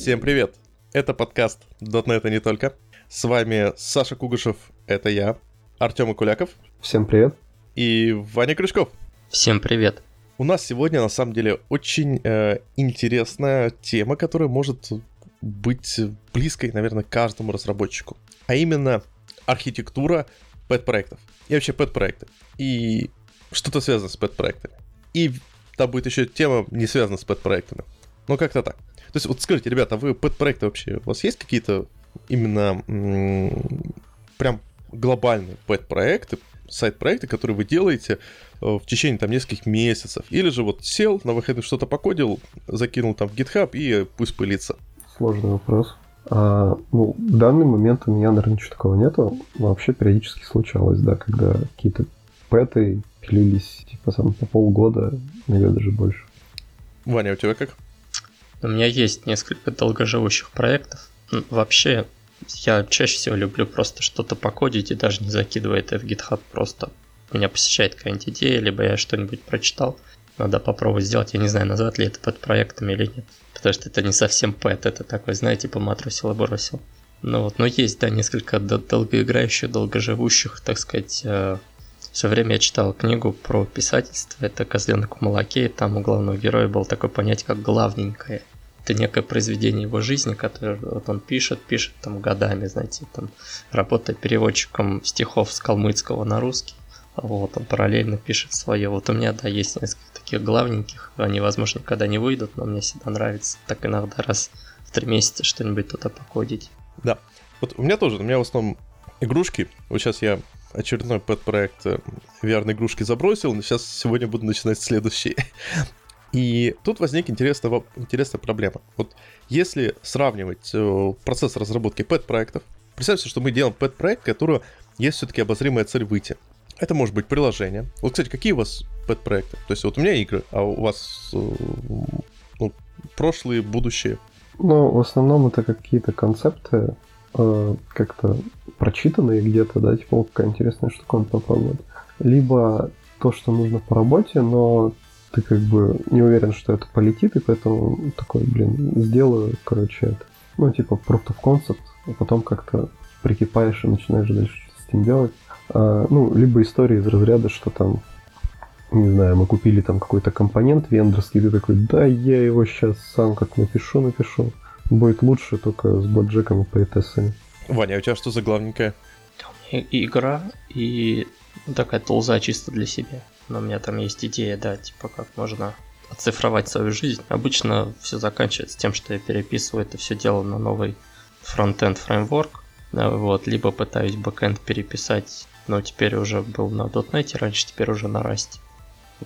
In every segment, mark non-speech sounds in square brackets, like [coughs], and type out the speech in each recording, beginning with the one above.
Всем привет! Это подкаст и не только. С вами Саша Кугушев, это я, Артем Акуляков. Всем привет. И Ваня Крючков. Всем привет. У нас сегодня, на самом деле, очень э, интересная тема, которая может быть близкой, наверное, каждому разработчику. А именно архитектура пэт-проектов. И вообще пэт-проекты. И что-то связано с пэт-проектами. И там будет еще тема, не связана с пэт-проектами. Ну, как-то так. То есть, вот скажите, ребята, а вы пэт-проекты вообще, у вас есть какие-то именно м- прям глобальные пэт-проекты, сайт-проекты, которые вы делаете э, в течение там нескольких месяцев? Или же вот сел, на выходных что-то покодил, закинул там в GitHub и пусть пылится? Сложный вопрос. А, ну, в данный момент у меня, наверное, ничего такого нету. Вообще периодически случалось, да, когда какие-то пэты пилились, типа, сам по полгода, иногда даже больше. Ваня, у тебя как? У меня есть несколько долгоживущих проектов. Вообще, я чаще всего люблю просто что-то покодить и даже не закидывая это в GitHub. Просто меня посещает какая-нибудь идея, либо я что-нибудь прочитал. Надо попробовать сделать. Я не знаю, назвать ли это под проектом или нет. Потому что это не совсем пэт, это такой, знаете, матросил и бросил. Ну вот, но есть, да, несколько долгоиграющих, долгоживущих, так сказать. Э, Все время я читал книгу про писательство, это «Козленок в молоке», и там у главного героя было такое понятие, как «главненькое» это некое произведение его жизни, которое вот он пишет, пишет там годами, знаете, там работая переводчиком стихов с калмыцкого на русский. Вот, он параллельно пишет свое. Вот у меня, да, есть несколько таких главненьких. Они, возможно, никогда не выйдут, но мне всегда нравится так иногда раз в три месяца что-нибудь туда покодить. Да. Вот у меня тоже, у меня в основном игрушки. Вот сейчас я очередной пэт-проект VR-игрушки забросил, но сейчас сегодня буду начинать следующий. И тут возник интересная, интересная проблема. Вот если сравнивать э, процесс разработки пэт-проектов, представьте, что мы делаем пэт-проект, которого есть все-таки обозримая цель выйти. Это может быть приложение. Вот, кстати, какие у вас пэт-проекты? То есть вот у меня игры, а у вас э, ну, прошлые, будущие? Ну, в основном это какие-то концепты, э, как-то прочитанные где-то, да, типа, какая интересная штука попробовать. Либо то, что нужно по работе, но ты как бы не уверен, что это полетит, и поэтому такой, блин, сделаю, короче, это. Ну, типа, proof of concept, а потом как-то прикипаешь и начинаешь дальше что-то с этим делать. А, ну, либо истории из разряда, что там, не знаю, мы купили там какой-то компонент вендорский, ты такой, да, я его сейчас сам как напишу, напишу. Будет лучше только с блэкджеком и поэтессами. Ваня, а у тебя что за главненькое? Игра и такая тулза чисто для себя но у меня там есть идея, да, типа как можно оцифровать свою жизнь. Обычно все заканчивается тем, что я переписываю это все дело на новый фронтенд фреймворк, вот, либо пытаюсь бэкенд переписать, но теперь уже был на .NET, раньше теперь уже на Rust.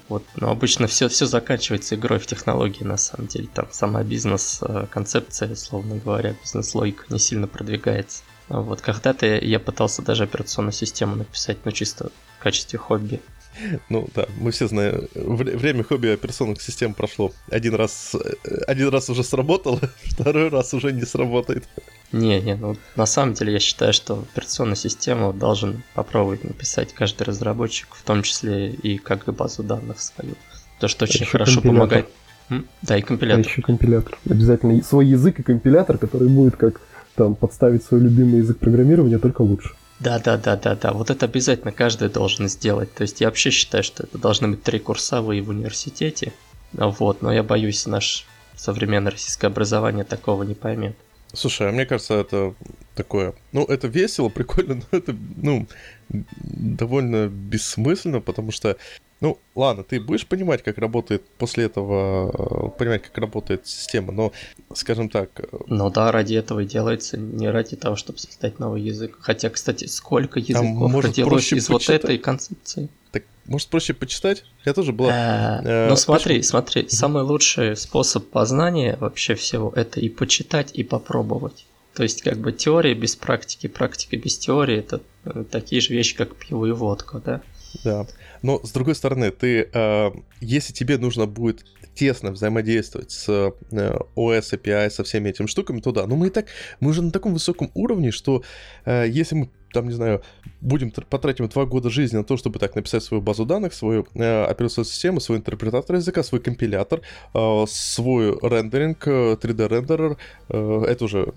Вот, но обычно все, все заканчивается игрой в технологии, на самом деле. Там сама бизнес-концепция, э, словно говоря, бизнес-логика не сильно продвигается. Вот, когда-то я пытался даже операционную систему написать, но чисто в качестве хобби. [laughs] Ну да, мы все знаем, время хобби операционных систем прошло. Один раз, один раз уже сработало, [laughs] второй раз уже не сработает. Не, не, ну на самом деле я считаю, что операционную систему должен попробовать написать каждый разработчик, в том числе и как и базу данных свою. То, что очень хорошо помогает. Да, и компилятор. А еще компилятор. Обязательно свой язык и компилятор, который будет как там подставить свой любимый язык программирования, только лучше. Да, да, да, да, да. Вот это обязательно каждый должен сделать. То есть я вообще считаю, что это должны быть три курсовые в университете. Вот, но я боюсь, наш современное российское образование такого не поймет. Слушай, а мне кажется, это такое... Ну, это весело, [laughs] прикольно, но это, ну, довольно бессмысленно, потому что ну, ладно, ты будешь понимать, как работает после этого, э, понимать, как работает система, но, скажем так... Э, ну да, ради этого и делается, не ради того, чтобы создать новый язык. Хотя, кстати, сколько языков может, родилось из вот этой концепции? Так, может, проще почитать? Я тоже была... Э, ну, смотри, смотри, самый лучший способ познания вообще всего – это и почитать, и попробовать. То есть, как бы теория без практики, практика без теории – это такие же вещи, как пиво и водка, да? Да. Но с другой стороны, ты, э, если тебе нужно будет тесно взаимодействовать с э, OS API, со всеми этими штуками, то да. Но мы и так, мы уже на таком высоком уровне, что э, если мы там, не знаю, будем потратим два года жизни на то, чтобы так написать свою базу данных, свою э, операционную систему, свой интерпретатор языка, свой компилятор, э, свой рендеринг, 3D-рендерер, э, это уже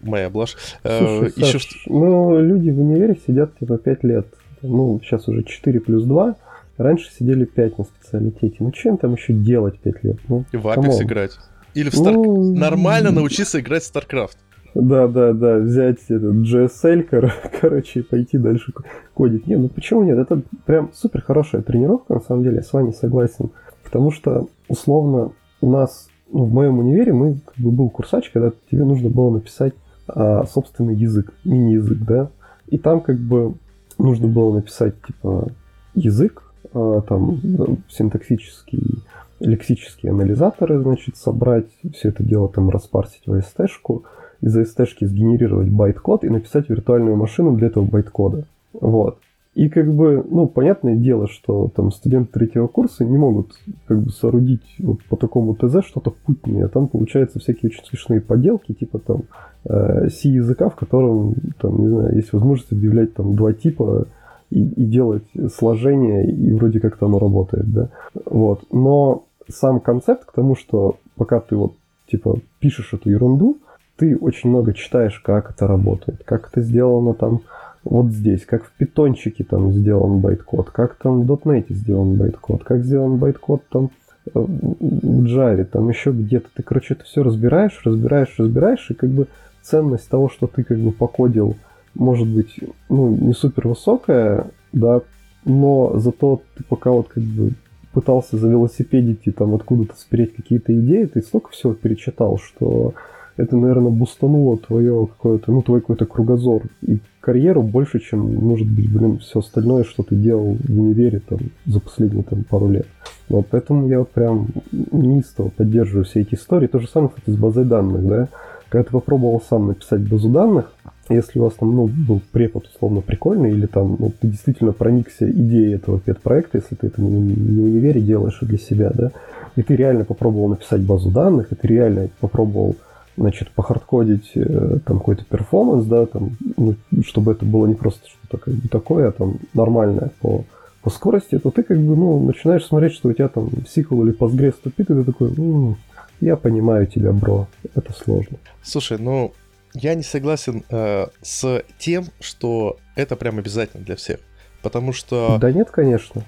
моя блажь. Э, Слушай, еще Саш, что... ну, люди в универе сидят типа 5 лет, ну, сейчас уже 4 плюс 2, раньше сидели 5 на специалитете. Ну, чем там еще делать 5 лет? Ну, в Apex играть. Или в Star... ну... нормально научиться играть в StarCraft. Да, да, да, взять этот GSL, кор- [laughs] короче, и пойти дальше кодить. Не, ну почему нет? Это прям супер хорошая тренировка, на самом деле, я с вами согласен. Потому что, условно, у нас, ну, в моем универе, мы, как бы, был курсач, когда тебе нужно было написать а, собственный язык, мини-язык, да, и там, как бы, нужно было написать, типа, язык, а, там, синтаксический, лексические анализаторы, значит, собрать, все это дело там распарсить в AST -шку, из AST сгенерировать байт-код и написать виртуальную машину для этого байт-кода. Вот. И как бы, ну, понятное дело, что там студенты третьего курса не могут как бы соорудить вот по такому ТЗ что-то путнее. Там получаются всякие очень смешные поделки, типа там э, C-языка, в котором, там, не знаю, есть возможность объявлять там два типа и, и делать сложение, и вроде как-то оно работает, да. Вот. Но сам концепт к тому, что пока ты вот, типа, пишешь эту ерунду, ты очень много читаешь, как это работает, как это сделано там вот здесь, как в питончике там сделан байткод, как там в .NET сделан байткод, как сделан байткод там э, в Java, там еще где-то. Ты, короче, это все разбираешь, разбираешь, разбираешь, и как бы ценность того, что ты как бы покодил, может быть, ну, не супер высокая, да, но зато ты пока вот как бы пытался за велосипедить и там откуда-то спереть какие-то идеи, ты столько всего перечитал, что это, наверное, бустануло твое какое-то, ну, твой какой-то кругозор и карьеру больше, чем, может быть, блин, все остальное, что ты делал в универе там за последние там пару лет. Вот, поэтому я вот прям неистово поддерживаю все эти истории. То же самое, кстати, с базой данных, да. Когда ты попробовал сам написать базу данных, если у вас там, ну, был препод условно прикольный, или там, ну, ты действительно проникся идеей этого педпроекта, если ты это не в универе делаешь, а для себя, да, и ты реально попробовал написать базу данных, и ты реально попробовал значит, похардкодить э, там какой-то перформанс, да, там, ну, чтобы это было не просто что-то как бы такое, а там нормальное по, по скорости, то ты как бы, ну, начинаешь смотреть, что у тебя там SQL или Postgres тупит, и ты такой, ну, я понимаю тебя, бро, это сложно. Слушай, ну, я не согласен э, с тем, что это прям обязательно для всех. Потому что... Да нет, конечно.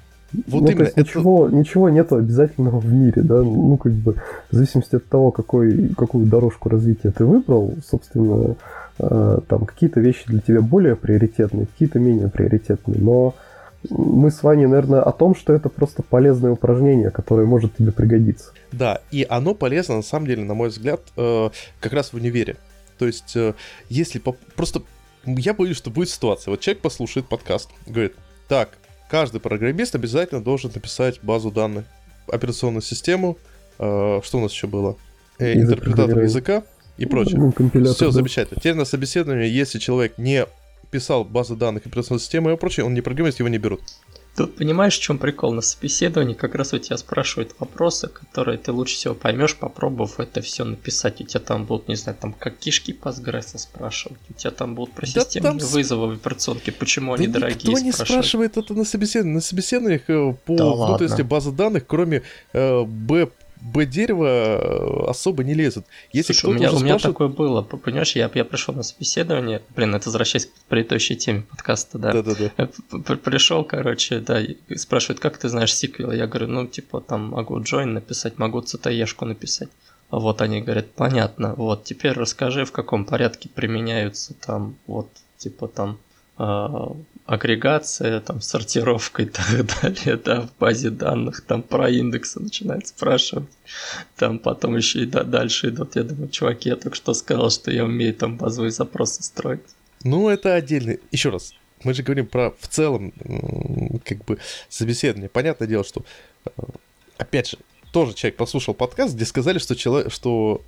Вот ну, именно. Есть это... ничего, ничего нету обязательного в мире, да. Ну, как бы, в зависимости от того, какой, какую дорожку развития ты выбрал, собственно, э, там какие-то вещи для тебя более приоритетные, какие-то менее приоритетные. Но мы с вами, наверное, о том, что это просто полезное упражнение, которое может тебе пригодиться. Да, и оно полезно, на самом деле, на мой взгляд, э, как раз в универе. То есть, э, если по... просто я боюсь, что будет ситуация. Вот человек послушает подкаст, говорит, так, каждый программист обязательно должен написать базу данных, операционную систему, э, что у нас еще было, э, интерпретатор языка и прочее. Ну, Все да. замечательно. Теперь на собеседовании, если человек не писал базы данных операционной системы и прочее, он не программист, его не берут. Тут понимаешь, в чем прикол? На собеседовании как раз у тебя спрашивают вопросы, которые ты лучше всего поймешь, попробовав это все написать. У тебя там будут, не знаю, там как кишки Postgres спрашивать, у тебя там будут про да системные там... вызовы в операционке, почему да они дорогие никто не спрашивает это на собеседовании. На собеседованиях э, по, да ну, то есть база данных, кроме э, Б Б-дерево э, особо не лезут. Если Слушай, у меня, у меня спрашивает... такое было, понимаешь, я, я пришел на собеседование, блин, это возвращаясь к предыдущей теме подкаста, да. Да-да-да. Пришел, короче, да, спрашивают, как ты знаешь SQL? Я говорю, ну, типа, там, могу join написать, могу CTE-шку написать. Вот они говорят, понятно, вот, теперь расскажи, в каком порядке применяются там, вот, типа, там, а, агрегация, там, сортировка и так [laughs] далее, да, в базе данных, там про индексы начинает спрашивать, там потом еще и да, дальше идут, я думаю, чуваки, я только что сказал, что я умею там базовые запросы строить. Ну, это отдельный, еще раз, мы же говорим про в целом, как бы, собеседование. Понятное дело, что, э, опять же, тоже человек послушал подкаст, где сказали, что, человек, что,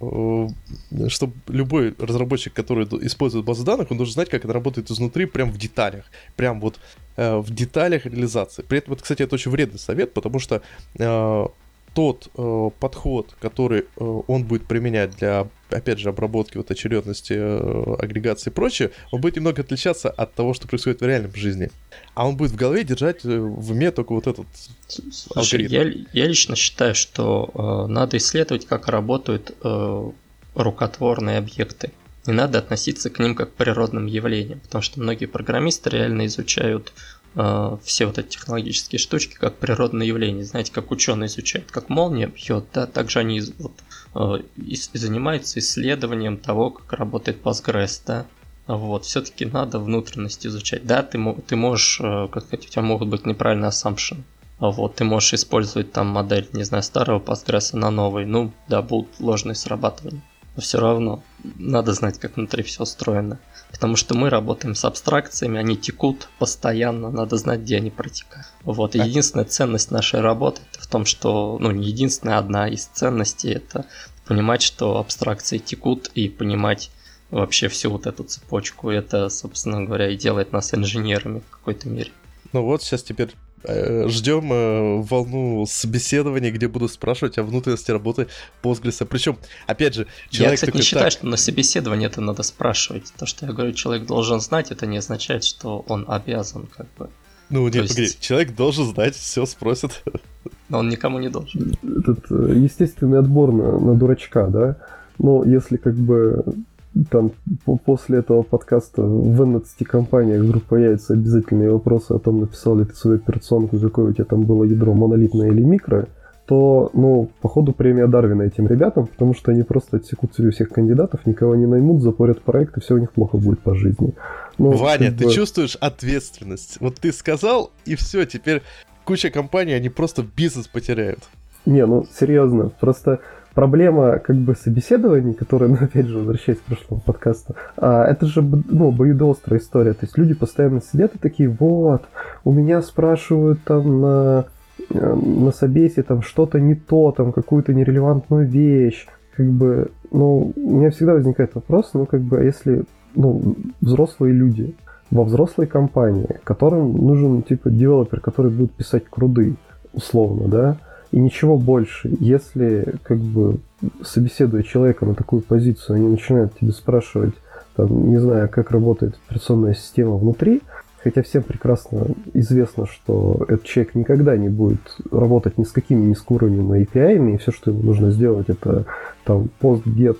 э, что любой разработчик, который использует базу данных, он должен знать, как это работает изнутри, прям в деталях. Прям вот э, в деталях реализации. При этом, вот, кстати, это очень вредный совет, потому что э, тот э, подход, который э, он будет применять для, опять же, обработки вот очередности, э, агрегации и прочее, он будет немного отличаться от того, что происходит в реальном жизни. А он будет в голове держать э, в уме только вот этот Слушай, я, я лично считаю, что э, надо исследовать, как работают э, рукотворные объекты. Не надо относиться к ним как к природным явлениям, потому что многие программисты реально изучают э, все вот эти технологические штучки как природные явления. Знаете, как ученые изучают, как молния бьет, да, также они вот, э, и, и занимаются исследованием того, как работает Postgres, да. Вот, все-таки надо внутренность изучать. Да, ты, ты можешь, э, как сказать, у тебя могут быть неправильные assumption. Вот, ты можешь использовать там модель, не знаю, старого Postgres на новый. Ну, да, будут ложные срабатывания. Но все равно надо знать, как внутри все устроено. Потому что мы работаем с абстракциями, они текут постоянно, надо знать, где они протекают. Вот, единственная ценность нашей работы в том, что, ну, не единственная, одна из ценностей, это понимать, что абстракции текут и понимать вообще всю вот эту цепочку. Это, собственно говоря, и делает нас инженерами в какой-то мере. Ну вот, сейчас теперь ждем э, волну собеседований, где буду спрашивать о внутренности работы Postgres. Причем, опять же, человек... Я, кстати, не считаю, так... что на собеседовании это надо спрашивать. То, что я говорю, человек должен знать, это не означает, что он обязан как бы. Ну, нет, есть... погоди, человек должен знать, все спросит. Но он никому не должен. Этот э, естественный отбор на, на дурачка, да? Но если как бы там после этого подкаста в 11 компаниях вдруг появятся обязательные вопросы о том, написал ли ты свою операционку, какое у тебя там было ядро, монолитное или микро, то, ну, походу премия Дарвина этим ребятам, потому что они просто отсекут себе всех кандидатов, никого не наймут, запорят проект, и все у них плохо будет по жизни. Ну, Ваня, ты бы... чувствуешь ответственность? Вот ты сказал, и все, теперь куча компаний, они просто бизнес потеряют. Не, ну, серьезно, просто проблема как бы собеседований, которые, [laughs] ну, опять же, возвращаясь к прошлому подкасту, а, это же, ну, обоюдоострая история. То есть люди постоянно сидят и такие, вот, у меня спрашивают там на, э, на собесе там что-то не то, там какую-то нерелевантную вещь. Как бы, ну, у меня всегда возникает вопрос, ну, как бы, а если, ну, взрослые люди во взрослой компании, которым нужен, типа, девелопер, который будет писать круды, условно, да, и ничего больше. Если, как бы, собеседуя человека на такую позицию, они начинают тебе спрашивать, там, не знаю, как работает операционная система внутри, хотя всем прекрасно известно, что этот человек никогда не будет работать ни с какими низкоуровневыми API, и все, что ему нужно сделать, это там post-get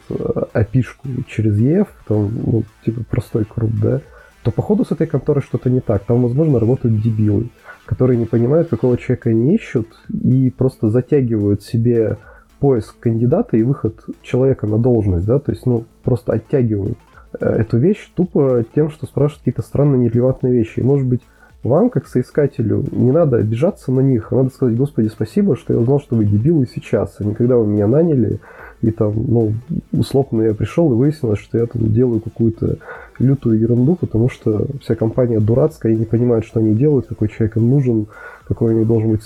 api через EF, там, ну, типа простой крут, да, то походу с этой конторой что-то не так. Там, возможно, работают дебилы которые не понимают, какого человека они ищут, и просто затягивают себе поиск кандидата и выход человека на должность, да, то есть, ну, просто оттягивают э, эту вещь тупо тем, что спрашивают какие-то странные нерелевантные вещи. И, может быть, вам, как соискателю, не надо обижаться на них, а надо сказать, господи, спасибо, что я узнал, что вы дебилы сейчас, а не когда вы меня наняли, и там, ну, условно я пришел и выяснилось, что я там делаю какую-то лютую ерунду, потому что вся компания дурацкая и не понимает, что они делают, какой человек им нужен, какой у них должен быть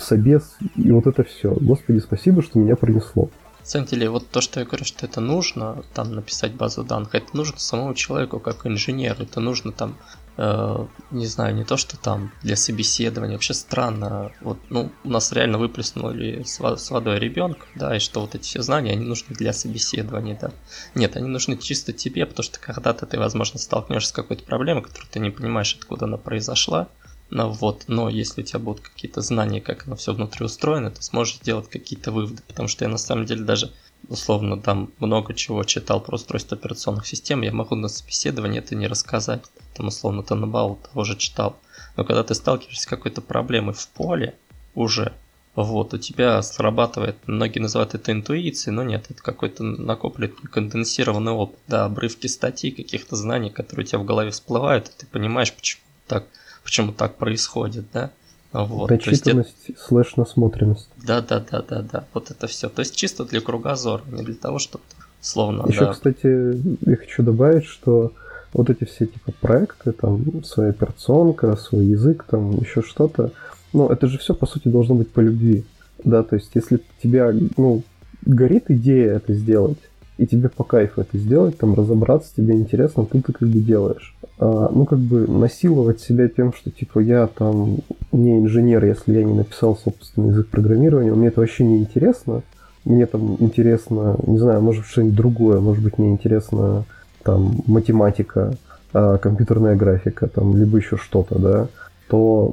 собес, и вот это все. Господи, спасибо, что меня принесло. На самом деле, вот то, что я говорю, что это нужно, там написать базу данных, это нужно самому человеку как инженеру, это нужно там не знаю, не то, что там для собеседования. Вообще странно. Вот, ну, у нас реально выплеснули с, водой ребенка, да, и что вот эти все знания, они нужны для собеседования, да. Нет, они нужны чисто тебе, потому что когда-то ты, возможно, столкнешься с какой-то проблемой, которую ты не понимаешь, откуда она произошла. Но вот, но если у тебя будут какие-то знания, как оно все внутри устроено, ты сможешь сделать какие-то выводы. Потому что я на самом деле даже условно там много чего читал про устройство операционных систем, я могу на собеседовании это не рассказать. Там условно Танабау того же читал. Но когда ты сталкиваешься с какой-то проблемой в поле уже, вот, у тебя срабатывает, многие называют это интуицией, но нет, это какой-то накопленный конденсированный опыт, да, обрывки статей, каких-то знаний, которые у тебя в голове всплывают, и ты понимаешь, почему так, почему так происходит, да. Вот, Дочитанность это... слэш насмотренность. Да, да, да, да, да. Вот это все. То есть чисто для кругозора, не для того, чтобы словно. Еще, да. кстати, я хочу добавить, что вот эти все типа проекты, там, своя операционка, свой язык, там, еще что-то, ну, это же все, по сути, должно быть по любви. Да, то есть если тебя, ну, горит идея это сделать, и тебе по кайфу это сделать, там разобраться, тебе интересно, ты ты как бы делаешь. А, ну, как бы насиловать себя тем, что типа я там не инженер, если я не написал собственный язык программирования, мне это вообще не интересно. Мне там интересно, не знаю, может что-нибудь другое, может быть мне интересно там математика, а, компьютерная графика, там, либо еще что-то, да, то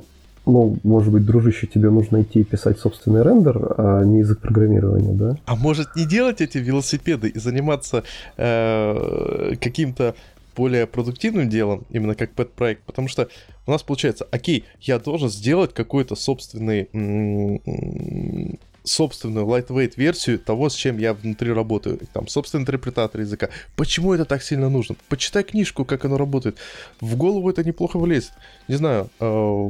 ну, может быть, дружище, тебе нужно идти и писать собственный рендер, а не язык программирования, да? А может не делать эти велосипеды и заниматься э, каким-то более продуктивным делом, именно как пэт-проект, потому что у нас получается, окей, я должен сделать какой-то собственный собственную lightweight версию того, с чем я внутри работаю. Там, собственный интерпретатор языка. Почему это так сильно нужно? Почитай книжку, как оно работает. В голову это неплохо влезет. Не знаю, э,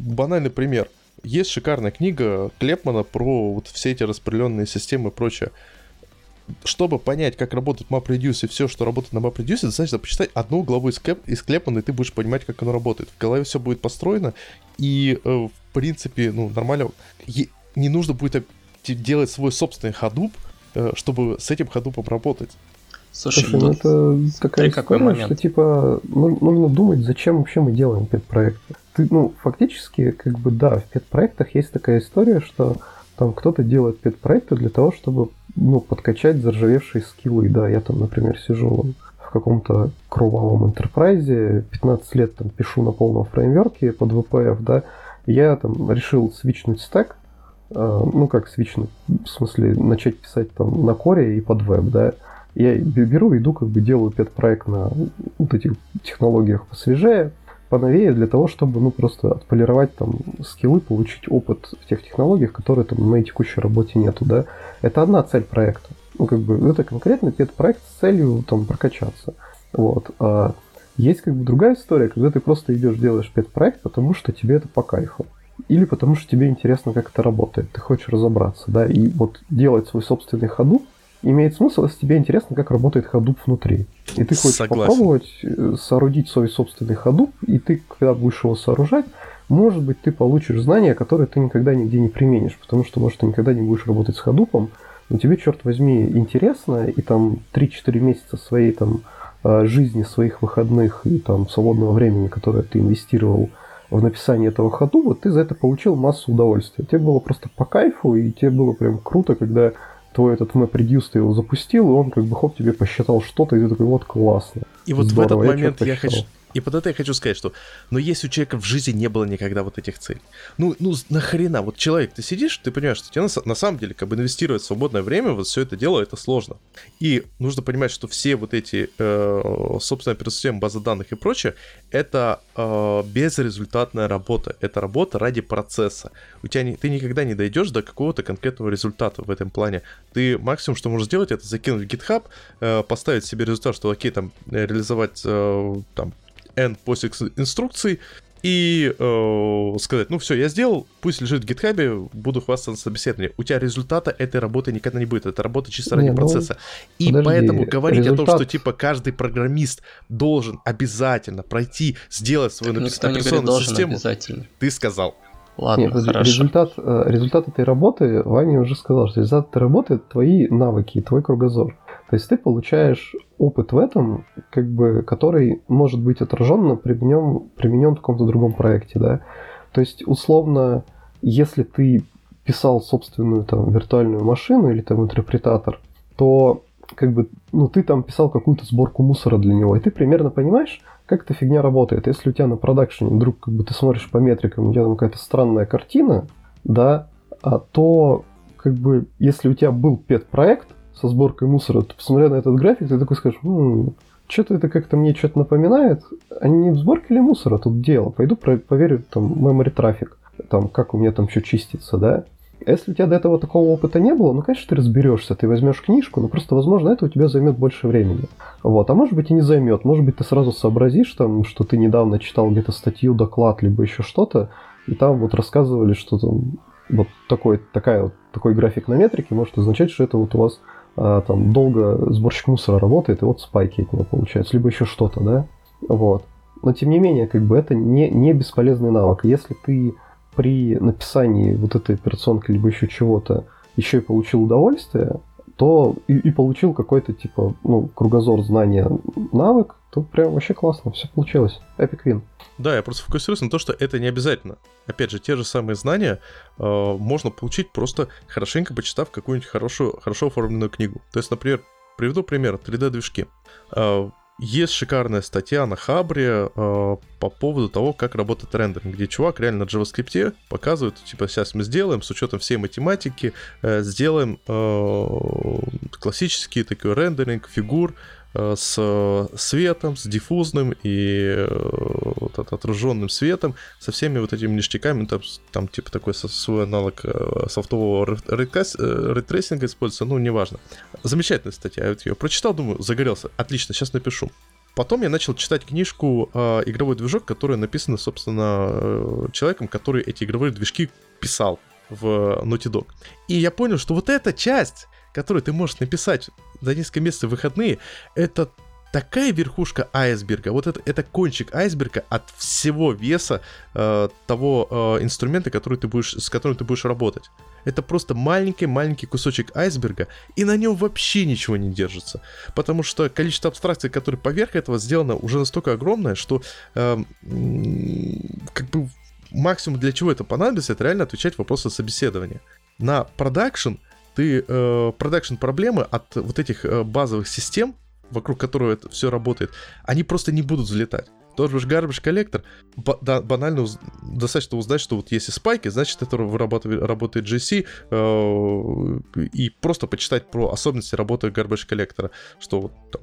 банальный пример. Есть шикарная книга Клепмана про вот все эти распределенные системы и прочее. Чтобы понять, как работает MapReduce и все, что работает на MapReduce, достаточно почитать одну главу из, Клеп, из Клепмана, и ты будешь понимать, как оно работает. В голове все будет построено, и э, в принципе, ну, нормально не нужно будет делать свой собственный ходуп, э, чтобы с этим ходупом работать. Слушай, Слушай ну это такая история, какой момент? что типа ну, нужно думать, зачем вообще мы делаем пет-проекты. Ты, ну, фактически, как бы, да, в пет-проектах есть такая история, что там кто-то делает пет-проекты для того, чтобы, ну, подкачать заржавевшие скиллы. Да, я там, например, сижу в каком-то кровавом интерпрайзе, 15 лет там пишу на полном фреймверке под VPF, да, я там решил свичнуть стек, ну, как свично, в смысле, начать писать там на коре и под веб, да, я беру, иду, как бы делаю пет-проект на вот этих технологиях посвежее, поновее, для того, чтобы, ну, просто отполировать там скиллы, получить опыт в тех технологиях, которые там на моей текущей работе нету, да. Это одна цель проекта. Ну, как бы, это конкретно пет-проект с целью там прокачаться. Вот. А есть как бы другая история, когда ты просто идешь делаешь пет-проект, потому что тебе это по кайфу или потому что тебе интересно, как это работает, ты хочешь разобраться, да, и вот делать свой собственный ходу имеет смысл, если тебе интересно, как работает ходуп внутри. И ты хочешь Согласен. попробовать э, соорудить свой собственный ходуп, и ты, когда будешь его сооружать, может быть, ты получишь знания, которые ты никогда нигде не применишь, потому что, может, ты никогда не будешь работать с ходупом, но тебе, черт возьми, интересно, и там 3-4 месяца своей там э, жизни, своих выходных и там свободного времени, которое ты инвестировал в написании этого ходу, вот ты за это получил массу удовольствия. Тебе было просто по кайфу, и тебе было прям круто, когда твой этот MapReduce ты его запустил, и он как бы хоп тебе посчитал что-то, и ты такой, вот классно. И вот Здорово, в этот момент я, я хочу, и под это я хочу сказать, что, но если у человека в жизни не было никогда вот этих целей, ну, ну нахрена, вот человек, ты сидишь, ты понимаешь, что тебе на, на самом деле как бы инвестировать свободное время, вот все это дело, это сложно. И нужно понимать, что все вот эти, э, собственно, операционные базы данных и прочее, это э, безрезультатная работа, это работа ради процесса. У тебя не, ты никогда не дойдешь до какого-то конкретного результата в этом плане. Ты максимум, что можешь сделать, это закинуть в GitHub, э, поставить себе результат, что окей, там, реализовать э, там n посик инструкций и э, сказать, ну все, я сделал, пусть лежит в гитхабе, буду хвастаться на собеседовании. У тебя результата этой работы никогда не будет, это работа чисто ради не, ну, процесса. И подожди, поэтому говорить результат... о том, что типа каждый программист должен обязательно пройти, сделать свою написанную операционную систему, обязательно. ты сказал. Ладно, Нет, хорошо. Результат, э, результат этой работы, Ваня уже сказал, что результат этой работы – твои навыки, твой кругозор. То есть ты получаешь опыт в этом, как бы, который может быть отражен, применен, применен в каком-то другом проекте, да. То есть, условно, если ты писал собственную там виртуальную машину или там интерпретатор, то как бы, ну, ты там писал какую-то сборку мусора для него, и ты примерно понимаешь, как эта фигня работает. Если у тебя на продакшене вдруг как бы ты смотришь по метрикам, у тебя там какая-то странная картина, да, а то как бы если у тебя был пет-проект, со сборкой мусора, то посмотря на этот график, ты такой скажешь, м-м, что-то это как-то мне что-то напоминает, а в сборке ли мусора тут дело? Пойду проверю там memory трафик, там, как у меня там что чистится, да? Если у тебя до этого такого опыта не было, ну, конечно, ты разберешься, ты возьмешь книжку, но просто, возможно, это у тебя займет больше времени. Вот, а может быть и не займет, может быть, ты сразу сообразишь, там, что ты недавно читал где-то статью, доклад, либо еще что-то, и там вот рассказывали, что там вот такой, такая, вот, такой график на метрике может означать, что это вот у вас там долго сборщик мусора работает, и вот спайки от него получаются, либо еще что-то, да, вот. Но тем не менее, как бы это не, не бесполезный навык. Если ты при написании вот этой операционки либо еще чего-то еще и получил удовольствие, то и, и получил какой-то типа, ну, кругозор знания, навык, то прям вообще классно, все получилось. Epic Win. Да, я просто фокусируюсь на том, что это не обязательно. Опять же, те же самые знания э, можно получить просто хорошенько почитав какую-нибудь хорошую, хорошо оформленную книгу. То есть, например, приведу пример 3D-движки. Э, есть шикарная статья на Хабре э, по поводу того, как работает рендеринг, где чувак реально на JavaScript показывает, типа, сейчас мы сделаем, с учетом всей математики, э, сделаем э, классический такой рендеринг фигур, с светом, с диффузным и э, вот, отраженным светом, со всеми вот этими ништяками, там, там типа такой свой аналог э, софтового ray tracing'а используется, ну, неважно. Замечательная статья, я вот ее прочитал, думаю, загорелся, отлично, сейчас напишу. Потом я начал читать книжку э, «Игровой движок», которая написана, собственно, э, человеком, который эти игровые движки писал в Naughty Dog. И я понял, что вот эта часть который ты можешь написать за несколько месяцев выходные, это такая верхушка айсберга, вот это, это кончик айсберга от всего веса э, того э, инструмента, который ты будешь, с которым ты будешь работать. Это просто маленький-маленький кусочек айсберга, и на нем вообще ничего не держится. Потому что количество абстракций, которые поверх этого сделано, уже настолько огромное, что э, как бы максимум для чего это понадобится, это реально отвечать вопросы собеседования. На production ты э, production проблемы от вот этих э, базовых систем, вокруг которого это все работает, они просто не будут взлетать. Тот же garbage коллектор, банально уз, достаточно узнать, что вот если спайки, значит это работает GC, э, и просто почитать про особенности работы garbage коллектора, что вот там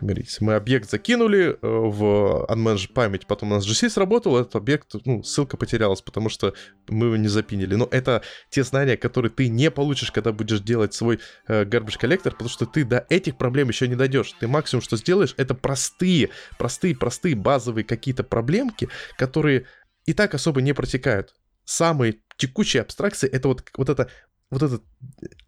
Если мы объект закинули э, в unmanaged память, потом у нас GC сработал, этот объект, ну, ссылка потерялась, потому что мы его не запинили. Но это те знания, которые ты не получишь, когда будешь делать свой э, garbage коллектор, потому что ты до этих проблем еще не дойдешь. Ты максимум, что сделаешь, это простые, простые, простые базовые какие-то проблемки, которые и так особо не протекают. Самые текучие абстракции это вот, вот это вот эта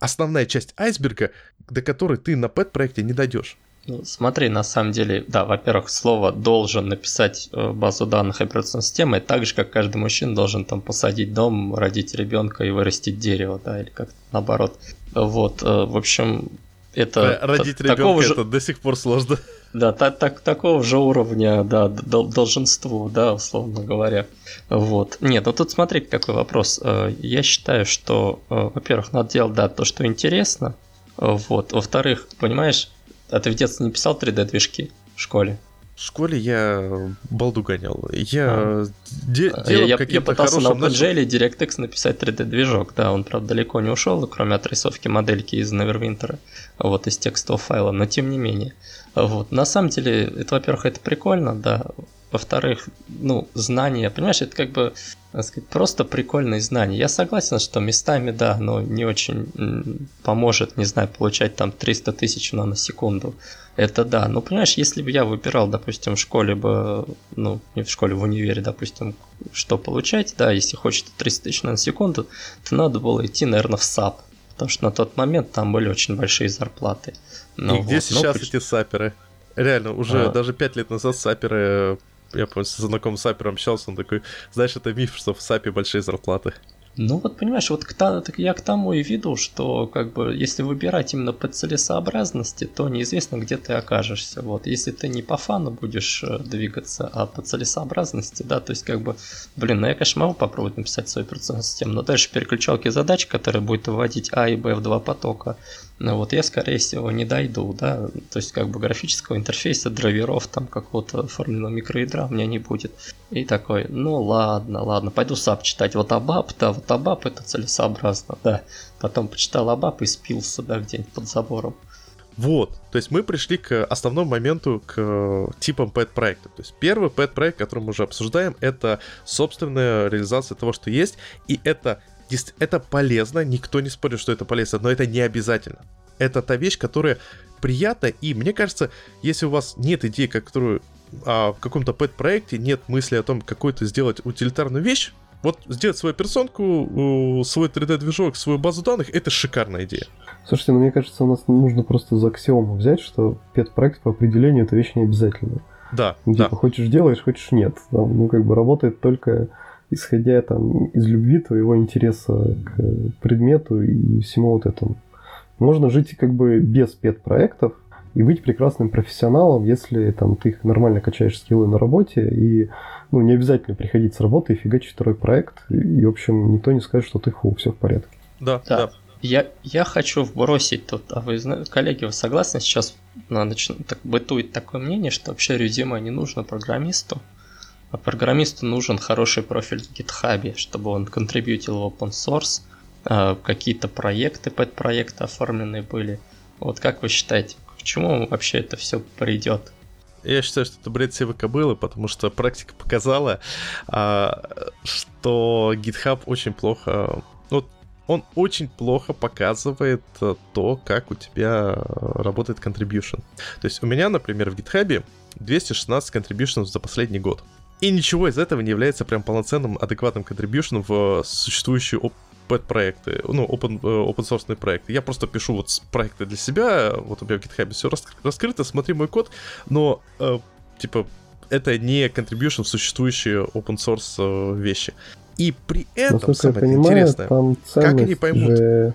основная часть айсберга, до которой ты на пэт-проекте не дойдешь. Ну, смотри, на самом деле, да, во-первых, слово должен написать э, базу данных операционной системы, так же, как каждый мужчина должен там посадить дом, родить ребенка и вырастить дерево, да, или как наоборот. Вот, э, в общем, это... Родить ребенка же... это до сих пор сложно. Да, так, так, такого же уровня, да, долженству, да, условно говоря. Вот. Нет, ну тут смотри, какой вопрос. Э, я считаю, что, во-первых, надо делать, да, то, что интересно. Вот. Во-вторых, понимаешь, а ты в детстве не писал 3D-движки в школе? В школе я балду гонял. Я а. де- а, делал я, я пытался на OpenGL DirectX написать 3D-движок, да, он, правда, далеко не ушел, кроме отрисовки модельки из Neverwinter, вот, из текстового файла, но тем не менее. Вот. На самом деле, это, во-первых, это прикольно, да, во-вторых, ну, знания, понимаешь, это как бы, так сказать, просто прикольные знания. Я согласен, что местами, да, но не очень поможет, не знаю, получать там 300 тысяч на секунду. Это да. Ну, понимаешь, если бы я выбирал, допустим, в школе бы, ну, не в школе, в универе, допустим, что получать, да, если хочется 300 тысяч на секунду, то надо было идти, наверное, в САП. Потому что на тот момент там были очень большие зарплаты. Ну, И вот. где сейчас ну, эти саперы? Реально, уже а... даже пять лет назад саперы я помню, с знакомым сапером общался, он такой, знаешь, это миф, что в сапе большие зарплаты. Ну вот понимаешь, вот к, так я к тому и веду, что как бы если выбирать именно по целесообразности, то неизвестно, где ты окажешься. Вот если ты не по фану будешь э, двигаться, а по целесообразности, да, то есть как бы, блин, ну я конечно могу попробовать написать свою операционную систему, но дальше переключалки задач, которые будет выводить А и Б в два потока, ну вот я, скорее всего, не дойду, да, то есть как бы графического интерфейса, драйверов, там какого-то оформленного микроядра у меня не будет. И такой, ну ладно, ладно, пойду сап читать. Вот Абаб, да, вот Абаб это целесообразно, да. Потом почитал Абаб и спился, да, где-нибудь под забором. Вот, то есть мы пришли к основному моменту, к типам пэт-проекта. То есть первый пэт-проект, который мы уже обсуждаем, это собственная реализация того, что есть, и это это полезно, никто не спорит, что это полезно, но это не обязательно. Это та вещь, которая приятна, и мне кажется, если у вас нет идеи, которую а, в каком-то пэт-проекте нет мысли о том, какую-то сделать утилитарную вещь, вот сделать свою персонку, свой 3D-движок, свою базу данных, это шикарная идея. Слушайте, ну мне кажется, у нас нужно просто за аксиому взять, что пэт-проект по определению это вещь не обязательная. Да, ну, да. Типа, хочешь делаешь, хочешь нет. Там, ну, как бы работает только исходя там из любви твоего интереса к предмету и всему вот этому. Можно жить как бы без пет-проектов и быть прекрасным профессионалом, если там ты их нормально качаешь скиллы на работе и ну, не обязательно приходить с работы и фигачить второй проект. И, в общем, никто не скажет, что ты фу, все в порядке. Да, да. да. Я, я хочу вбросить тут, а вы знаете, коллеги, вы согласны сейчас на нач... так, бытует такое мнение, что вообще резюме не нужно программисту, а программисту нужен хороший профиль в GitHub, чтобы он контрибьютил в open source, э, какие-то проекты под проекты оформленные были. Вот как вы считаете, к чему вообще это все придет? Я считаю, что это бред сивы кобылы, потому что практика показала, а, что GitHub очень плохо ну, он очень плохо показывает то, как у тебя работает contribution. То есть у меня, например, в GitHub 216 contributions за последний год. И ничего из этого не является прям полноценным, адекватным contribution в существующие open проекты, ну, open, э, open source проекты. Я просто пишу вот проекты для себя, вот у меня в GitHub все раскрыто, смотри мой код, но, э, типа, это не contribution в существующие open source вещи. И при этом насколько самое я понимаю, интересное, там как они поймут... Же...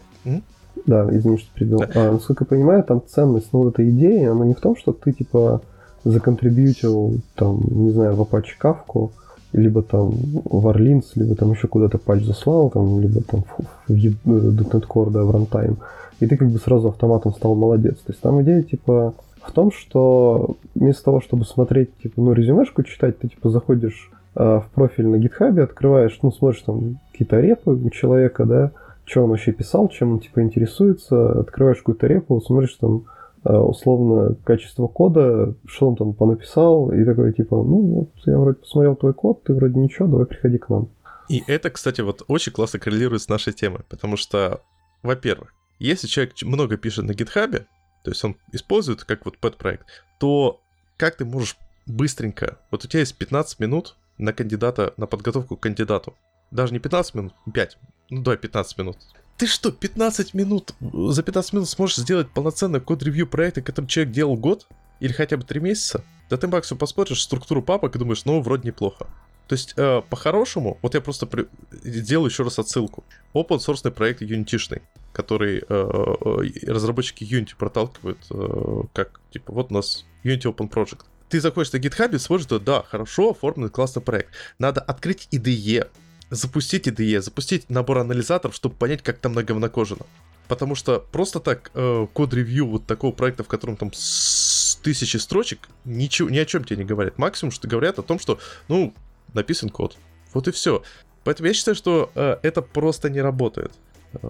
Да, извини, что перебил. Да. А, насколько я понимаю, там ценность, ну, этой идеи, она не в том, что ты, типа, законтрибьютил, там, не знаю, в Apache Kafka, либо там в Orleans, либо там еще куда-то патч заслал, там, либо там в, в .NET Core, да, в runtime, и ты как бы сразу автоматом стал молодец. То есть там идея, типа, в том, что вместо того, чтобы смотреть, типа, ну, резюмешку читать, ты, типа, заходишь Э, в профиль на GitHub, открываешь, ну, смотришь там какие-то репы у человека, да, что он вообще писал, чем он, типа, интересуется, открываешь какую-то репу, смотришь там э, условно качество кода, что он там понаписал, и такой, типа, ну, вот я вроде посмотрел твой код, ты вроде ничего, давай приходи к нам. И это, кстати, вот очень классно коррелирует с нашей темой, потому что, во-первых, если человек много пишет на GitHub, то есть он использует как вот pet-проект, то как ты можешь быстренько, вот у тебя есть 15 минут на кандидата, на подготовку к кандидату. Даже не 15 минут, 5. Ну давай 15 минут. Ты что, 15 минут, за 15 минут сможешь сделать полноценный код-ревью проекта, который человек делал год? Или хотя бы 3 месяца? Да ты максимум посмотришь структуру папок и думаешь, ну, вроде неплохо. То есть, э, по-хорошему, вот я просто при... сделаю еще раз отсылку. Open source проект Unity, который э, э, разработчики Unity проталкивают, э, как, типа, вот у нас Unity Open Project ты заходишь на GitHub и смотришь, что да, хорошо оформлен классный проект. Надо открыть IDE, запустить IDE, запустить набор анализаторов, чтобы понять, как там на говнокожено. Потому что просто так э, код-ревью вот такого проекта, в котором там с тысячи строчек, ничего, ни о чем тебе не говорят. Максимум, что говорят о том, что, ну, написан код. Вот и все. Поэтому я считаю, что э, это просто не работает. Э,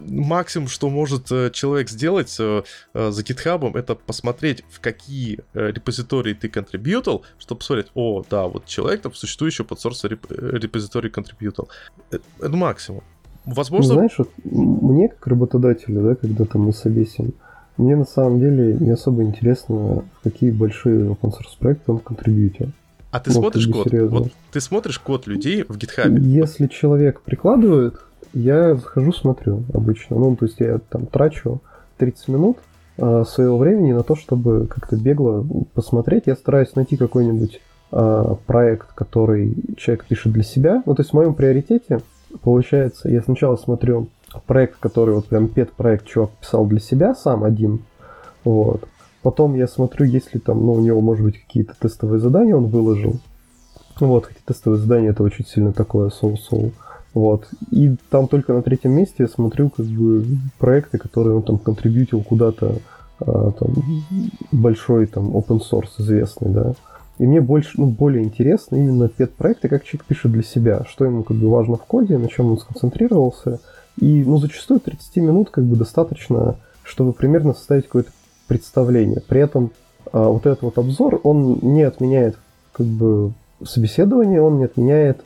максимум, что может э, человек сделать э, за GitHub, это посмотреть, в какие репозитории ты контрибьютал, чтобы посмотреть, о, да, вот человек там в существующую подсорс репозиторий контрибьютал. Это максимум. Возможно... Знаешь, вот мне как работодателю, да, когда там мы собесим, мне на самом деле не особо интересно, в какие большие open source проекты он контрибьютил. А ты ну, смотришь код? Вот, ты смотришь код людей в GitHub? Если человек прикладывает, я захожу, смотрю обычно. Ну, то есть я там трачу 30 минут э, своего времени на то, чтобы как-то бегло посмотреть. Я стараюсь найти какой-нибудь э, проект, который человек пишет для себя. Ну, то есть в моем приоритете получается, я сначала смотрю проект, который вот прям пет-проект чувак писал для себя сам один. Вот. Потом я смотрю, если там, ну, у него, может быть, какие-то тестовые задания он выложил. Вот, эти тестовые задания это очень сильно такое соу-соу. Вот. И там только на третьем месте я смотрю как бы проекты, которые он там контрибьютил куда-то, а, там, большой там open source известный, да. И мне больше, ну, более интересно именно пет-проекты, как человек пишет для себя, что ему как бы важно в коде, на чем он сконцентрировался. И, ну, зачастую 30 минут как бы достаточно, чтобы примерно составить какое-то представление. При этом а, вот этот вот обзор, он не отменяет как бы собеседование, он не отменяет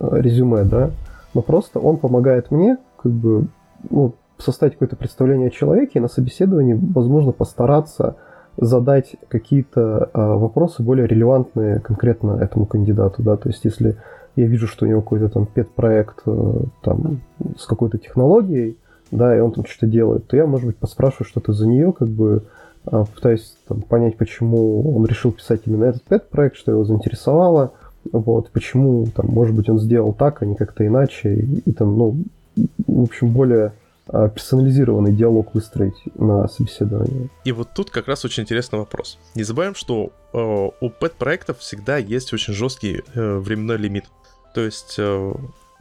резюме, да, но просто он помогает мне как бы ну, составить какое-то представление о человеке и на собеседовании, возможно, постараться задать какие-то а, вопросы более релевантные конкретно этому кандидату, да, то есть если я вижу, что у него какой-то там пет-проект э, там с какой-то технологией, да, и он там что-то делает, то я, может быть, поспрашиваю что-то за нее, как бы а, пытаюсь там, понять, почему он решил писать именно этот пет-проект, что его заинтересовало, вот, почему, там, может быть, он сделал так, а не как-то иначе, и, и там, ну, в общем, более а, персонализированный диалог выстроить на собеседовании. И вот тут как раз очень интересный вопрос. Не забываем, что э, у пэт-проектов всегда есть очень жесткий э, временной лимит. То есть э,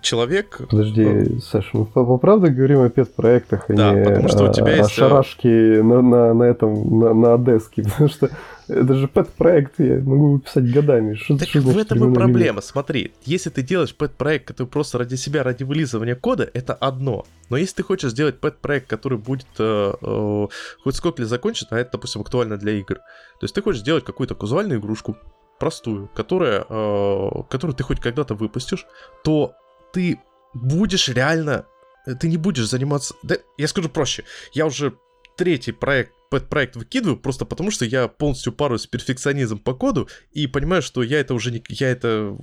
человек... Подожди, э, Саша, мы по, по правде говорим о пет-проектах, а да, не потому что у тебя о, есть... о шарашке на, на, на этом, на, на Одеске, [laughs] потому что это же пэт-проект, я могу писать годами. Что, так в этом и проблема, лимит? смотри, если ты делаешь пэт-проект, который просто ради себя, ради вылизывания кода, это одно. Но если ты хочешь сделать пэт-проект, который будет э, э, хоть сколько ли закончит, а это, допустим, актуально для игр, то есть ты хочешь сделать какую-то казуальную игрушку, простую, которая, э, которую ты хоть когда-то выпустишь, то ты будешь реально... Э, ты не будешь заниматься... Да, я скажу проще. Я уже третий проект, проект выкидываю просто потому, что я полностью паруюсь перфекционизм по коду и понимаю, что я это уже не... Я это...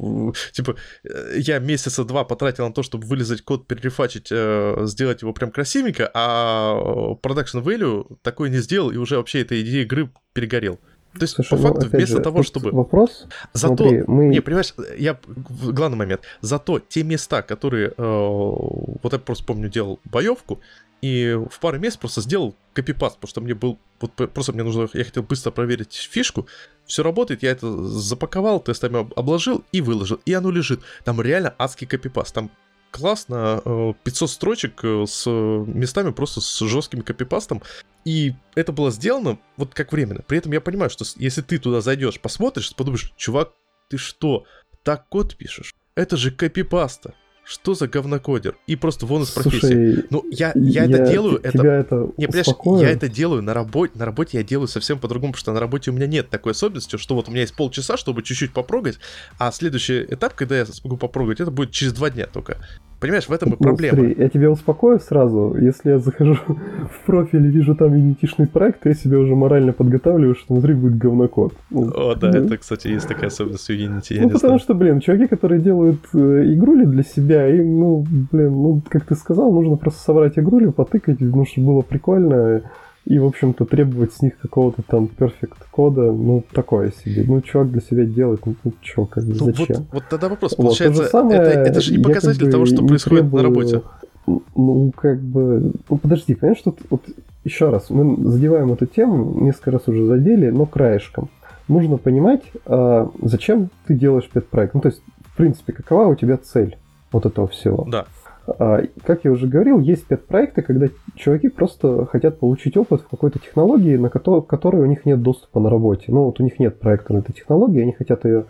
Типа, э, я месяца два потратил на то, чтобы вылезать код, перерефачить, э, сделать его прям красивенько, а production value такой не сделал и уже вообще этой идеей игры перегорел. То есть, Слушай, по ну, факту, ну, вместо же, того, чтобы... Вопрос? Зато, Смотри, мы... не, понимаешь, я... Главный момент. Зато те места, которые... Э, вот я просто помню, делал боевку, и в пару мест просто сделал копипаст, потому что мне был... Вот просто мне нужно... Я хотел быстро проверить фишку. Все работает, я это запаковал, тестами обложил и выложил. И оно лежит. Там реально адский копипаст. Там классно, 500 э, строчек э, с местами просто с жестким копипастом. И это было сделано вот как временно. При этом я понимаю, что если ты туда зайдешь, посмотришь, подумаешь, чувак, ты что, так код пишешь? Это же копипаста что за говнокодер? И просто вон из профессии. Слушай, ну, я, я, я это делаю, это... это не, понимаешь, я это делаю на работе, на работе я делаю совсем по-другому, потому что на работе у меня нет такой особенности, что вот у меня есть полчаса, чтобы чуть-чуть попрогать, а следующий этап, когда я смогу попрогать, это будет через два дня только. Понимаешь, в этом и ну, проблема. Смотри, я тебя успокою сразу. Если я захожу [laughs] в профиль и вижу там юнитишный проект, я себя уже морально подготавливаю, что внутри будет говнокод. Ну, О, да, это, кстати, есть такая особенность у Unity. ну, потому знаю. что, блин, чуваки, которые делают э, игрули для себя, им, ну, блин, ну, как ты сказал, нужно просто собрать игрули, потыкать, ну, чтобы было прикольно и, в общем-то, требовать с них какого-то там перфект кода, ну, такое себе. Ну, чувак для себя делает, ну, ну чё, как бы, зачем? Вот, вот тогда вопрос, вот, получается, самое, это, это же не показатель как бы того, что происходит требую, на работе. Ну, как бы, ну, подожди, понимаешь, тут, вот, еще раз, мы задеваем эту тему, несколько раз уже задели, но краешком. Нужно понимать, а, зачем ты делаешь пет-проект. Ну, то есть, в принципе, какова у тебя цель вот этого всего. Да. А, как я уже говорил, есть пет-проекты, когда чуваки просто хотят получить опыт в какой-то технологии, на которой, у них нет доступа на работе. Ну, вот у них нет проекта на этой технологии, они хотят ее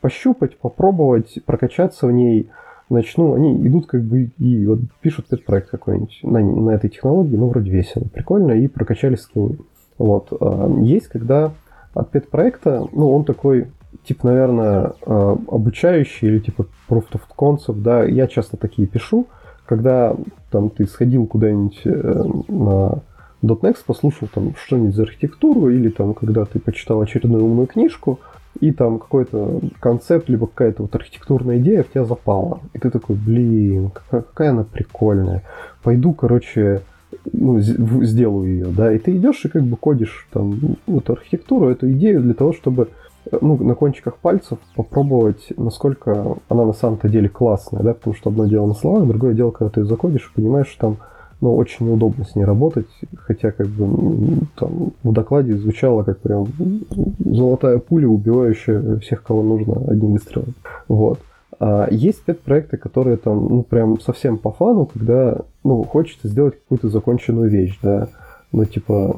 пощупать, попробовать, прокачаться в ней. Значит, ну, они идут как бы и вот пишут пет-проект какой-нибудь на, на этой технологии, ну, вроде весело, прикольно, и прокачали скиллы. Вот. А, есть, когда от пет-проекта, ну, он такой типа, наверное, э, обучающий или типа proof of concept, да, я часто такие пишу, когда там ты сходил куда-нибудь э, на .next, послушал там что-нибудь за архитектуру, или там, когда ты почитал очередную умную книжку, и там какой-то концепт, либо какая-то вот архитектурная идея в тебя запала. И ты такой, блин, какая, она прикольная. Пойду, короче, ну, сделаю ее, да, и ты идешь и как бы кодишь там эту архитектуру, эту идею для того, чтобы ну, на кончиках пальцев попробовать, насколько она на самом-то деле классная, да, потому что одно дело на словах, другое дело, когда ты ее закодишь и понимаешь, что там ну, очень неудобно с ней работать, хотя как бы там в докладе звучало как прям золотая пуля, убивающая всех, кого нужно одним выстрелом. Вот. А есть пет-проекты, которые там, ну, прям совсем по фану, когда, ну, хочется сделать какую-то законченную вещь, да, ну, типа,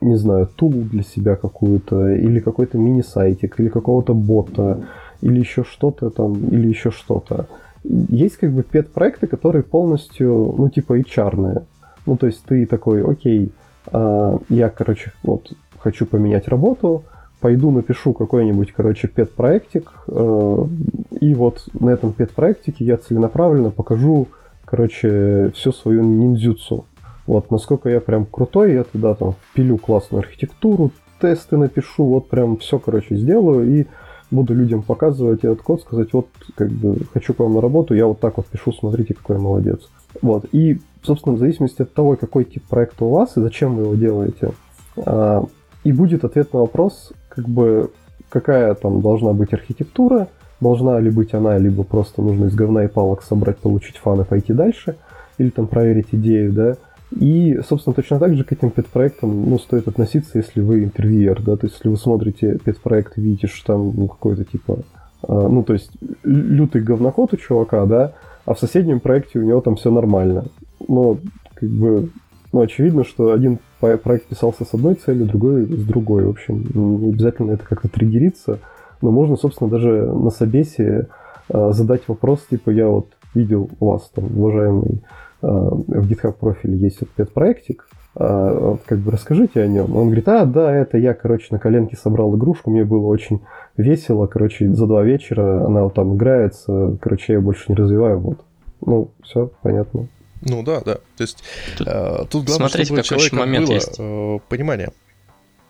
не знаю, тул для себя какую-то, или какой-то мини-сайтик, или какого-то бота, или еще что-то там, или еще что-то. Есть как бы пет-проекты, которые полностью, ну, типа, HR-ные. Ну, то есть ты такой, окей, э, я, короче, вот, хочу поменять работу, пойду напишу какой-нибудь, короче, пет-проектик, э, и вот на этом пет-проектике я целенаправленно покажу, короче, всю свою ниндзюцу. Вот, насколько я прям крутой, я туда там впилю классную архитектуру, тесты напишу, вот прям все, короче, сделаю и буду людям показывать этот код, сказать, вот, как бы, хочу к вам на работу, я вот так вот пишу, смотрите, какой я молодец. Вот, и, собственно, в зависимости от того, какой тип проекта у вас и зачем вы его делаете, а, и будет ответ на вопрос, как бы, какая там должна быть архитектура, должна ли быть она, либо просто нужно из говна и палок собрать, получить фан и пойти дальше, или там проверить идею, да. И, собственно, точно так же к этим педпроектам ну, стоит относиться, если вы интервьюер, да, то есть если вы смотрите педпроект и видите, что там ну, какой-то типа, э, ну, то есть лютый говноход у чувака, да, а в соседнем проекте у него там все нормально. Но, как бы, ну, очевидно, что один проект писался с одной целью, другой с другой. В общем, не обязательно это как-то триггериться, но можно, собственно, даже на собесе э, задать вопрос, типа, я вот видел вас там, уважаемый, в GitHub профиле есть этот пет-проектик, э, вот, как бы расскажите о нем. Он говорит, а, да, это я, короче, на коленке собрал игрушку, мне было очень весело, короче, за два вечера она вот там играется, короче, я ее больше не развиваю, вот. Ну, все, понятно. Ну да, да. То есть тут, э, тут главное, смотрите, чтобы какой человека момент было есть. Э, понимание.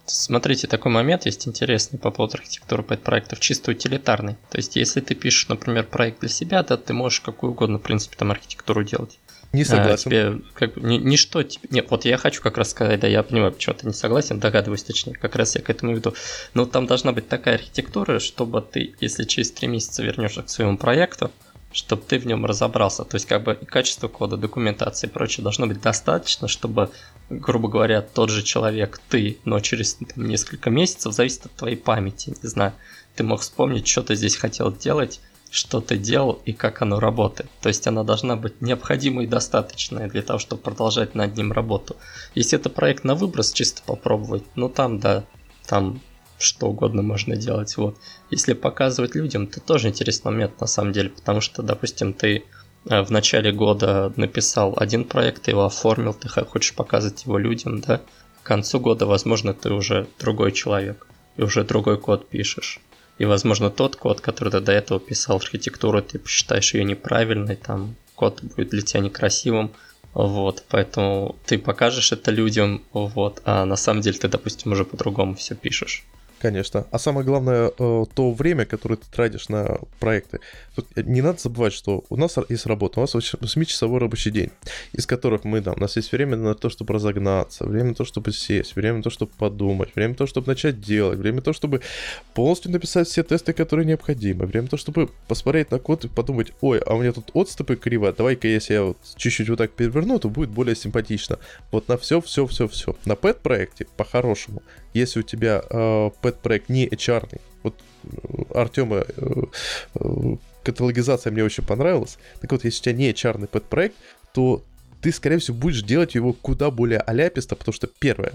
Смотрите, такой момент есть интересный по поводу архитектуры проектов, чисто утилитарный. То есть, если ты пишешь, например, проект для себя, да, ты можешь какую угодно, в принципе, там архитектуру делать. Не согласен. А, тебе, как ни, ничто тебе... Нет, вот я хочу как раз сказать, да, я понимаю, почему ты не согласен, догадываюсь точнее, как раз я к этому веду. Но там должна быть такая архитектура, чтобы ты, если через три месяца вернешься к своему проекту, чтобы ты в нем разобрался. То есть, как бы и качество кода, документации и прочее должно быть достаточно, чтобы, грубо говоря, тот же человек, ты, но через там, несколько месяцев, зависит от твоей памяти, не знаю, ты мог вспомнить, что ты здесь хотел делать, что ты делал и как оно работает. То есть она должна быть необходимой и достаточной для того, чтобы продолжать над ним работу. Если это проект на выброс, чисто попробовать, ну там, да, там что угодно можно делать. Вот. Если показывать людям, то тоже интересный момент на самом деле, потому что, допустим, ты э, в начале года написал один проект, ты его оформил, ты хочешь показывать его людям, да, к концу года, возможно, ты уже другой человек, и уже другой код пишешь. И, возможно, тот код, который ты до этого писал, архитектуру, ты посчитаешь ее неправильной, там код будет для тебя некрасивым, вот, поэтому ты покажешь это людям, вот, а на самом деле ты, допустим, уже по-другому все пишешь. Конечно. А самое главное, э, то время, которое ты тратишь на проекты. Не надо забывать, что у нас есть работа, у нас 8-часовой рабочий день, из которых мы, там, у нас есть время на то, чтобы разогнаться, время на то, чтобы сесть, время на то, чтобы подумать, время на то, чтобы начать делать, время на то, чтобы полностью написать все тесты, которые необходимы, время на то, чтобы посмотреть на код и подумать, ой, а у меня тут отступы криво, давай-ка если я вот чуть-чуть вот так переверну, то будет более симпатично. Вот на все, все, все, все. На пэт-проекте, по-хорошему, если у тебя э, пэт-проект не HR, вот Артема э, э, каталогизация мне очень понравилась, так вот, если у тебя не HR пэт-проект, то ты, скорее всего, будешь делать его куда более аляписто, потому что, первое,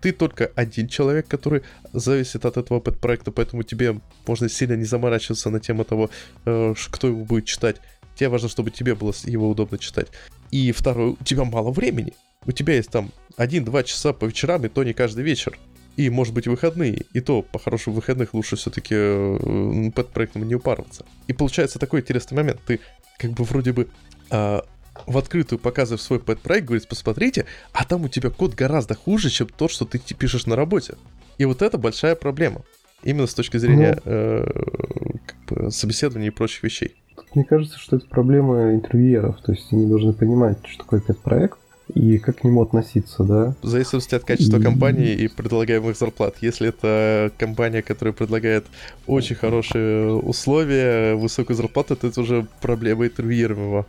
ты только один человек, который зависит от этого пэт-проекта, поэтому тебе можно сильно не заморачиваться на тему того, э, кто его будет читать. Тебе важно, чтобы тебе было его удобно читать. И второе, у тебя мало времени. У тебя есть там 1-2 часа по вечерам, и то не каждый вечер и, может быть, выходные. И то, по-хорошему, выходных лучше все-таки э, под проектом не упарываться. И получается такой интересный момент. Ты как бы вроде бы э, в открытую показываешь свой пэт-проект, говоришь, посмотрите, а там у тебя код гораздо хуже, чем тот, что ты пишешь на работе. И вот это большая проблема. Именно с точки зрения ну, э, как бы собеседования и прочих вещей. Мне кажется, что это проблема интервьюеров. То есть они должны понимать, что такое пэт-проект, и как к нему относиться, да? В зависимости от качества и... компании и предлагаемых зарплат. Если это компания, которая предлагает очень хорошие условия, высокую зарплату, то это уже проблема интервьюируемого.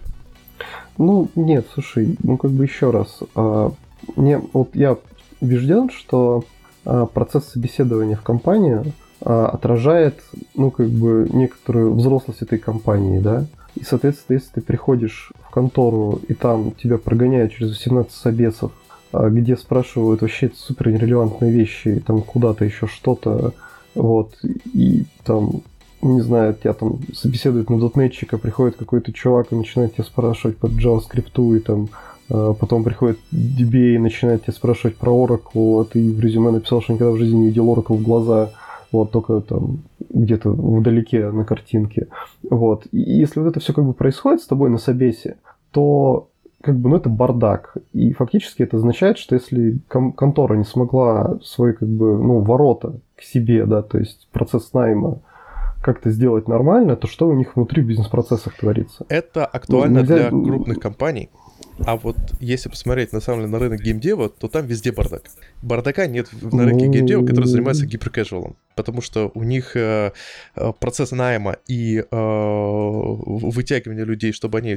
Ну, нет, слушай, ну как бы еще раз. А, мне, вот я убежден, что а, процесс собеседования в компанию а, отражает, ну, как бы, некоторую взрослость этой компании, да. И, соответственно, если ты приходишь контору, и там тебя прогоняют через 18 собесов, а, где спрашивают вообще супер нерелевантные вещи, там куда-то еще что-то, вот, и там, не знаю, тебя там собеседуют на дотнетчика, приходит какой-то чувак и начинает тебя спрашивать по JavaScript, и там а, потом приходит DBA и начинает тебя спрашивать про Oracle, а ты в резюме написал, что никогда в жизни не видел Oracle в глаза, вот только там где-то вдалеке на картинке. Вот. И если вот это все как бы происходит с тобой на собесе, то как бы, ну, это бардак. И фактически это означает, что если кон- контора не смогла свои, как бы, ну, ворота к себе, да, то есть процесс найма как-то сделать нормально, то что у них внутри в бизнес-процессах творится? Это актуально Нельзя... для крупных компаний, А вот если посмотреть на самом деле на рынок геймдева, то там везде бардак. Бардака нет на рынке геймдева, который занимается гиперкэжуалом. Потому что у них э, э процесс найма и э, вытягивания людей, чтобы они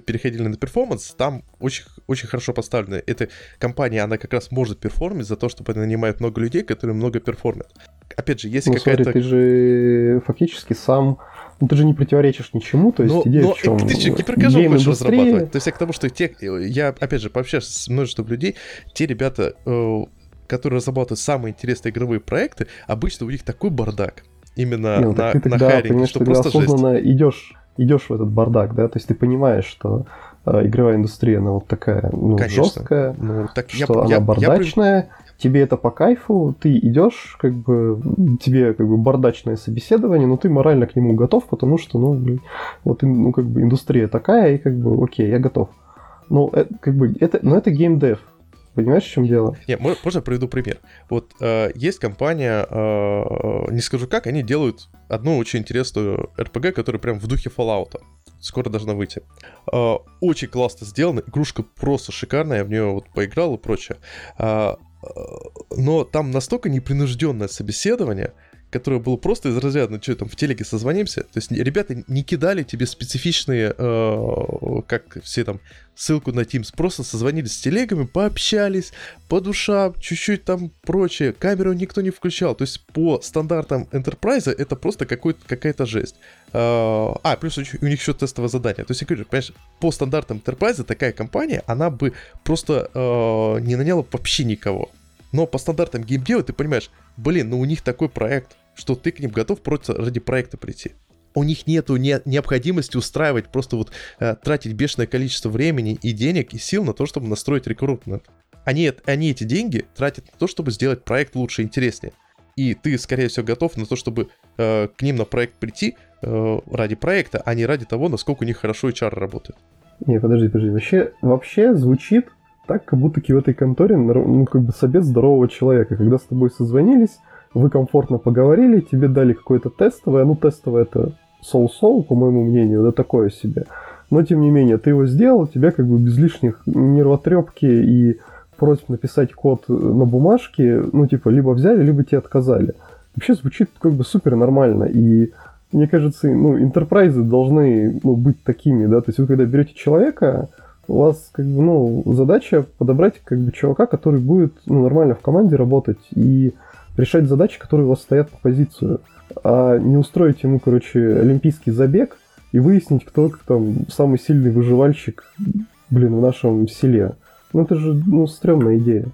переходили на performance, там очень, очень хорошо поставлено. Эта компания, она как раз может перформить за то, чтобы она нанимает много людей, которые много перформят. Опять же, если ну, какая-то... Смотри, ты же фактически сам ну, ты же не противоречишь ничему, то есть но, идея но, в чем? Ты что, гиперкажу хочешь разрабатывать? То есть я к тому, что те, я, опять же, пообщаюсь с множеством людей, те ребята, э, которые разрабатывают самые интересные игровые проекты, обычно у них такой бардак. Именно не, ну, на, ты тогда, на хайринге, что просто осознанно жесть. идешь, идешь в этот бардак, да, то есть ты понимаешь, что э, игровая индустрия, она вот такая, ну, Конечно. жесткая, ну, так что я, она я, бардачная, я тебе это по кайфу, ты идешь, как бы, тебе как бы бардачное собеседование, но ты морально к нему готов, потому что, ну, блин, вот, ну, как бы индустрия такая, и как бы, окей, я готов. Ну, это, как бы, это, но это геймдев, Понимаешь, в чем дело? Не, можно приведу пример? Вот э, есть компания, э, не скажу как, они делают одну очень интересную RPG, которая прям в духе Fallout. Скоро должна выйти. Э, очень классно сделана, игрушка просто шикарная, я в нее вот поиграл и прочее. Э, но там настолько непринужденное собеседование, которое было просто из разряда, ну что там, в телеге созвонимся. То есть ребята не кидали тебе специфичные, э, как все там, ссылку на Teams, просто созвонились с телегами, пообщались, по душам, чуть-чуть там прочее. Камеру никто не включал. То есть по стандартам Enterprise это просто какая-то жесть. Э, а, плюс у них еще тестовое задание. То есть, я говорю, понимаешь, по стандартам Enterprise такая компания, она бы просто э, не наняла вообще никого. Но по стандартам геймдева ты понимаешь, блин, ну у них такой проект, что ты к ним готов просто ради проекта прийти. У них нету не, необходимости устраивать, просто вот э, тратить бешеное количество времени и денег и сил на то, чтобы настроить рекрутмент. Они, они эти деньги тратят на то, чтобы сделать проект лучше и интереснее. И ты, скорее всего, готов на то, чтобы э, к ним на проект прийти э, ради проекта, а не ради того, насколько у них хорошо HR работает. Не, подожди, подожди. Вообще, вообще звучит так, как будто в этой конторе, ну, как бы собес здорового человека. Когда с тобой созвонились, вы комфортно поговорили, тебе дали какое-то тестовое, ну, тестовое это соу-соу, по моему мнению, да такое себе. Но, тем не менее, ты его сделал, тебя как бы без лишних нервотрепки и просьб написать код на бумажке, ну, типа, либо взяли, либо тебе отказали. Вообще звучит как бы супер нормально, и мне кажется, ну, интерпрайзы должны ну, быть такими, да, то есть вы когда берете человека, у вас как бы, ну, задача подобрать как бы чувака, который будет ну, нормально в команде работать и решать задачи, которые у вас стоят по позицию. А не устроить ему, короче, олимпийский забег и выяснить, кто там самый сильный выживальщик, блин, в нашем селе. Ну это же, ну, стрёмная идея.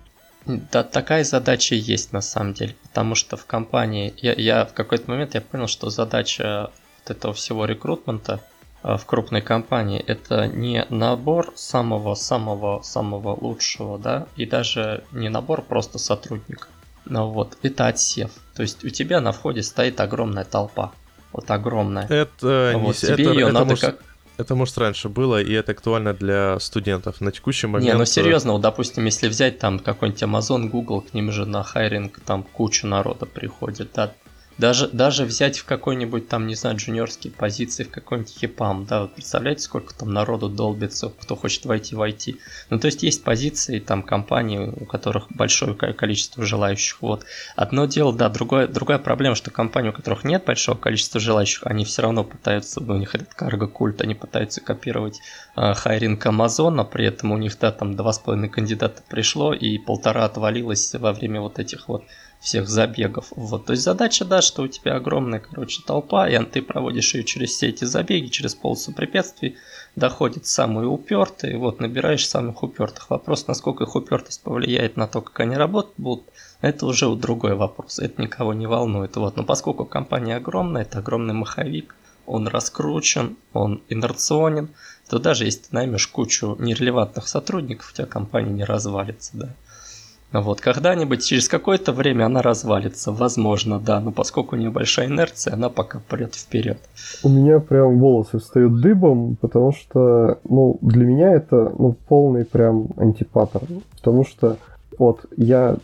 Да, такая задача есть на самом деле, потому что в компании, я, я в какой-то момент я понял, что задача вот этого всего рекрутмента – в крупной компании, это не набор самого-самого-самого лучшего, да, и даже не набор просто сотрудников. Но вот, это отсев. То есть у тебя на входе стоит огромная толпа. Вот огромная. Это вот, не тебе это, ее это надо может, как... Это, может, раньше было, и это актуально для студентов. На текущий момент... Не, ну серьезно, вот, допустим, если взять там какой-нибудь Amazon, Google, к ним же на хайринг там куча народа приходит, да, даже, даже взять в какой-нибудь там, не знаю, джуниорские позиции, в какой-нибудь хипам, да, вот представляете, сколько там народу долбится, кто хочет войти в IT. Ну, то есть есть позиции, там, компании, у которых большое количество желающих, вот. Одно дело, да, другое, другая проблема, что компании, у которых нет большого количества желающих, они все равно пытаются, у них этот карго-культ, они пытаются копировать э, хайринг Амазона, при этом у них, да, там, два с половиной кандидата пришло, и полтора отвалилось во время вот этих вот всех забегов. Вот, то есть задача, да, что у тебя огромная, короче, толпа, и ты проводишь ее через все эти забеги, через полосу препятствий, доходит самые упертые, вот, набираешь самых упертых. Вопрос, насколько их упертость повлияет на то, как они работать будут, это уже другой вопрос, это никого не волнует. Вот, но поскольку компания огромная, это огромный маховик, он раскручен, он инерционен, то даже если ты наймешь кучу нерелевантных сотрудников, у тебя компания не развалится, да. Вот, когда-нибудь, через какое-то время она развалится, возможно, да, но поскольку у нее большая инерция, она пока прет вперед. У меня прям волосы встают дыбом, потому что, ну, для меня это, ну, полный прям антипатер, потому что, вот, я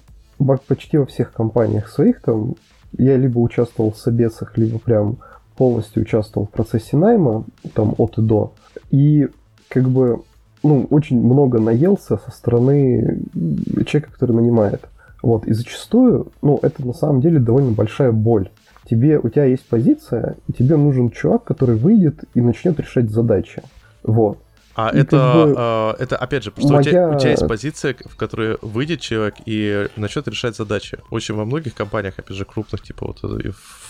почти во всех компаниях своих там, я либо участвовал в собесах, либо прям полностью участвовал в процессе найма, там, от и до, и, как бы, ну, очень много наелся со стороны человека, который нанимает. Вот, и зачастую, ну, это на самом деле довольно большая боль. Тебе, у тебя есть позиция, и тебе нужен чувак, который выйдет и начнет решать задачи. Вот. А и это, как бы а, это, опять же, что моя... у, тебя, у тебя есть позиция, в которой выйдет человек и начнет решать задачи. Очень во многих компаниях, опять же, крупных, типа вот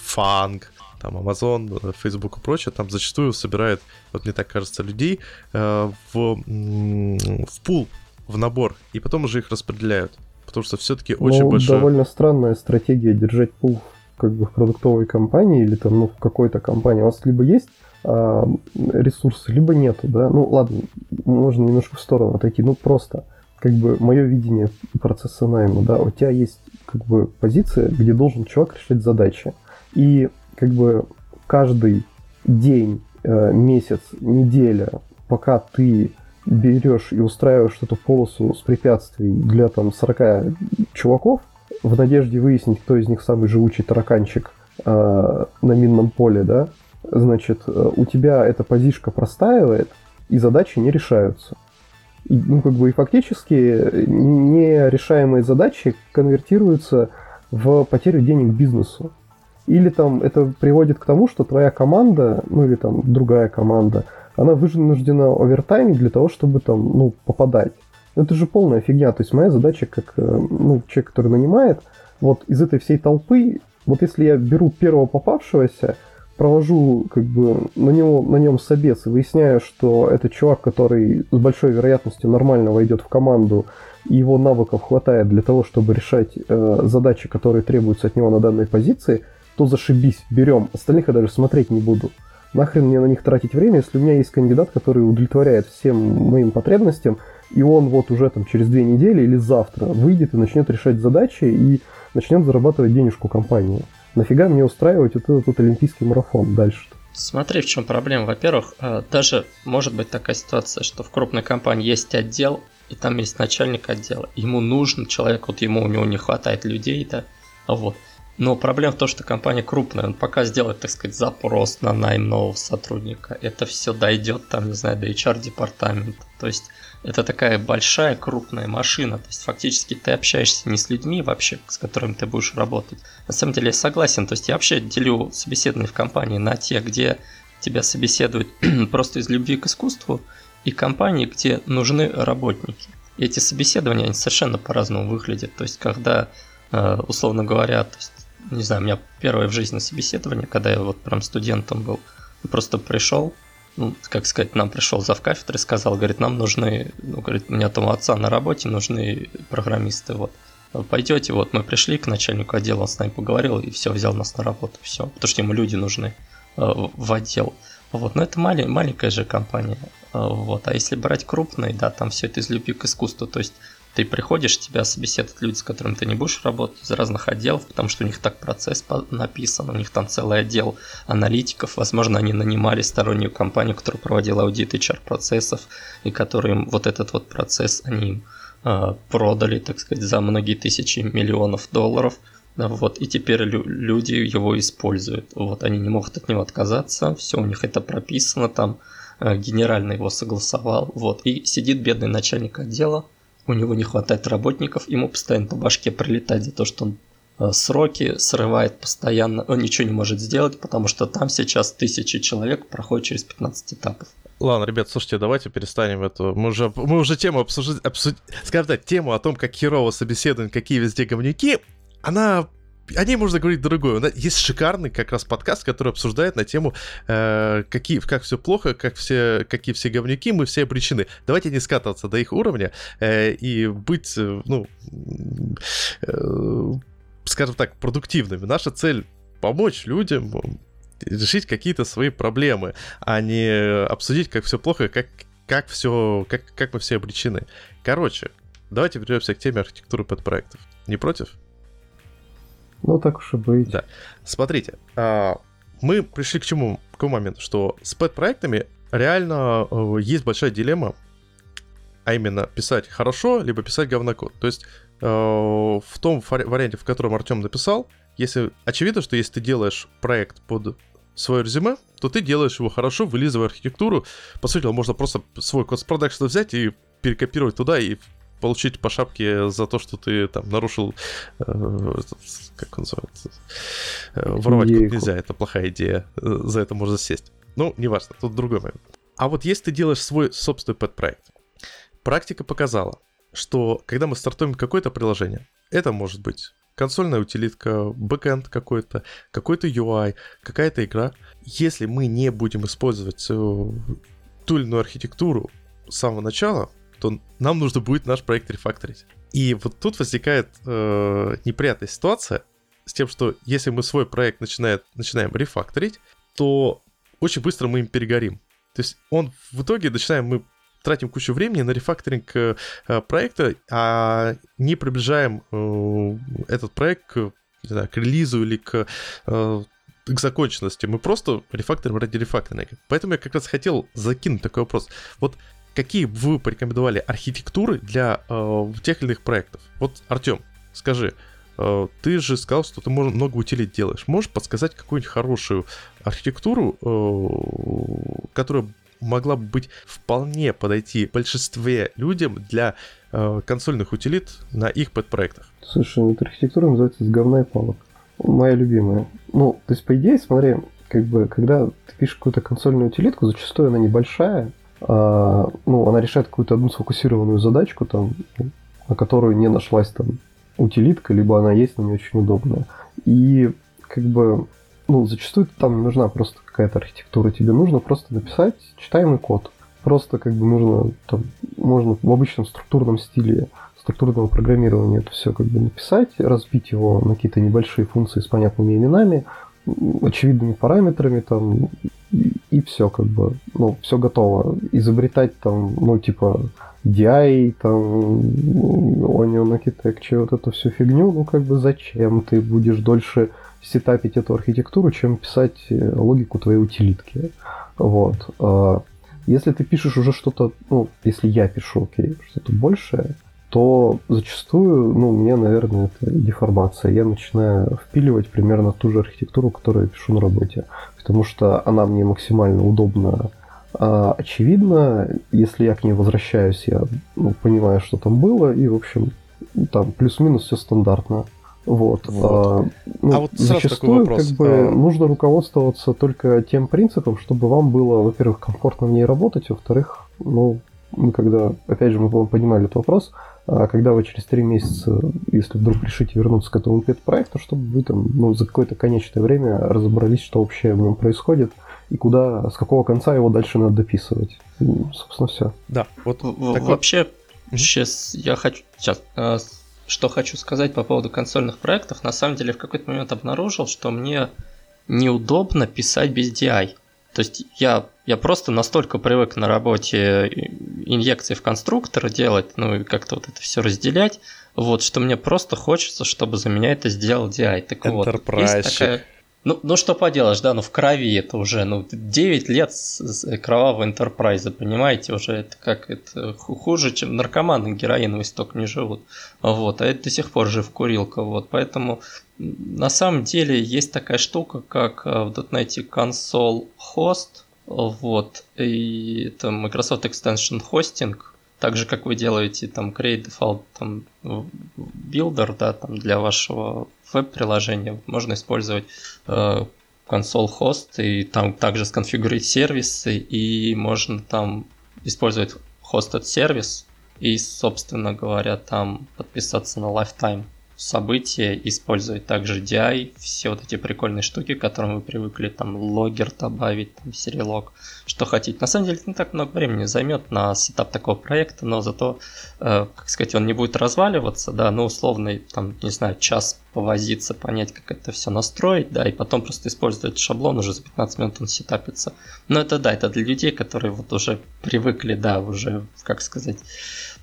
Фанг, там Amazon, Facebook и прочее, там зачастую собирает, вот мне так кажется, людей э, в, в пул, в набор, и потом уже их распределяют. Потому что все-таки ну, очень большое... довольно странная стратегия держать пул как бы в продуктовой компании или там ну, в какой-то компании. У вас либо есть а, ресурсы, либо нету, да. Ну ладно, можно немножко в сторону отойти. Ну просто как бы мое видение процесса найма, да, у тебя есть как бы позиция, где должен чувак решать задачи. И как бы каждый день, э, месяц, неделя, пока ты берешь и устраиваешь эту полосу с препятствий для там 40 чуваков, в надежде выяснить, кто из них самый живучий тараканчик э, на минном поле, да, значит, э, у тебя эта позишка простаивает, и задачи не решаются. И, ну, как бы и фактически нерешаемые задачи конвертируются в потерю денег бизнесу. Или там это приводит к тому, что твоя команда, ну или там другая команда, она вынуждена овертаймить для того, чтобы там, ну, попадать. Это же полная фигня. То есть моя задача, как э, ну, человек, который нанимает, вот из этой всей толпы, вот если я беру первого попавшегося, провожу как бы на, него, на нем собес и выясняю, что это чувак, который с большой вероятностью нормально войдет в команду, и его навыков хватает для того, чтобы решать э, задачи, которые требуются от него на данной позиции, то зашибись, берем. Остальных я даже смотреть не буду. Нахрен мне на них тратить время, если у меня есть кандидат, который удовлетворяет всем моим потребностям, и он вот уже там через две недели или завтра выйдет и начнет решать задачи и начнет зарабатывать денежку компании. Нафига мне устраивать вот этот вот олимпийский марафон дальше? -то? Смотри, в чем проблема. Во-первых, э, даже может быть такая ситуация, что в крупной компании есть отдел, и там есть начальник отдела. Ему нужен человек, вот ему у него не хватает людей, да, вот. Но проблема в том, что компания крупная, он пока сделает, так сказать, запрос на найм нового сотрудника, это все дойдет там, не знаю, до HR-департамента. То есть это такая большая, крупная машина. То есть фактически ты общаешься не с людьми вообще, с которыми ты будешь работать. На самом деле я согласен. То есть я вообще делю собеседование в компании на те, где тебя собеседуют [clears throat] просто из любви к искусству, и компании, где нужны работники. И эти собеседования, они совершенно по-разному выглядят. То есть когда, э, условно говоря, то есть, не знаю, у меня первое в жизни собеседование, когда я вот прям студентом был, просто пришел, ну, как сказать, нам пришел зав кафедры, сказал, говорит, нам нужны, ну, говорит, у меня там у отца на работе нужны программисты, вот. Пойдете, вот мы пришли к начальнику отдела, он с нами поговорил и все, взял нас на работу, все, потому что ему люди нужны э, в отдел. Вот, но это малень, маленькая же компания, э, вот, а если брать крупные, да, там все это из любви к искусству, то есть ты приходишь, тебя собеседуют люди, с которыми ты не будешь работать, из разных отделов, потому что у них так процесс написан, у них там целый отдел аналитиков, возможно, они нанимали стороннюю компанию, которая проводила аудит HR-процессов, и которым вот этот вот процесс они э, продали, так сказать, за многие тысячи миллионов долларов, вот, и теперь лю- люди его используют, вот, они не могут от него отказаться, все у них это прописано там, э, генерально его согласовал, вот, и сидит бедный начальник отдела, у него не хватает работников, ему постоянно по башке прилетать за то, что он э, сроки срывает постоянно, он ничего не может сделать, потому что там сейчас тысячи человек проходят через 15 этапов. Ладно, ребят, слушайте, давайте перестанем эту. Мы уже, мы уже тему обсудили, обсуд... скажем так, тему о том, как херово собеседование, какие везде говнюки, она о ней можно говорить другое. Есть шикарный как раз подкаст, который обсуждает на тему, э, какие, как все плохо, как все, какие все говнюки, мы все обречены. Давайте не скатываться до их уровня э, и быть, э, ну, э, скажем так, продуктивными. Наша цель помочь людям решить какие-то свои проблемы, а не обсудить, как все плохо, как, как все, как, как мы все обречены. Короче, давайте вернемся к теме архитектуры подпроектов. Не против? Ну, так уж и быть. Да. Смотрите, а, мы пришли к чему? К какому моменту? Что с пэт-проектами реально э, есть большая дилемма, а именно писать хорошо, либо писать говнокод. То есть э, в том варианте, в котором Артем написал, если очевидно, что если ты делаешь проект под свое резюме, то ты делаешь его хорошо, вылизывая архитектуру. По сути, можно просто свой код с продакшена взять и перекопировать туда и получить по шапке за то, что ты там нарушил, э, как называется, э, воровать нельзя, это плохая идея, э, за это можно сесть. Ну, неважно, тут другой момент. А вот если ты делаешь свой собственный пэт-проект, практика показала, что когда мы стартуем какое-то приложение, это может быть консольная утилитка, бэкэнд какой-то, какой-то UI, какая-то игра. Если мы не будем использовать э, ту или иную архитектуру с самого начала, то нам нужно будет наш проект рефакторить. И вот тут возникает э, неприятная ситуация с тем, что если мы свой проект начинает, начинаем рефакторить, то очень быстро мы им перегорим. То есть он в итоге начинаем мы тратим кучу времени на рефакторинг э, проекта, а не приближаем э, этот проект к, не знаю, к релизу или к э, к законченности. Мы просто рефакторим ради рефакторинга. Поэтому я как раз хотел закинуть такой вопрос. Вот какие бы вы порекомендовали архитектуры для э, тех или иных проектов? Вот, Артем, скажи, э, ты же сказал, что ты много утилит делаешь. Можешь подсказать какую-нибудь хорошую архитектуру, э, которая могла бы быть вполне подойти большинстве людям для э, консольных утилит на их подпроектах. Слушай, эта архитектура называется «С говна и палок». Моя любимая. Ну, то есть, по идее, смотри, как бы, когда ты пишешь какую-то консольную утилитку, зачастую она небольшая, ну, она решает какую-то одну сфокусированную задачку, там, на которую не нашлась там утилитка, либо она есть, но не очень удобная. И как бы ну, зачастую там не нужна просто какая-то архитектура, тебе нужно просто написать читаемый код. Просто как бы нужно, там, можно в обычном структурном стиле структурного программирования это все как бы написать, разбить его на какие-то небольшие функции с понятными именами, очевидными параметрами там, и, и все как бы, ну, все готово. Изобретать там, ну, типа, DI, там, Onion Architecture, вот эту всю фигню, ну, как бы зачем? Ты будешь дольше сетапить эту архитектуру, чем писать э, логику твоей утилитки. Вот. А если ты пишешь уже что-то, ну, если я пишу, окей, что-то большее, то зачастую, ну, мне, наверное, это деформация. Я начинаю впиливать примерно ту же архитектуру, которую я пишу на работе, потому что она мне максимально удобна, а, очевидно. Если я к ней возвращаюсь, я ну, понимаю, что там было, и, в общем, там плюс-минус все стандартно. Вот. вот. А, ну, а вот зачастую как бы а... нужно руководствоваться только тем принципом, чтобы вам было, во-первых, комфортно в ней работать, во-вторых, ну, мы когда, опять же, мы понимали этот вопрос, а когда вы через три месяца, если вдруг решите вернуться к этому проекту, чтобы вы там, ну, за какое-то конечное время разобрались, что вообще в нем происходит, и куда, с какого конца его дальше надо дописывать. И, собственно, все. Да, вот так вообще, вот. сейчас я хочу, сейчас, а, что хочу сказать по поводу консольных проектов, на самом деле в какой-то момент обнаружил, что мне неудобно писать без DI. То есть я, я просто настолько привык на работе инъекции в конструктор делать, ну и как-то вот это все разделять, вот, что мне просто хочется, чтобы за меня это сделал DI. Так вот, есть такая, ну, ну что поделаешь, да, ну в крови это уже, ну 9 лет с, с кровавого интерпрайза, понимаете, уже это как это хуже, чем наркоманы героиновый сток не живут, вот, а это до сих пор жив курилка, вот, поэтому на самом деле есть такая штука, как э, в .NET Console Host, вот, и это Microsoft Extension Hosting, так же, как вы делаете там create default там, builder, да, там для вашего веб-приложения, можно использовать э, console host и там также сконфигурировать сервисы и можно там использовать hosted сервис и, собственно говоря, там подписаться на lifetime события, использовать также DI, все вот эти прикольные штуки, к которым вы привыкли, там логер добавить, там сериалог, что хотите. На самом деле это не так много времени займет на сетап такого проекта, но зато, э, как сказать, он не будет разваливаться, да, ну условно, там, не знаю, час повозиться, понять, как это все настроить, да, и потом просто использовать шаблон, уже за 15 минут он сетапится. Но это да, это для людей, которые вот уже привыкли, да, уже, как сказать,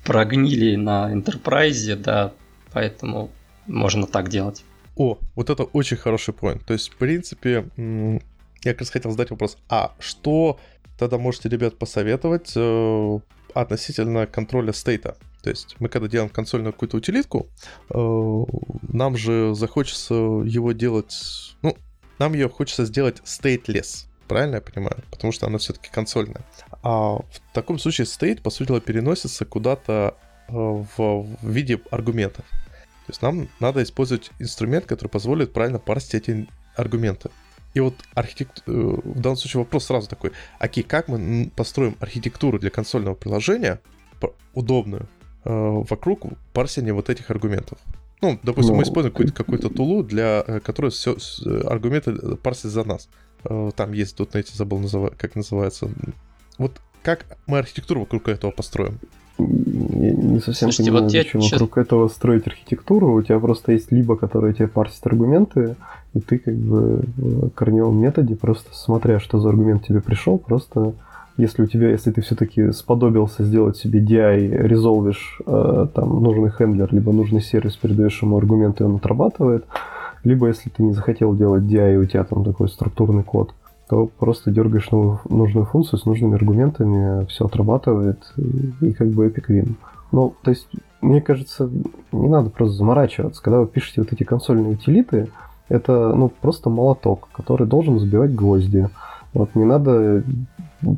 прогнили на enterprise, да, поэтому можно так делать. О, вот это очень хороший point. То есть, в принципе, я как раз хотел задать вопрос, а что тогда можете, ребят, посоветовать э, относительно контроля стейта? То есть мы когда делаем консольную какую-то утилитку, э, нам же захочется его делать, ну, нам ее хочется сделать stateless. Правильно я понимаю? Потому что она все-таки консольная. А в таком случае state, по сути дела, переносится куда-то э, в, в виде аргументов. То есть нам надо использовать инструмент, который позволит правильно парсить эти аргументы. И вот архитект... Э, в данном случае вопрос сразу такой. Окей, как мы построим архитектуру для консольного приложения удобную э, вокруг парсения вот этих аргументов? Ну, допустим, ну, мы используем какую-то, какую-то тулу, для э, которой все аргументы парсит за нас. Там есть тут, знаете, забыл, называ, как называется. Вот как мы архитектуру вокруг этого построим? Я не совсем Слушайте, понимаю, вот зачем сейчас... вокруг этого строить архитектуру. У тебя просто есть либо, который тебе парсит аргументы, и ты как бы в корневом методе, просто смотря, что за аргумент тебе пришел, просто если у тебя, если ты все-таки сподобился сделать себе DI, резолвишь э, там нужный хендлер, либо нужный сервис, передаешь ему аргументы, и он отрабатывает, либо если ты не захотел делать DI, и у тебя там такой структурный код, то просто дергаешь новую, нужную функцию с нужными аргументами, все отрабатывает, и, и как бы эпик вин. Ну, то есть, мне кажется, не надо просто заморачиваться. Когда вы пишете вот эти консольные утилиты, это ну, просто молоток, который должен забивать гвозди. Вот не надо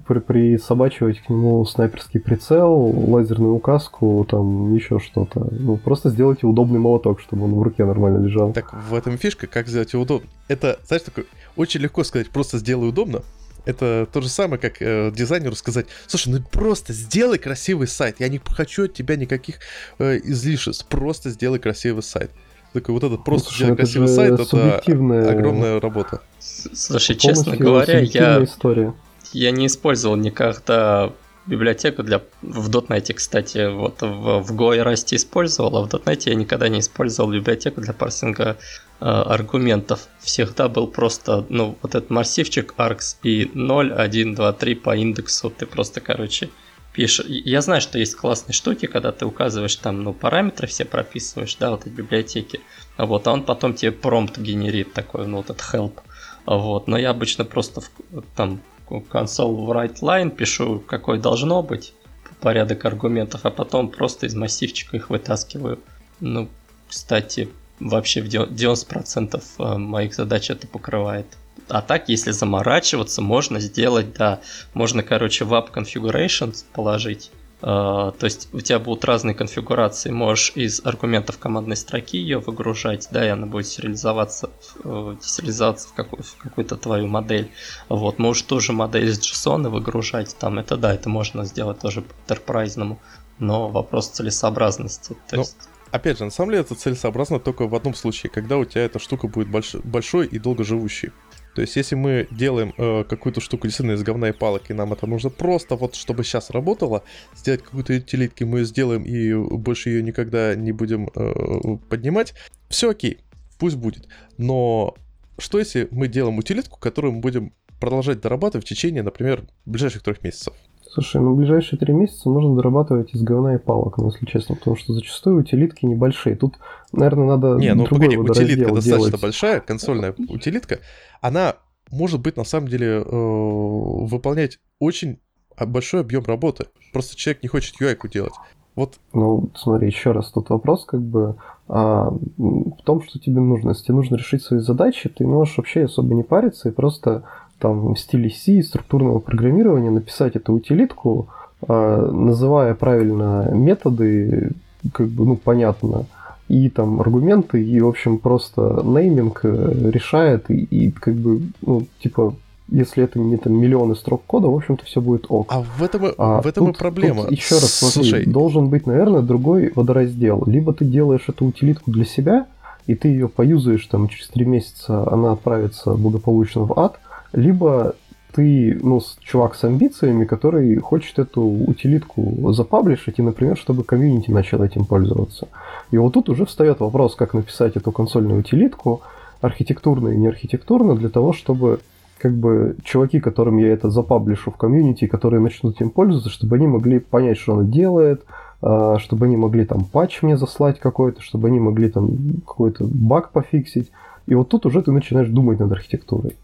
при присобачивать к нему снайперский прицел, лазерную указку, там еще что-то. Ну, просто сделайте удобный молоток, чтобы он в руке нормально лежал. Так в этом фишка, как сделать его удобно. Это, знаешь, такое, очень легко сказать, просто сделай удобно. Это то же самое, как э, дизайнеру сказать, слушай, ну просто сделай красивый сайт. Я не хочу от тебя никаких э, излишеств, просто сделай красивый сайт. Такой вот этот просто Слушай, красивый сайт, это огромная работа. Слушай, честно говоря, я, история. Я не использовал никогда библиотеку для в .NET, кстати, вот в, в Go и Rust использовал, а в .NET я никогда не использовал библиотеку для парсинга э, аргументов. Всегда был просто, ну, вот этот массивчик args и 0, 1, 2, 3 по индексу. Ты просто, короче, пишешь. Я знаю, что есть классные штуки, когда ты указываешь там, ну, параметры все прописываешь, да, вот эти библиотеки. Вот, а он потом тебе промпт генерит такой, ну, вот этот help. Вот, но я обычно просто в, там console write line пишу, какой должно быть порядок аргументов, а потом просто из массивчика их вытаскиваю. Ну, кстати, вообще в 90% э, моих задач это покрывает. А так, если заморачиваться, можно сделать, да, можно, короче, в app configurations положить. Uh, то есть у тебя будут разные конфигурации. Можешь из аргументов командной строки ее выгружать, да, и она будет сериализоваться, uh, сериализоваться в, какую, в какую-то твою модель. Вот, можешь тоже модель из JSON выгружать, там, это да, это можно сделать тоже по enterprise но вопрос целесообразности. То ну, есть... Опять же, на самом деле это целесообразно только в одном случае, когда у тебя эта штука будет больш... большой и долгоживущей. То есть, если мы делаем э, какую-то штуку действительно из говна и палок, и нам это нужно просто вот, чтобы сейчас работало, сделать какую-то утилитки, мы ее сделаем и больше ее никогда не будем э, поднимать, все окей, пусть будет. Но что если мы делаем утилитку, которую мы будем продолжать дорабатывать в течение, например, ближайших трех месяцев? Слушай, ну ближайшие три месяца можно дорабатывать из говна и палок, ну, если честно, потому что зачастую утилитки небольшие. Тут, наверное, надо Не, ну погоди, утилитка достаточно делать. большая, консольная утилитка, она может быть на самом деле э, выполнять очень большой объем работы. Просто человек не хочет UI делать. Вот. Ну, смотри, еще раз, тут вопрос как бы а, в том, что тебе нужно. Если тебе нужно решить свои задачи, ты можешь вообще особо не париться и просто там в стиле C, структурного программирования, написать эту утилитку, э, называя правильно методы, как бы, ну, понятно, и там аргументы, и, в общем, просто нейминг э, решает, и, и как бы, ну, типа, если это не там миллионы строк кода, в общем-то, все будет ок. А в этом, а в этом тут, и проблема. Тут еще раз смотри, Слушай. должен быть, наверное, другой водораздел. Либо ты делаешь эту утилитку для себя, и ты ее поюзаешь там через три месяца, она отправится благополучно в ад, либо ты, ну, чувак с амбициями, который хочет эту утилитку запаблишить, и, например, чтобы комьюнити начал этим пользоваться. И вот тут уже встает вопрос, как написать эту консольную утилитку, архитектурно и не архитектурно, для того, чтобы как бы чуваки, которым я это запаблишу в комьюнити, которые начнут этим пользоваться, чтобы они могли понять, что она делает, а, чтобы они могли там патч мне заслать какой-то, чтобы они могли там какой-то баг пофиксить. И вот тут уже ты начинаешь думать над архитектурой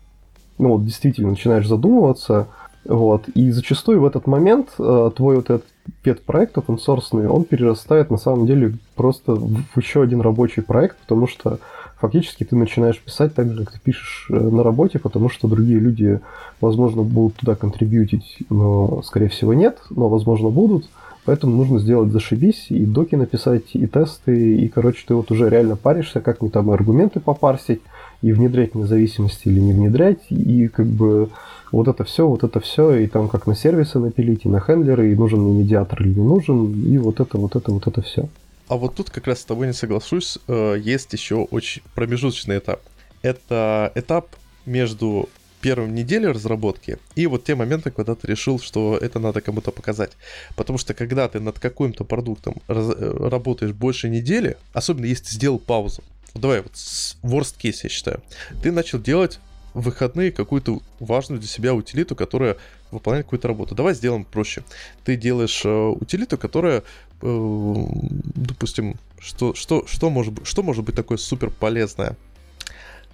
ну вот действительно начинаешь задумываться, вот, и зачастую в этот момент э, твой вот этот пет-проект open source, он перерастает на самом деле просто в еще один рабочий проект, потому что фактически ты начинаешь писать так же, как ты пишешь э, на работе, потому что другие люди, возможно, будут туда контрибьютить, но, скорее всего, нет, но, возможно, будут. Поэтому нужно сделать зашибись, и доки написать, и тесты, и, короче, ты вот уже реально паришься, как мне там аргументы попарсить, и внедрять независимости или не внедрять, и как бы вот это все, вот это все, и там как на сервисы напилить, и на хендлеры, и нужен ли медиатор или не нужен, и вот это, вот это, вот это все. А вот тут как раз с тобой не соглашусь, э, есть еще очень промежуточный этап. Это этап между первой неделей разработки и вот те моменты, когда ты решил, что это надо кому-то показать. Потому что когда ты над каким-то продуктом раз, э, работаешь больше недели, особенно если ты сделал паузу, давай вот worst case я считаю, ты начал делать в выходные какую-то важную для себя утилиту, которая выполняет какую-то работу. Давай сделаем проще. Ты делаешь э, утилиту, которая, э, допустим, что, что, что, может что может быть такое супер полезное?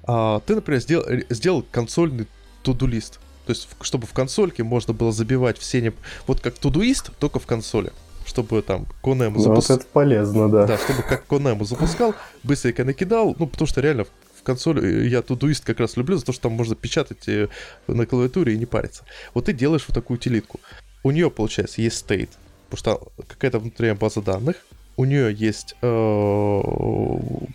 А, ты, например, сделал, сделал консольный туду-лист. То есть, чтобы в консольке можно было забивать все... Не... Вот как тудуист, только в консоли. Чтобы там Конему запускал... Вот это полезно, да. Да, чтобы как Конему запускал, быстренько накидал. Ну, потому что реально в консоль э, я тудуист как раз люблю за то, что там можно печатать э, на клавиатуре и не париться. Вот ты делаешь вот такую утилитку. У нее, получается, есть state, потому что какая-то внутренняя база данных, у нее есть э,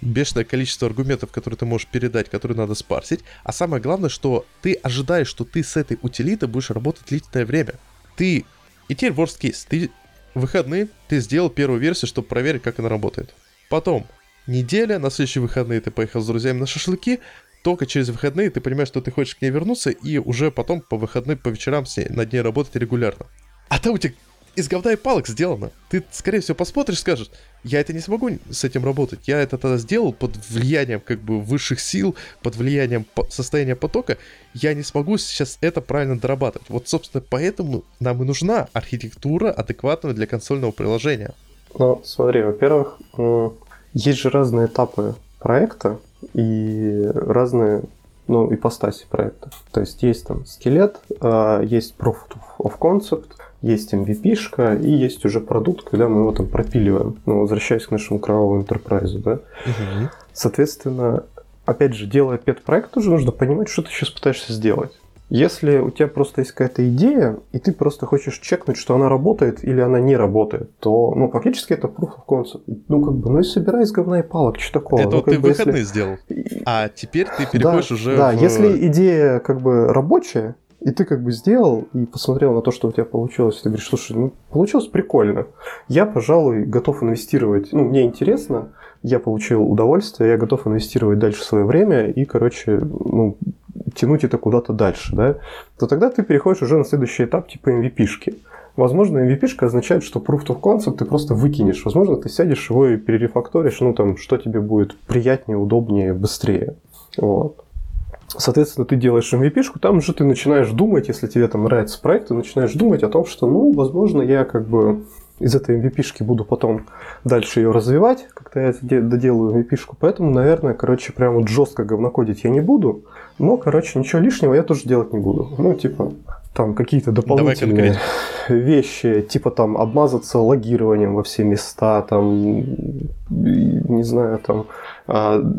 бешеное количество аргументов, которые ты можешь передать, которые надо спарсить. А самое главное, что ты ожидаешь, что ты с этой утилитой будешь работать длительное время. Ты... И теперь worst case. Ты в выходные ты сделал первую версию, чтобы проверить, как она работает. Потом неделя, на следующие выходные ты поехал с друзьями на шашлыки, только через выходные ты понимаешь, что ты хочешь к ней вернуться, и уже потом по выходным, по вечерам с ней, над ней работать регулярно. А там у тебя из говна и палок сделано. Ты, скорее всего, посмотришь скажешь, я это не смогу с этим работать. Я это тогда сделал под влиянием как бы высших сил, под влиянием состояния потока. Я не смогу сейчас это правильно дорабатывать. Вот, собственно, поэтому нам и нужна архитектура адекватная для консольного приложения. Ну, смотри, во-первых, есть же разные этапы проекта и разные ну, ипостаси проекта. То есть есть там скелет, а, есть proof of concept, есть MVP-шка и есть уже продукт, когда мы его там пропиливаем. Ну, возвращаясь к нашему кровавому enterprise, да. Угу. Соответственно, опять же, делая пет-проект, тоже нужно понимать, что ты сейчас пытаешься сделать. Если у тебя просто есть какая-то идея, и ты просто хочешь чекнуть, что она работает или она не работает, то, ну, фактически это proof of concept. Ну, как бы, ну и собирай из говна и палок, что такого? Это ну, вот ты бы, выходные если... сделал, а теперь ты переходишь да, уже Да, в... если идея, как бы, рабочая, и ты как бы сделал и посмотрел на то, что у тебя получилось, и ты говоришь, слушай, ну, получилось прикольно. Я, пожалуй, готов инвестировать, ну, мне интересно, я получил удовольствие, я готов инвестировать дальше свое время и, короче, ну, тянуть это куда-то дальше, да, то тогда ты переходишь уже на следующий этап типа MVP-шки. Возможно, MVP-шка означает, что proof of concept ты просто выкинешь. Возможно, ты сядешь его и перерефакторишь, ну там, что тебе будет приятнее, удобнее, быстрее. Вот. Соответственно, ты делаешь MVP-шку, там уже ты начинаешь думать, если тебе там нравится проект, ты начинаешь думать о том, что, ну, возможно, я как бы из этой MVP-шки буду потом дальше ее развивать, когда я доделаю MVP-шку. Поэтому, наверное, короче, прям вот жестко говнокодить я не буду. Но, короче, ничего лишнего я тоже делать не буду. Ну, типа, там какие-то дополнительные вещи, типа там обмазаться логированием во все места, там, не знаю, там,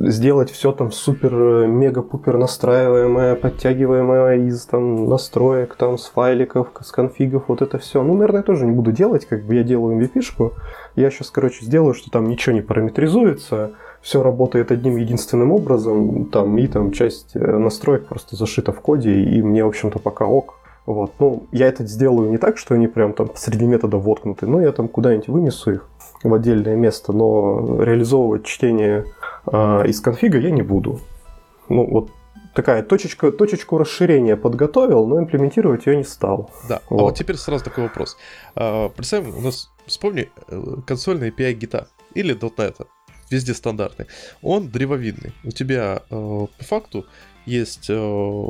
сделать все там супер мега-пупер настраиваемое, подтягиваемое из там настроек, там, с файликов, с конфигов, вот это все. Ну, наверное, я тоже не буду делать, как бы я делаю MVP-шку. Я сейчас, короче, сделаю, что там ничего не параметризуется, все работает одним единственным образом, там, и там часть э, настроек просто зашита в коде, и мне, в общем-то, пока ок. Вот. Ну, я это сделаю не так, что они прям там среди метода воткнуты, но я там куда-нибудь вынесу их в отдельное место, но реализовывать чтение э, из конфига я не буду. Ну, вот такая точечка, точечку расширения подготовил, но имплементировать ее не стал. Да, вот. а вот теперь сразу такой вопрос. А, представим, у нас, вспомни, э, консольный API гита или .NET, везде стандартный. Он древовидный. У тебя э, по факту есть, э,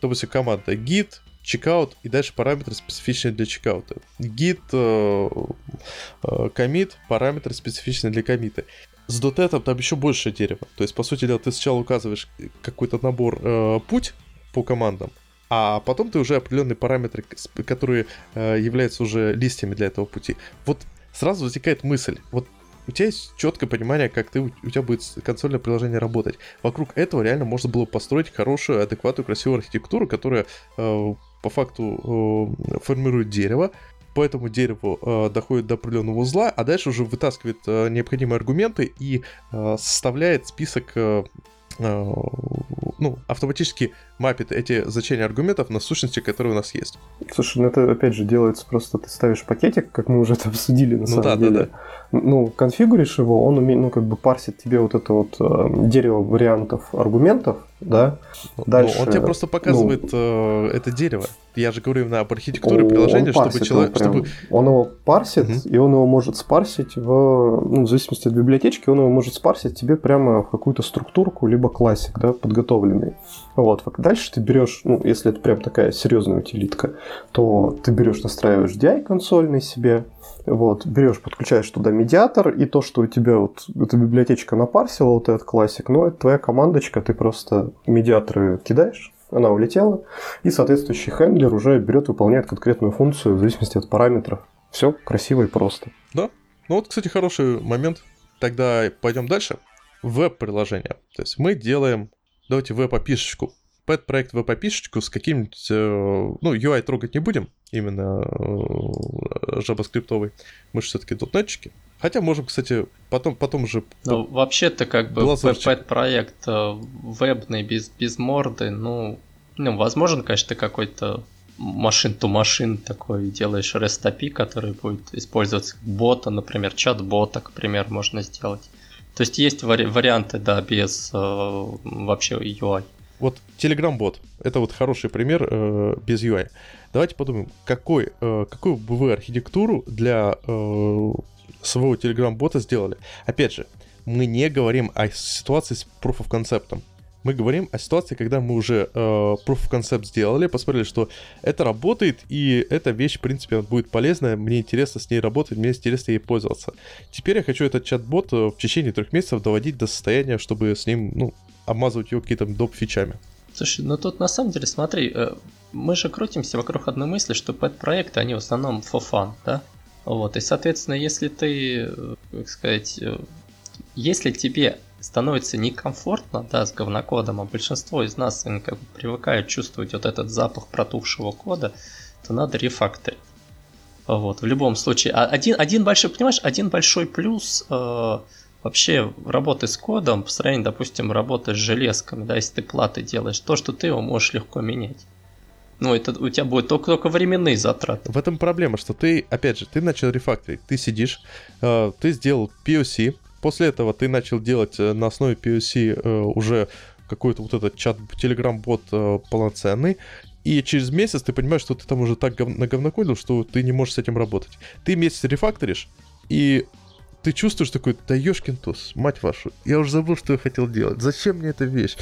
допустим, команда git, чекаут и дальше параметры специфичные для чекаута. Git, commit, параметры специфичные для комита. С .NET там еще больше дерева. То есть, по сути дела, ты сначала указываешь какой-то набор э, путь по командам, а потом ты уже определенные параметры, которые э, являются уже листьями для этого пути. Вот сразу возникает мысль, вот у тебя есть четкое понимание, как ты, у тебя будет консольное приложение работать. Вокруг этого реально можно было построить хорошую, адекватную, красивую архитектуру, которая э, по факту э, формирует дерево, по этому дереву э, доходит до определенного узла, а дальше уже вытаскивает э, необходимые аргументы и э, составляет список э, э, ну, автоматически мапит эти значения аргументов на сущности, которые у нас есть. Слушай, ну это опять же делается просто, ты ставишь пакетик, как мы уже это обсудили на ну, самом да, деле. Да, да ну, конфигуришь его, он умеет, ну, как бы парсит тебе вот это вот э, дерево вариантов аргументов, да. Дальше, ну, он тебе просто показывает ну, э, это дерево. Я же говорю именно об архитектуре приложения, чтобы человек, прям, чтобы... Он его парсит, угу. и он его может спарсить в, ну, в зависимости от библиотечки, он его может спарсить тебе прямо в какую-то структурку, либо классик, да, подготовленный. Вот. Дальше ты берешь, ну, если это прям такая серьезная утилитка, то ты берешь, настраиваешь DI консольный себе, вот, берешь, подключаешь туда медиатор, и то, что у тебя вот эта библиотечка напарсила, вот этот классик, ну, это твоя командочка, ты просто медиаторы кидаешь, она улетела, и соответствующий хендлер уже берет, выполняет конкретную функцию в зависимости от параметров. Все красиво и просто. Да. Ну вот, кстати, хороший момент. Тогда пойдем дальше. Веб-приложение. То есть мы делаем, давайте веб-опишечку пэт-проект веб-опишечку с каким-нибудь, э, ну, UI трогать не будем, именно э, JavaScript. Мы же все-таки дотнетчики. Хотя можем, кстати, потом, потом уже... Ну, вообще-то как бы пэт-проект э, вебный, без, без морды, ну, ну, возможен, конечно, ты какой-то машин-то-машин такой делаешь REST API, который будет использоваться бота, например, чат-бота, к примеру, можно сделать. То есть есть вари- варианты, да, без э, вообще UI. Вот Telegram-бот — это вот хороший пример э, без UI. Давайте подумаем, какой, э, какую бы вы архитектуру для э, своего Telegram-бота сделали. Опять же, мы не говорим о ситуации с Proof of Concept. Мы говорим о ситуации, когда мы уже э, Proof of Concept сделали, посмотрели, что это работает, и эта вещь, в принципе, будет полезная, мне интересно с ней работать, мне интересно ей пользоваться. Теперь я хочу этот чат-бот э, в течение трех месяцев доводить до состояния, чтобы с ним, ну, обмазывать его какими-то доп. фичами. Слушай, ну тут на самом деле, смотри, э, мы же крутимся вокруг одной мысли, что пэт-проекты, они в основном for fun, да? Вот, и, соответственно, если ты, э, как сказать, если тебе становится некомфортно, да, с говнокодом, а большинство из нас они как бы привыкают чувствовать вот этот запах протухшего кода, то надо рефакторить. Вот, в любом случае. А один, один большой, понимаешь, один большой плюс э, вообще работы с кодом по сравнению, допустим, работы с железками, да, если ты платы делаешь, то, что ты его можешь легко менять. Ну, это у тебя будет только, только временные затраты. В этом проблема, что ты, опять же, ты начал рефакторить, ты сидишь, э, ты сделал POC, после этого ты начал делать э, на основе POC э, уже какой-то вот этот чат, телеграм-бот э, полноценный, и через месяц ты понимаешь, что ты там уже так гов- наговнокодил, что ты не можешь с этим работать. Ты месяц рефакторишь, и ты чувствуешь такой, да ёшкин туз, мать вашу, я уже забыл, что я хотел делать. Зачем мне эта вещь?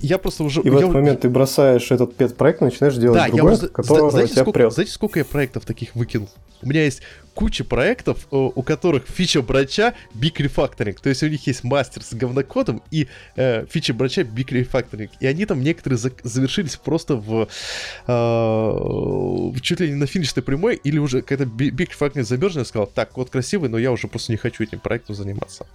Я просто уже... И в этот я... момент ты бросаешь этот пет-проект, начинаешь делать да, другой, я уже... который знаете, сколько, прет. Знаете, сколько я проектов таких выкинул? У меня есть куча проектов, у которых фича брача Big Refactoring. То есть у них есть мастер с говнокодом и э, фича брача Big Refactoring. И они там некоторые за- завершились просто в, э, чуть ли не на финишной прямой, или уже когда Big Refactoring замерзли, я сказал, так, код красивый, но я уже просто не хочу этим проектом заниматься.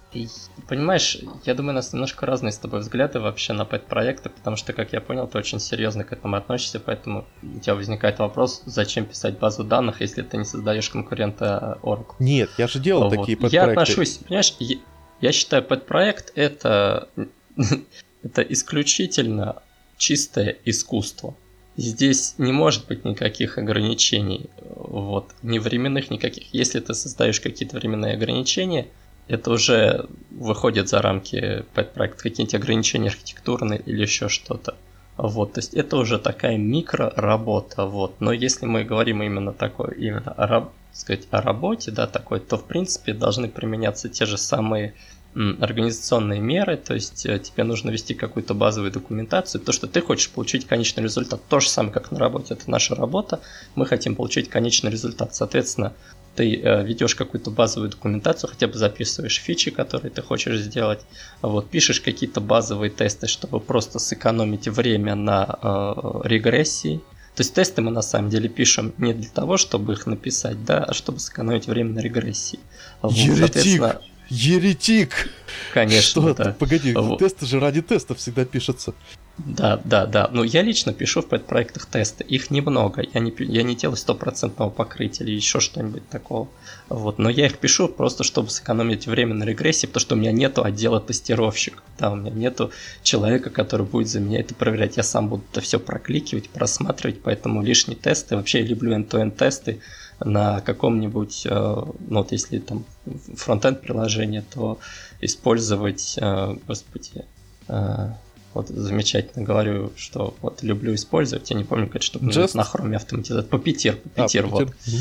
Понимаешь, я думаю, у нас немножко разные с тобой взгляды вообще на пэт-проекты, потому что, как я понял, ты очень серьезно к этому относишься, поэтому у тебя возникает вопрос, зачем писать базу данных, если ты не создаешь конкурента Oracle. Нет, я же делал вот. такие подпроекты. Я отношусь, понимаешь, я, я считаю, подпроект это, [laughs] это исключительно чистое искусство. Здесь не может быть никаких ограничений, вот, ни временных никаких. Если ты создаешь какие-то временные ограничения, это уже выходит за рамки подпроекта, какие-нибудь ограничения архитектурные или еще что-то. Вот, то есть это уже такая микроработа, вот. Но если мы говорим именно такой, именно о, сказать, о работе, да, такой, то в принципе должны применяться те же самые организационные меры, то есть э, тебе нужно вести какую-то базовую документацию, то, что ты хочешь получить конечный результат, то же самое, как на работе, это наша работа, мы хотим получить конечный результат, соответственно, ты э, ведешь какую-то базовую документацию, хотя бы записываешь фичи, которые ты хочешь сделать, вот, пишешь какие-то базовые тесты, чтобы просто сэкономить время на э, регрессии, То есть тесты мы на самом деле пишем не для того, чтобы их написать, да, а чтобы сэкономить время на регрессии. Вот, Еретик! Еретик! Конечно, Что да. Погоди, вот. тесты же ради тестов всегда пишутся. Да, да, да. Ну, я лично пишу в пэт-проектах тесты. Их немного. Я не, я не делаю стопроцентного покрытия или еще что-нибудь такого. Вот. Но я их пишу просто, чтобы сэкономить время на регрессии, потому что у меня нету отдела тестировщиков. Да, у меня нету человека, который будет за меня это проверять. Я сам буду это все прокликивать, просматривать, поэтому лишние тесты. Вообще я люблю end-to-end тесты на каком-нибудь, э, ну вот если там фронтенд приложение, то использовать, э, господи, э, вот замечательно говорю, что вот люблю использовать. Я не помню, как что Just... на хроме автоматизация. Puppeteer, Puppeteer, а, вот. Угу.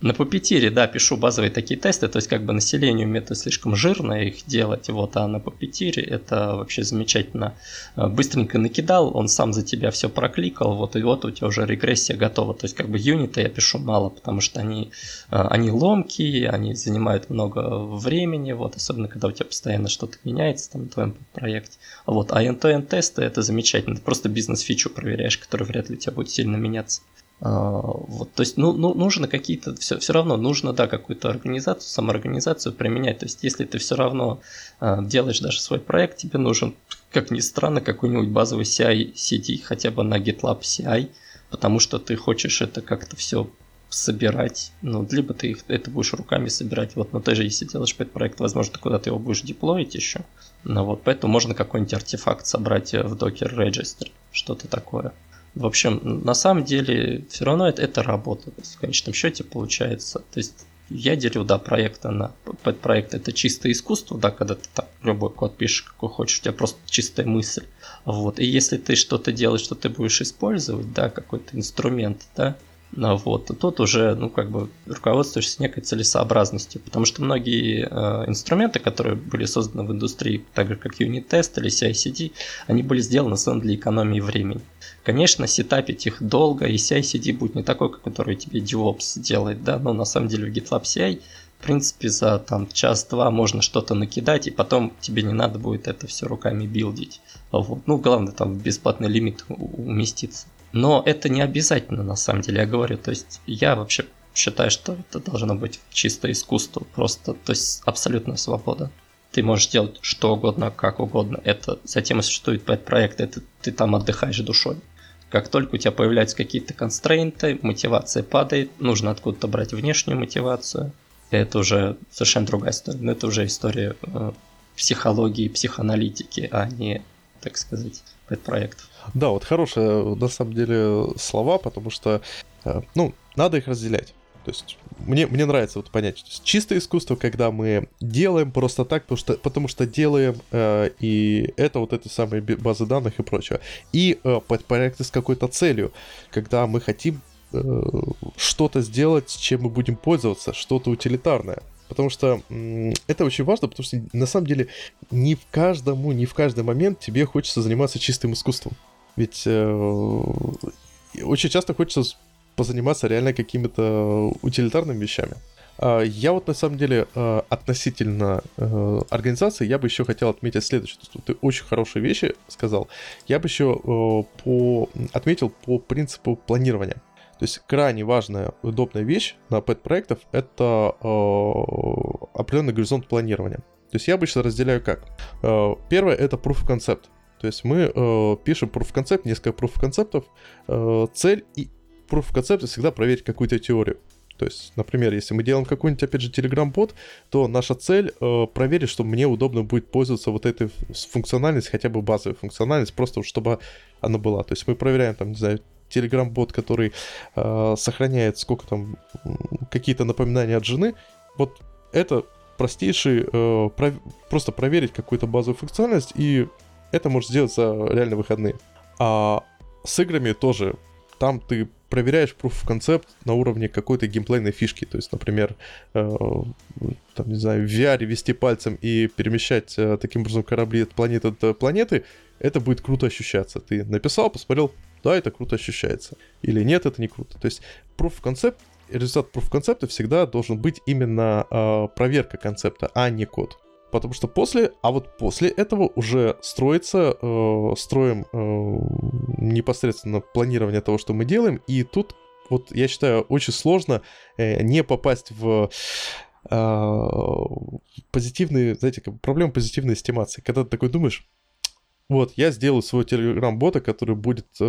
На Puppeteer, да, пишу базовые такие тесты, то есть как бы на Selenium это слишком жирно их делать, вот, а на Puppeteer это вообще замечательно. Э, быстренько накидал, он сам за тебя все прокликал, вот, и вот у тебя уже регрессия готова. То есть как бы юниты я пишу мало, потому что они, э, они ломкие, они занимают много времени, вот, особенно когда у тебя постоянно что-то меняется там в твоем проекте. Вот, а end тесты это замечательно. Ты просто бизнес-фичу проверяешь, которая вряд ли у тебя будет сильно меняться. А, вот, то есть, ну, ну, нужно какие-то, все, все равно нужно, да, какую-то организацию, самоорганизацию применять. То есть, если ты все равно а, делаешь даже свой проект, тебе нужен, как ни странно, какой-нибудь базовый CI CD, хотя бы на GitLab CI, потому что ты хочешь это как-то все собирать, ну, либо ты их, это будешь руками собирать, вот, но ты же, если делаешь проект, возможно, ты куда-то его будешь деплоить еще, ну, вот, поэтому можно какой-нибудь артефакт собрать в Docker Register, что-то такое. В общем, на самом деле, все равно это, это работа, в конечном счете получается, то есть, я делю, да, проекты на подпроект это чистое искусство, да, когда ты так любой код пишешь, какой хочешь, у тебя просто чистая мысль. Вот. И если ты что-то делаешь, что ты будешь использовать, да, какой-то инструмент, да, вот, то тут уже, ну, как бы руководствуешься некой целесообразностью, потому что многие э, инструменты, которые были созданы в индустрии, так же как Unit-тест или CI-CD, они были сделаны сам для экономии времени. Конечно, сетапить их долго, и CI-CD будет не такой, как который тебе DevOps делает, да, но на самом деле в GitLab CI в принципе, за там час-два можно что-то накидать, и потом тебе не надо будет это все руками билдить. Вот. Ну, главное, там в бесплатный лимит уместиться. Но это не обязательно, на самом деле, я говорю. То есть я вообще считаю, что это должно быть чисто искусство, просто, то есть абсолютная свобода. Ты можешь делать что угодно, как угодно. Это затем и существует проект, это ты там отдыхаешь душой. Как только у тебя появляются какие-то констрейнты, мотивация падает, нужно откуда-то брать внешнюю мотивацию. Это уже совершенно другая история. Но это уже история э, психологии, психоаналитики, а не, так сказать, проектов. Да, вот хорошие на самом деле слова, потому что, э, ну, надо их разделять. То есть мне, мне нравится вот понять, то есть чистое искусство, когда мы делаем просто так, потому что, потому что делаем, э, и это вот эти самые базы данных и прочее. И э, проекты с какой-то целью, когда мы хотим э, что-то сделать, чем мы будем пользоваться, что-то утилитарное. Потому что это очень важно, потому что на самом деле не в каждому, не в каждый момент тебе хочется заниматься чистым искусством. Ведь э, очень часто хочется позаниматься реально какими-то утилитарными вещами. А я вот на самом деле э, относительно э, организации я бы еще хотел отметить следующее. Ты очень хорошие вещи сказал. Я бы еще э, по, отметил по принципу планирования. То есть крайне важная, удобная вещь на пэт-проектов — это э, определенный горизонт планирования. То есть я обычно разделяю как. Первое — это proof of concept. То есть мы э, пишем proof of concept, несколько proof of concept. Э, цель и proof of concept всегда проверить какую-то теорию. То есть, например, если мы делаем какой-нибудь, опять же, Telegram-бот, то наша цель э, проверить, чтобы мне удобно будет пользоваться вот этой функциональностью, хотя бы базовой функциональность, просто чтобы она была. То есть мы проверяем, там, не знаю, Telegram-бот, который э, сохраняет сколько там, какие-то напоминания от жены. Вот это простейший, э, пров... просто проверить какую-то базовую функциональность, и это можешь сделать за реально выходные. А с играми тоже, там ты проверяешь proof of concept на уровне какой-то геймплейной фишки. То есть, например, э, там, не знаю, в VR вести пальцем и перемещать э, таким образом корабли от планеты до планеты, это будет круто ощущаться. Ты написал, посмотрел, да, это круто ощущается. Или нет, это не круто. То есть proof of concept, результат proof of concept всегда должен быть именно э, проверка концепта, а не код. Потому что после, а вот после этого уже строится, э, строим э, непосредственно планирование того, что мы делаем, и тут вот я считаю очень сложно э, не попасть в э, позитивные, знаете, как проблема позитивной эстимации, когда ты такой думаешь, вот, я сделаю свой телеграм-бота, который будет э,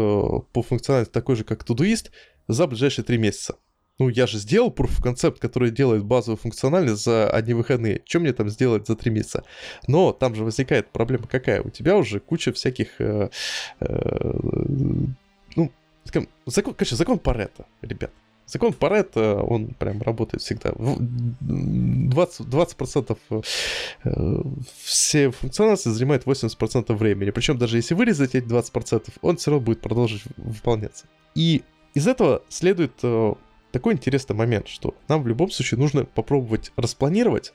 по функциональности такой же, как Todoist, за ближайшие три месяца ну, я же сделал proof of concept, который делает базовую функциональность за одни выходные. Что мне там сделать за три месяца? Но там же возникает проблема какая? У тебя уже куча всяких... Э, э, ну, закон, короче, закон Паретта, ребят. Закон Паретта, он прям работает всегда. 20%, 20% э, все функциональности занимает 80% времени. Причем даже если вырезать эти 20%, он все равно будет продолжить выполняться. И из этого следует э, такой интересный момент, что нам в любом случае нужно попробовать распланировать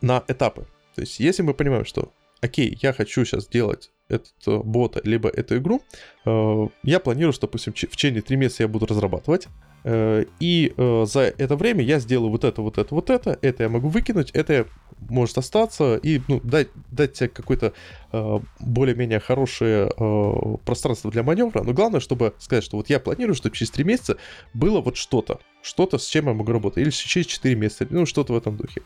на этапы. То есть, если мы понимаем, что, окей, я хочу сейчас сделать этот э, бота, либо эту игру, э, я планирую, что, допустим, в течение 3 месяца я буду разрабатывать, и э, за это время я сделаю вот это, вот это, вот это, это я могу выкинуть, это может остаться и ну, дать, дать тебе какое-то э, более-менее хорошее пространство для маневра. Но главное, чтобы сказать, что вот я планирую, чтобы через 3 месяца было вот что-то, что-то, с чем я могу работать, или через 4 месяца, ну что-то в этом духе.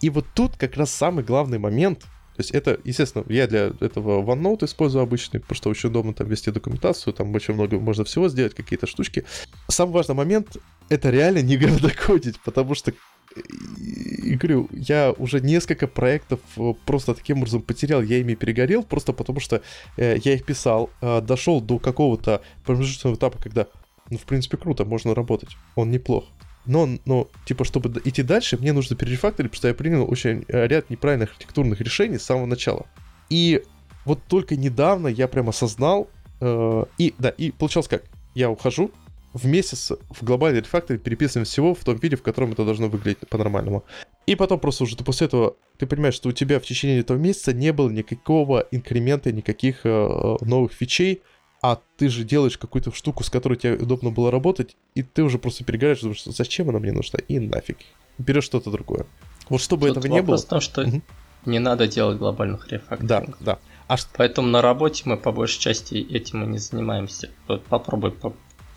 И вот тут как раз самый главный момент, то есть это, естественно, я для этого OneNote использую обычный, потому что очень удобно там вести документацию, там очень много можно всего сделать, какие-то штучки. Самый важный момент — это реально не городокодить, потому что и говорю, я уже несколько проектов э, просто таким образом потерял, я ими перегорел, просто потому что э, я их писал, э, дошел до какого-то промежуточного этапа, когда, ну, в принципе, круто, можно работать, он неплох. Но, но, типа, чтобы идти дальше, мне нужно перерефакторить, потому что я принял очень э, ряд неправильных архитектурных решений с самого начала. И вот только недавно я прям осознал, э, и, да, и получалось как? Я ухожу, в месяц в глобальный рефакторе переписываем всего в том виде, в котором это должно выглядеть по-нормальному. И потом просто уже ты после этого ты понимаешь, что у тебя в течение этого месяца не было никакого инкремента, никаких э, новых фичей, а ты же делаешь какую-то штуку, с которой тебе удобно было работать, и ты уже просто перегораешь, думаешь, зачем она мне нужна, и нафиг. Берешь что-то другое. Вот чтобы Тут этого не было... в том, что угу. не надо делать глобальных рефакторингов. Да, да. А Поэтому на работе мы по большей части этим и не занимаемся. Попробуй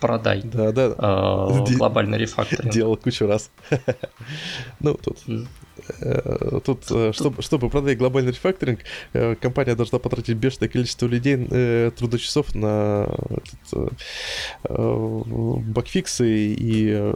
продай да, да. Э, глобальный рефакторинг. Делал кучу раз. [laughs] ну, тут, тут, э, чтобы, чтобы продать глобальный рефакторинг, э, компания должна потратить бешеное количество людей, э, трудочасов на этот, э, багфиксы, и э,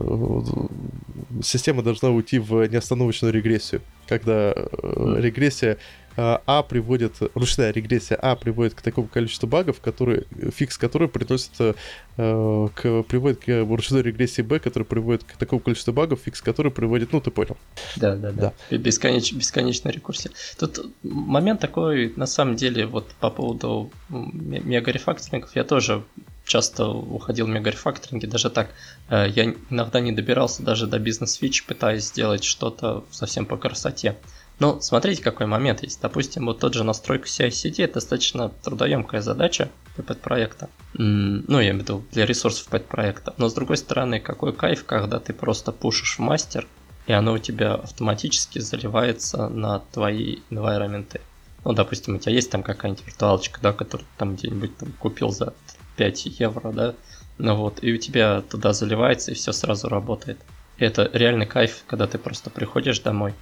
система должна уйти в неостановочную регрессию, когда э, регрессия а, а приводит, ручная регрессия А приводит к такому количеству багов, которые, фикс который приносит, э, к, приводит к ручной регрессии Б, который приводит к такому количеству багов, фикс который приводит, ну ты понял. Да, да, да. да. Бесконеч, бесконечная рекурсия. Тут момент такой, на самом деле, вот по поводу мега-рефакторингов, я тоже часто уходил в мега-рефакторинге, даже так. Э, я иногда не добирался даже до бизнес-фич, пытаясь сделать что-то совсем по красоте. Ну, смотрите, какой момент есть. Допустим, вот тот же настройка CI-CD это достаточно трудоемкая задача для подпроекта. Ну, я имею в виду для ресурсов подпроекта. Но с другой стороны, какой кайф, когда ты просто пушишь в мастер, и оно у тебя автоматически заливается на твои environment. Ну, допустим, у тебя есть там какая-нибудь виртуалочка, да, которую там где-нибудь там купил за 5 евро, да, ну вот, и у тебя туда заливается, и все сразу работает. И это реальный кайф, когда ты просто приходишь домой,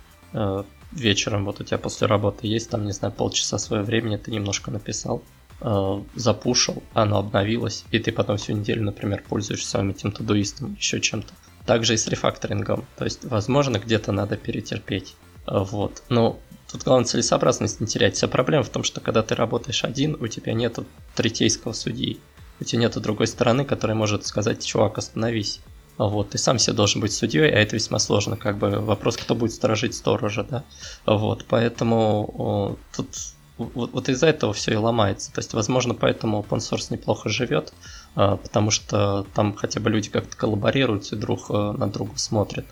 вечером, вот у тебя после работы есть там, не знаю, полчаса своего времени, ты немножко написал, э, запушил, оно обновилось, и ты потом всю неделю, например, пользуешься своим этим тудуистом, еще чем-то. Также и с рефакторингом. То есть, возможно, где-то надо перетерпеть. Э, вот. Но тут главное целесообразность не терять. Вся проблема в том, что когда ты работаешь один, у тебя нету третейского судьи. У тебя нету другой стороны, которая может сказать, чувак, остановись. Вот, ты сам себе должен быть судьей, а это весьма сложно, как бы вопрос, кто будет сторожить сторожа, да. Вот, поэтому о, тут вот, вот из-за этого все и ломается. То есть, возможно, поэтому open source неплохо живет, а, потому что там хотя бы люди как-то коллаборируют и друг э, на друга смотрят.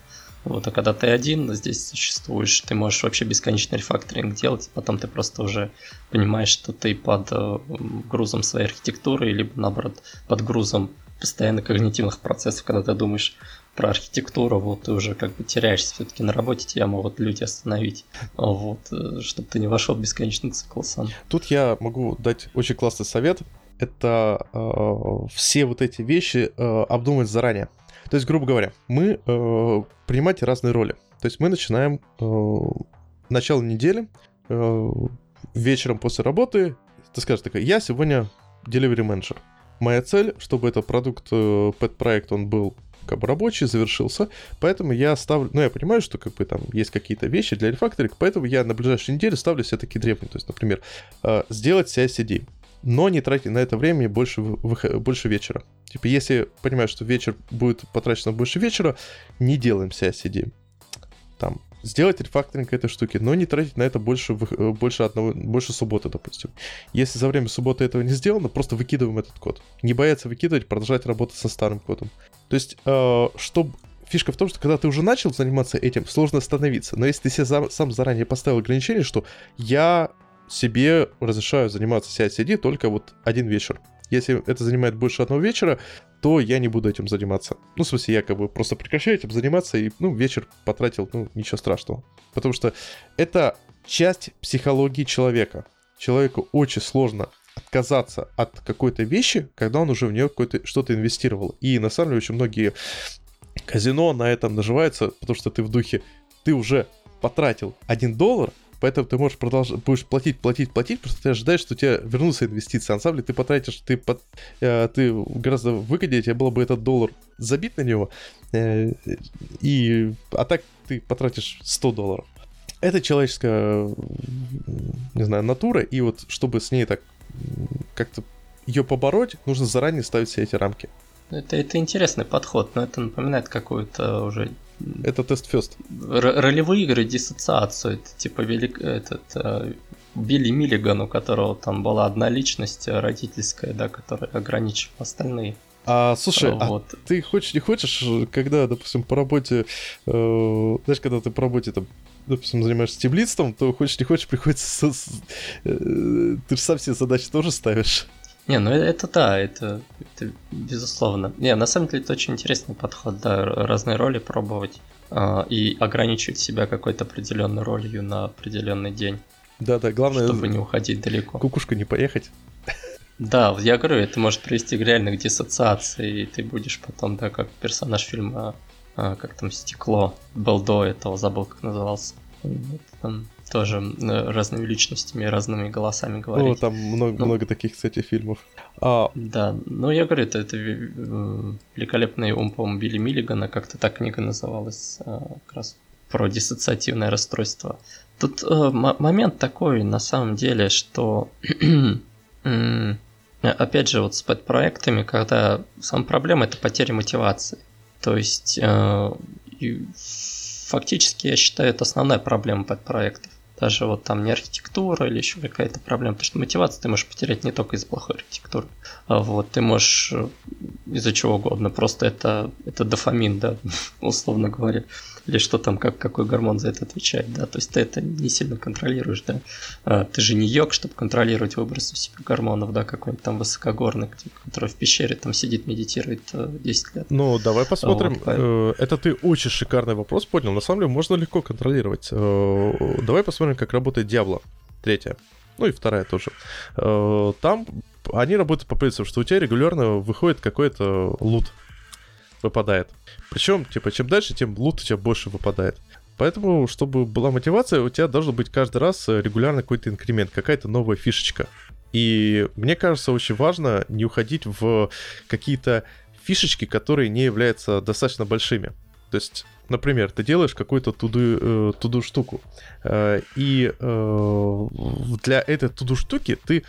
Вот, а когда ты один здесь существуешь, ты можешь вообще бесконечный рефакторинг делать, потом ты просто уже понимаешь, что ты под э, грузом своей архитектуры, либо наоборот под грузом постоянно когнитивных процессов, когда ты думаешь, про архитектуру, вот ты уже как бы теряешься все-таки на работе, тебя могут люди остановить, вот, э, чтобы ты не вошел в бесконечный цикл сам. Тут я могу дать очень классный совет. Это э, все вот эти вещи э, обдумать заранее. То есть, грубо говоря, мы э, принимаете разные роли. То есть мы начинаем э, начало недели, э, вечером после работы, ты скажешь такой, я сегодня delivery менеджер. Моя цель, чтобы этот продукт, э, пэт-проект, он был как бы рабочий, завершился, поэтому я ставлю, ну я понимаю, что как бы там есть какие-то вещи для рефакторинга, поэтому я на ближайшую неделю ставлю себе такие требования, то есть, например, э, сделать CI-CD, но не тратить на это время больше, больше вечера. Типа, если понимаешь, что вечер будет потрачено больше вечера, не делаем CI-CD. Там, сделать рефакторинг этой штуки, но не тратить на это больше, э, больше, одного, больше субботы, допустим. Если за время субботы этого не сделано, просто выкидываем этот код. Не бояться выкидывать, продолжать работать со старым кодом. То есть, э, чтобы фишка в том, что когда ты уже начал заниматься этим, сложно остановиться. Но если ты себе за, сам заранее поставил ограничение, что я себе разрешаю заниматься CI-CD только вот один вечер. Если это занимает больше одного вечера, то я не буду этим заниматься. Ну, в смысле, я как бы просто прекращаю этим заниматься и, ну, вечер потратил, ну, ничего страшного. Потому что это часть психологии человека. Человеку очень сложно отказаться от какой-то вещи, когда он уже в нее что-то инвестировал. И на самом деле очень многие казино на этом наживаются, потому что ты в духе, ты уже потратил 1 доллар, Поэтому ты можешь продолжать, будешь платить, платить, платить, просто ты ожидаешь, что у тебя вернутся инвестиции. На самом деле ты потратишь, ты, под, э, ты гораздо выгоднее, тебе было бы этот доллар забит на него, э, и, а так ты потратишь 100 долларов. Это человеческая, не знаю, натура, и вот чтобы с ней так как-то ее побороть, нужно заранее ставить все эти рамки. Это, это интересный подход, но это напоминает какую-то уже это тест фест. Ролевые игры диссоциацию. Это типа велик... этот, э, Билли Миллиган, у которого там была одна личность родительская, да, которая ограничивала остальные. А, слушай, а вот. а ты хочешь, не хочешь, когда, допустим, по работе, э, знаешь, когда ты по работе там, допустим, занимаешься теблицтвом, то хочешь, не хочешь, приходится... Со, э, ты же сам себе задачи тоже ставишь. Не, ну это да, это, это безусловно. Не, на самом деле это очень интересный подход, да, разные роли пробовать э, и ограничивать себя какой-то определенной ролью на определенный день. Да, да, главное. Чтобы не уходить далеко. Кукушка не поехать. Да, я говорю, это может привести к реальной диссоциации, и ты будешь потом, да, как персонаж фильма, а, как там стекло, Белдо этого, забыл, как назывался. Там тоже э, разными личностями, разными голосами говорить. О, там много, ну, много таких, кстати, фильмов. А... Да, ну я говорю, это, это э, великолепный ум, по-моему, Билли Миллигана, как-то так книга называлась, э, как раз про диссоциативное расстройство. Тут э, момент такой, на самом деле, что [clears throat] опять же, вот с подпроектами, когда сама проблема это потеря мотивации. То есть э, фактически я считаю это основная проблема подпроектов даже вот там не архитектура или еще какая-то проблема, потому что мотивацию ты можешь потерять не только из-за плохой архитектуры, а вот ты можешь э, из-за чего угодно, просто это, это дофамин, да, [laughs] условно говоря, или что там, как, какой гормон за это отвечает, да, то есть ты это не сильно контролируешь, да, а, ты же не йог, чтобы контролировать выброс у себя гормонов, да, какой-нибудь там высокогорный, который в пещере там сидит, медитирует 10 э, лет. Ну, давай посмотрим, вот, поэтому... Э, это ты очень шикарный вопрос поднял, на самом деле можно легко контролировать, давай посмотрим как работает Diablo. Третья. Ну и вторая тоже. Э, там они работают по принципу, что у тебя регулярно выходит какой-то лут. Выпадает. Причем, типа, чем дальше, тем лут у тебя больше выпадает. Поэтому, чтобы была мотивация, у тебя должен быть каждый раз регулярно какой-то инкремент, какая-то новая фишечка. И мне кажется, очень важно не уходить в какие-то фишечки, которые не являются достаточно большими. То есть, например, ты делаешь какую-то туду, э, туду штуку, э, и э, для этой туду штуки ты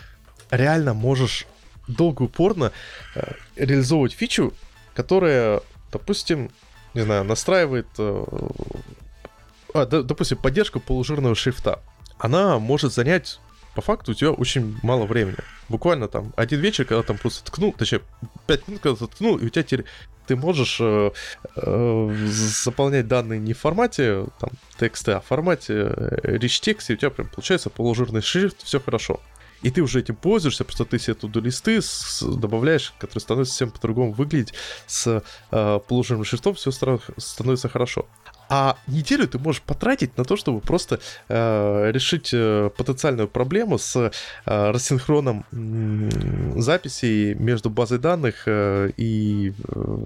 реально можешь долго упорно э, реализовывать фичу, которая, допустим, не знаю, настраивает, э, а, допустим, поддержку полужирного шрифта. Она может занять по факту у тебя очень мало времени. Буквально там один вечер, когда там просто ткнул, точнее, пять минут, когда ткнул, и у тебя теперь ты можешь э, э, заполнять данные не в формате там, текста, а в формате э, rich text, и у тебя прям получается полужирный шрифт, все хорошо. И ты уже этим пользуешься, просто ты себе туда листы с, добавляешь, которые становятся совсем по-другому выглядеть, с э, положенным шрифтом все становится хорошо. А неделю ты можешь потратить на то, чтобы просто э, решить э, потенциальную проблему с э, рассинхроном э, записей между базой данных э, и э,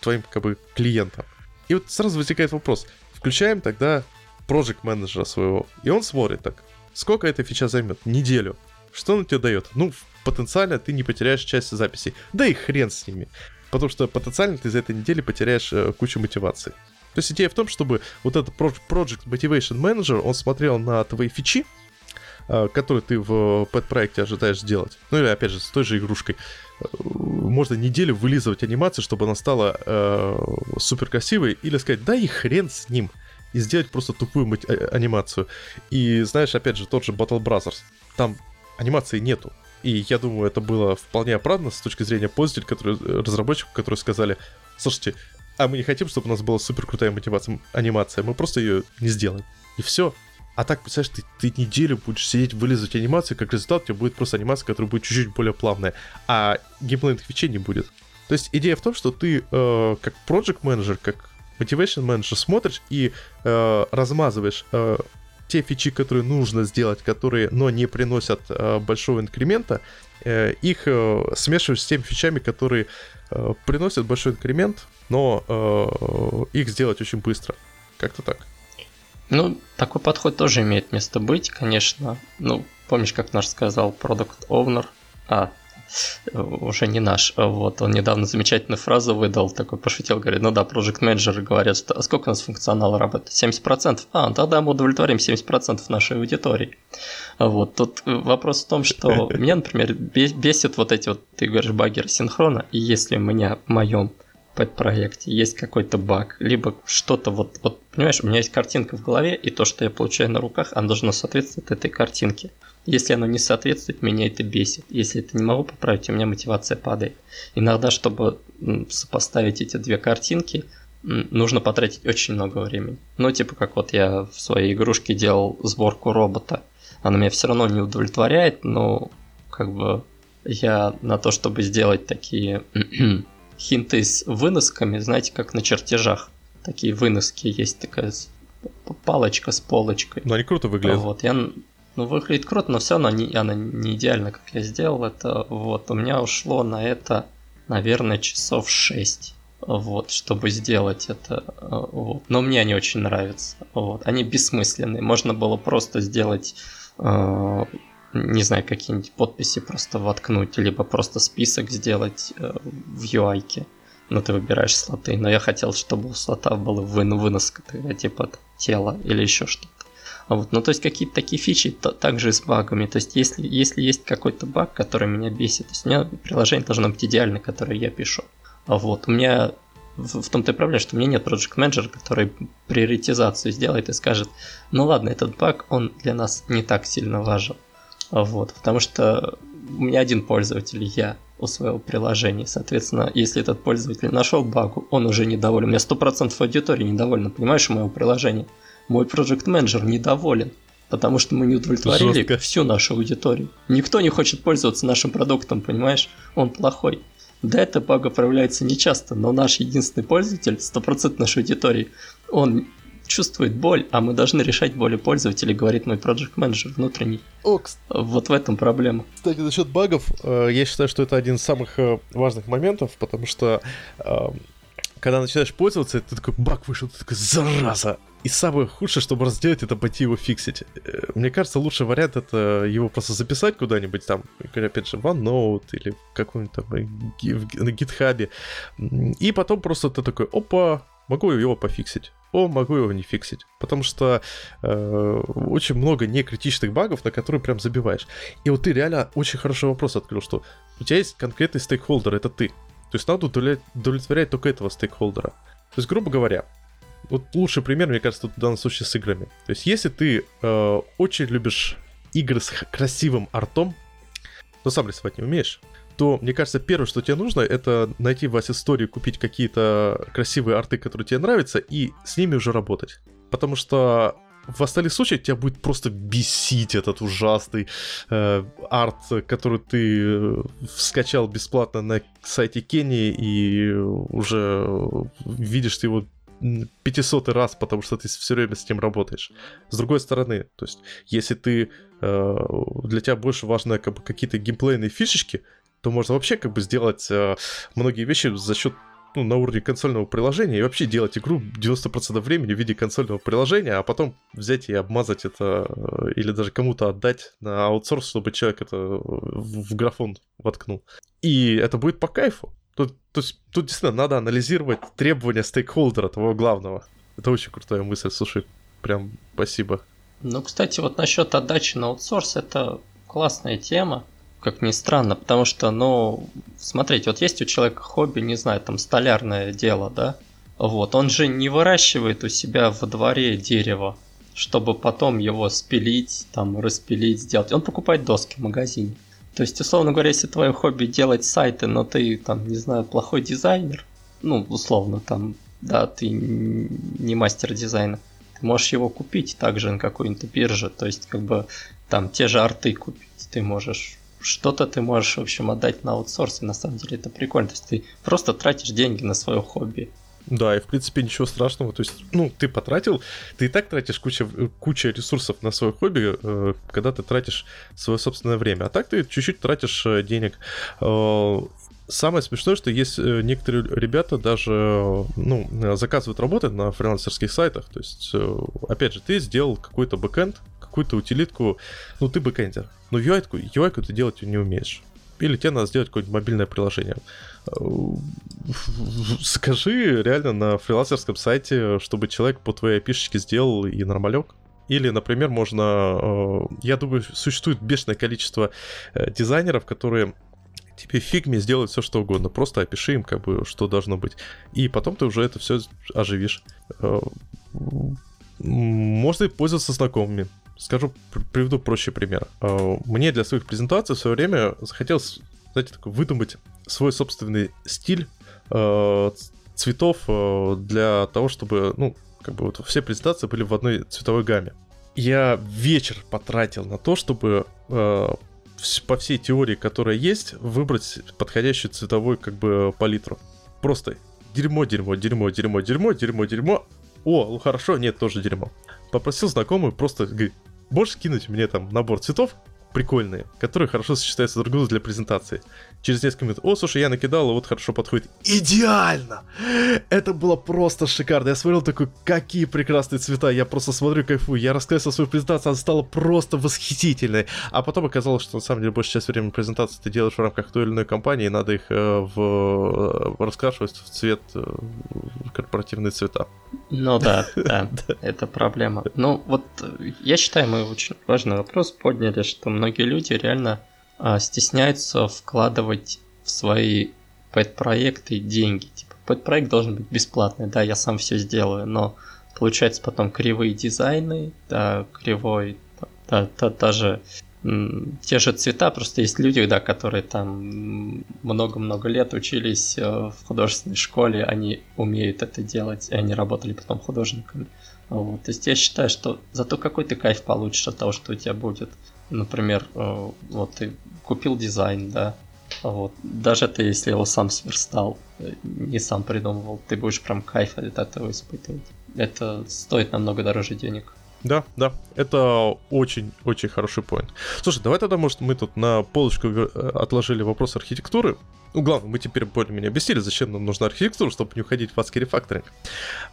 твоим как бы клиентом. И вот сразу возникает вопрос. Включаем тогда project менеджера своего, и он смотрит так, сколько эта фича займет? Неделю. Что он тебе дает? Ну, потенциально ты не потеряешь часть записей. Да и хрен с ними. Потому что потенциально ты за этой недели потеряешь э, кучу мотивации. То есть идея в том, чтобы вот этот Project Motivation Manager, он смотрел на твои фичи, э, которые ты в пэт-проекте ожидаешь сделать. Ну или, опять же, с той же игрушкой. Э, можно неделю вылизывать анимацию, чтобы она стала э, супер красивой, или сказать, да и хрен с ним, и сделать просто тупую анимацию. И знаешь, опять же, тот же Battle Brothers, там анимации нету. И я думаю, это было вполне оправданно с точки зрения пользователей, которые, э, разработчиков, которые сказали, слушайте, а мы не хотим, чтобы у нас была супер крутая мотивация, анимация, мы просто ее не сделаем. И все. А так, представляешь, ты, ты неделю будешь сидеть, вылизывать анимацию, как результат у тебя будет просто анимация, которая будет чуть-чуть более плавная, а геймплейных вещей не будет. То есть идея в том, что ты э, как project менеджер, как motivation менеджер смотришь и э, размазываешь э, те фичи, которые нужно сделать, которые, но не приносят э, большого инкремента, э, их э, смешиваешь с теми фичами, которые э, приносят большой инкремент, но э, их сделать очень быстро. Как-то так. Ну, такой подход тоже имеет место быть, конечно. Ну, помнишь, как наш сказал продукт Owner? А, уже не наш. Вот, он недавно замечательную фразу выдал, такой пошутил, говорит, ну да, project менеджеры говорят, что а сколько у нас функционала работает? 70%? А, тогда мы удовлетворим 70% нашей аудитории. Вот, тут вопрос в том, что [laughs] меня, например, бесит вот эти вот, ты говоришь, баги синхрона, и если у меня в моем проекте есть какой-то баг, либо что-то вот, вот, понимаешь, у меня есть картинка в голове, и то, что я получаю на руках, оно должно соответствовать этой картинке. Если оно не соответствует, меня это бесит. Если это не могу поправить, у меня мотивация падает. Иногда, чтобы сопоставить эти две картинки, нужно потратить очень много времени. Ну, типа, как вот я в своей игрушке делал сборку робота. Она меня все равно не удовлетворяет, но как бы я на то, чтобы сделать такие [clears throat] хинты с выносками, знаете, как на чертежах. Такие выноски есть такая палочка с полочкой. Ну, они круто выглядят. Вот, я ну, выглядит круто, но все равно не, она не идеально, как я сделал это. Вот, у меня ушло на это, наверное, часов 6. Вот, чтобы сделать это. Вот. Но мне они очень нравятся. Вот. Они бессмысленные. Можно было просто сделать, э, не знаю, какие-нибудь подписи просто воткнуть, либо просто список сделать э, в UI. -ке. Ну, ты выбираешь слоты. Но я хотел, чтобы у слота было выноска, типа тело или еще что-то. Вот. Ну, то есть какие-то такие фичи то, также с багами. То есть если, если есть какой-то баг, который меня бесит, то есть у меня приложение должно быть идеально, которое я пишу. Вот. У меня в, в том-то и проблема, что у меня нет project менеджера, который приоритизацию сделает и скажет, ну ладно, этот баг, он для нас не так сильно важен. Вот, потому что у меня один пользователь, я у своего приложения. Соответственно, если этот пользователь нашел багу, он уже недоволен. У меня 100% аудитории недовольна, понимаешь, у моего приложения мой проект менеджер недоволен, потому что мы не удовлетворили Жестко. всю нашу аудиторию. Никто не хочет пользоваться нашим продуктом, понимаешь? Он плохой. Да, это бага проявляется нечасто, но наш единственный пользователь, 100% нашей аудитории, он чувствует боль, а мы должны решать боли пользователей, говорит мой project менеджер внутренний. Окс. Вот в этом проблема. Кстати, насчет багов, э, я считаю, что это один из самых э, важных моментов, потому что э, когда начинаешь пользоваться, ты такой баг вышел, ты такой зараза. И самое худшее, чтобы сделать, это пойти его фиксить. Мне кажется, лучший вариант это его просто записать куда-нибудь там, опять же, в OneNote или какой-нибудь там э, на гитхабе. И потом просто ты такой, опа, могу его пофиксить. О, могу его не фиксить. Потому что э, очень много некритичных багов, на которые прям забиваешь. И вот ты реально очень хороший вопрос открыл, что у тебя есть конкретный стейкхолдер, это ты. То есть надо удовлетворять только этого стейкхолдера. То есть, грубо говоря, вот лучший пример, мне кажется, в данном случае с играми. То есть, если ты э, очень любишь игры с красивым артом, но сам рисовать не умеешь, то, мне кажется, первое, что тебе нужно, это найти в истории, купить какие-то красивые арты, которые тебе нравятся, и с ними уже работать. Потому что в остальных случаях тебя будет просто бесить этот ужасный э, арт, который ты э, скачал бесплатно на сайте Кении и уже видишь его 500 раз, потому что ты все время с ним работаешь. С другой стороны, то есть, если ты э, для тебя больше важны как бы, какие-то геймплейные фишечки, то можно вообще как бы сделать э, многие вещи за счет ну, на уровне консольного приложения и вообще делать игру 90% времени в виде консольного приложения, а потом взять и обмазать это э, или даже кому-то отдать на аутсорс, чтобы человек это в графон воткнул. И это будет по кайфу. Тут, тут, тут действительно надо анализировать требования стейкхолдера, того главного. Это очень крутая мысль, слушай, прям спасибо. Ну, кстати, вот насчет отдачи на аутсорс, это классная тема, как ни странно, потому что, ну, смотрите, вот есть у человека хобби, не знаю, там, столярное дело, да, вот, он же не выращивает у себя во дворе дерево, чтобы потом его спилить, там, распилить, сделать. Он покупает доски в магазине. То есть, условно говоря, если твое хобби делать сайты, но ты там, не знаю, плохой дизайнер, ну, условно, там, да, ты не мастер дизайна, ты можешь его купить также на какой-нибудь бирже, то есть, как бы, там, те же арты купить ты можешь. Что-то ты можешь, в общем, отдать на аутсорс, и на самом деле это прикольно. То есть ты просто тратишь деньги на свое хобби. Да, и в принципе ничего страшного. То есть, ну, ты потратил, ты и так тратишь куча, куча ресурсов на свое хобби, э, когда ты тратишь свое собственное время. А так ты чуть-чуть тратишь э, денег. Э, самое смешное, что есть некоторые ребята даже, ну, заказывают работы на фрилансерских сайтах. То есть, опять же, ты сделал какой-то бэкэнд, какую-то утилитку, ну, ты бэкэндер, но UI -ку, UI ты делать не умеешь. Или тебе надо сделать какое-нибудь мобильное приложение. Скажи реально на фрилансерском сайте, чтобы человек по твоей опишечке сделал и нормалек. Или, например, можно... Э, я думаю, существует бешеное количество э, дизайнеров, которые тебе фигме сделают все что угодно. Просто опиши им, как бы, что должно быть. И потом ты уже это все оживишь. Э, можно пользоваться знакомыми. Скажу, приведу проще пример. Мне для своих презентаций в свое время захотелось, знаете, такой выдумать свой собственный стиль э, цветов э, для того, чтобы, ну, как бы вот все презентации были в одной цветовой гамме. Я вечер потратил на то, чтобы э, по всей теории, которая есть, выбрать подходящую цветовую как бы палитру. Просто дерьмо, дерьмо, дерьмо, дерьмо, дерьмо, дерьмо, дерьмо. О, хорошо, нет, тоже дерьмо. Попросил знакомую просто, говорит, можешь скинуть мне там набор цветов, прикольные, которые хорошо сочетаются друг с другом для презентации. Через несколько минут, о, слушай, я накидал, и вот хорошо подходит. Идеально! Это было просто шикарно. Я смотрел такой, какие прекрасные цвета. Я просто смотрю, кайфую. Я раскрасил свою презентацию, она стала просто восхитительной. А потом оказалось, что на самом деле большая часть времени презентации ты делаешь в рамках той или иной компании, и надо их э, в, э, раскрашивать в цвет, э, в корпоративные цвета. Ну да, [laughs] да, это проблема. Ну вот я считаю, мы очень важный вопрос подняли, что многие люди реально стесняются вкладывать в свои пэт-проекты деньги. Типа, пэт-проект должен быть бесплатный, да, я сам все сделаю, но получается потом кривые дизайны, да, кривой, да, да, даже те же цвета, просто есть люди, да, которые там много-много лет учились э, в художественной школе, они умеют это делать, и они работали потом художниками. Вот. То есть я считаю, что зато какой ты кайф получишь от того, что у тебя будет. Например, э, вот ты купил дизайн, да, вот. Даже ты, если его сам сверстал, э, не сам придумывал, ты будешь прям кайф от этого испытывать. Это стоит намного дороже денег. Да, да, это очень-очень хороший поинт. Слушай, давай тогда, может, мы тут на полочку э, отложили вопрос архитектуры. Ну, главное, мы теперь более-менее объяснили, зачем нам нужна архитектура, чтобы не уходить в адский рефакторинг.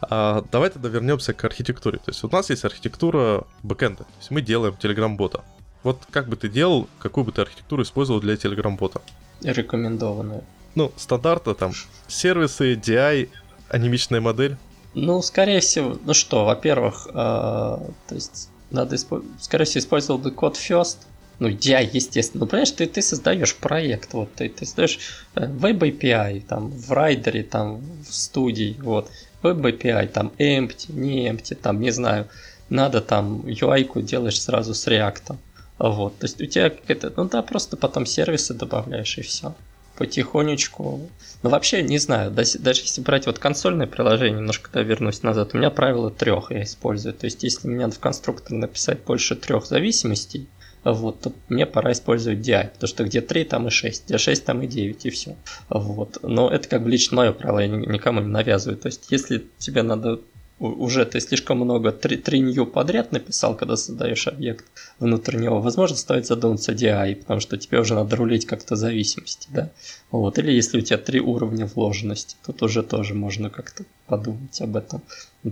А, давай тогда вернемся к архитектуре. То есть у нас есть архитектура бэкэнда, то есть мы делаем телеграм-бота. Вот как бы ты делал, какую бы ты архитектуру использовал для телеграм-бота? Рекомендованную. Ну, стандартно там сервисы, DI, анимичная модель. Ну, скорее всего, ну что, во-первых, э, то есть надо, исп... скорее всего, использовал бы код first. Ну, я, естественно. Ну, понимаешь, ты, ты создаешь проект, вот, ты, ты создаешь Web э, API, там, в райдере, там, в студии, вот, Web API, там, empty, не empty, там, не знаю, надо там UI-ку делаешь сразу с React. Вот, то есть у тебя это, ну да, просто потом сервисы добавляешь и все. потихонечку. Ну, вообще, не знаю, даже, даже если брать вот консольное приложение, немножко когда вернусь назад, у меня правило трех я использую. То есть, если мне надо в конструктор написать больше трех зависимостей, вот, то мне пора использовать DI, потому что где 3, там и 6, где 6, там и 9, и все. Вот. Но это как бы лично мое правило, я никому не навязываю. То есть, если тебе надо уже ты слишком много три, три new подряд написал, когда создаешь объект внутреннего, возможно, стоит задуматься DI, потому что тебе уже надо рулить как-то зависимости, да. Вот. Или если у тебя три уровня вложенности, тут уже тоже можно как-то подумать об этом,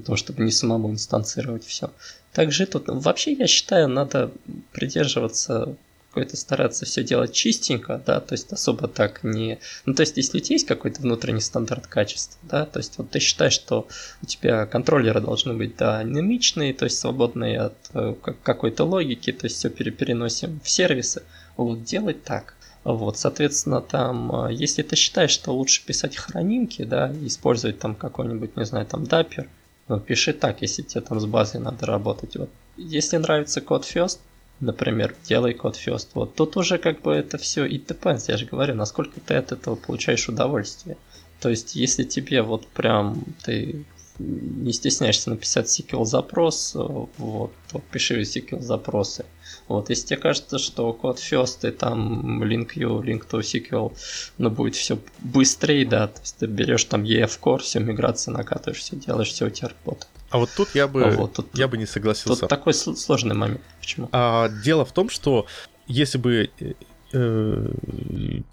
того, чтобы не самому инстанцировать все. Также тут вообще я считаю, надо придерживаться какой-то стараться все делать чистенько, да, то есть особо так не... Ну, то есть, если у тебя есть какой-то внутренний стандарт качества, да, то есть, вот ты считаешь, что у тебя контроллеры должны быть, динамичные, то есть, свободные от э, какой-то логики, то есть, все переносим в сервисы, вот, делать так. Вот, соответственно, там, э, если ты считаешь, что лучше писать хранимки, да, использовать там какой-нибудь, не знаю, там, дапер, ну, пиши так, если тебе там с базой надо работать. Вот. Если нравится код first, например, делай код first. Вот тут уже как бы это все и depends, я же говорю, насколько ты от этого получаешь удовольствие. То есть, если тебе вот прям ты не стесняешься написать SQL запрос, вот, то пиши SQL запросы. Вот, если тебе кажется, что код first и там link you, link to SQL, ну, будет все быстрее, да, то есть ты берешь там EF Core, все, миграция накатываешь, все делаешь, все у тебя работает. А вот тут я бы, а вот, тут, я бы не согласился. Тут такой сложный момент. Почему? А, дело в том, что если бы э, э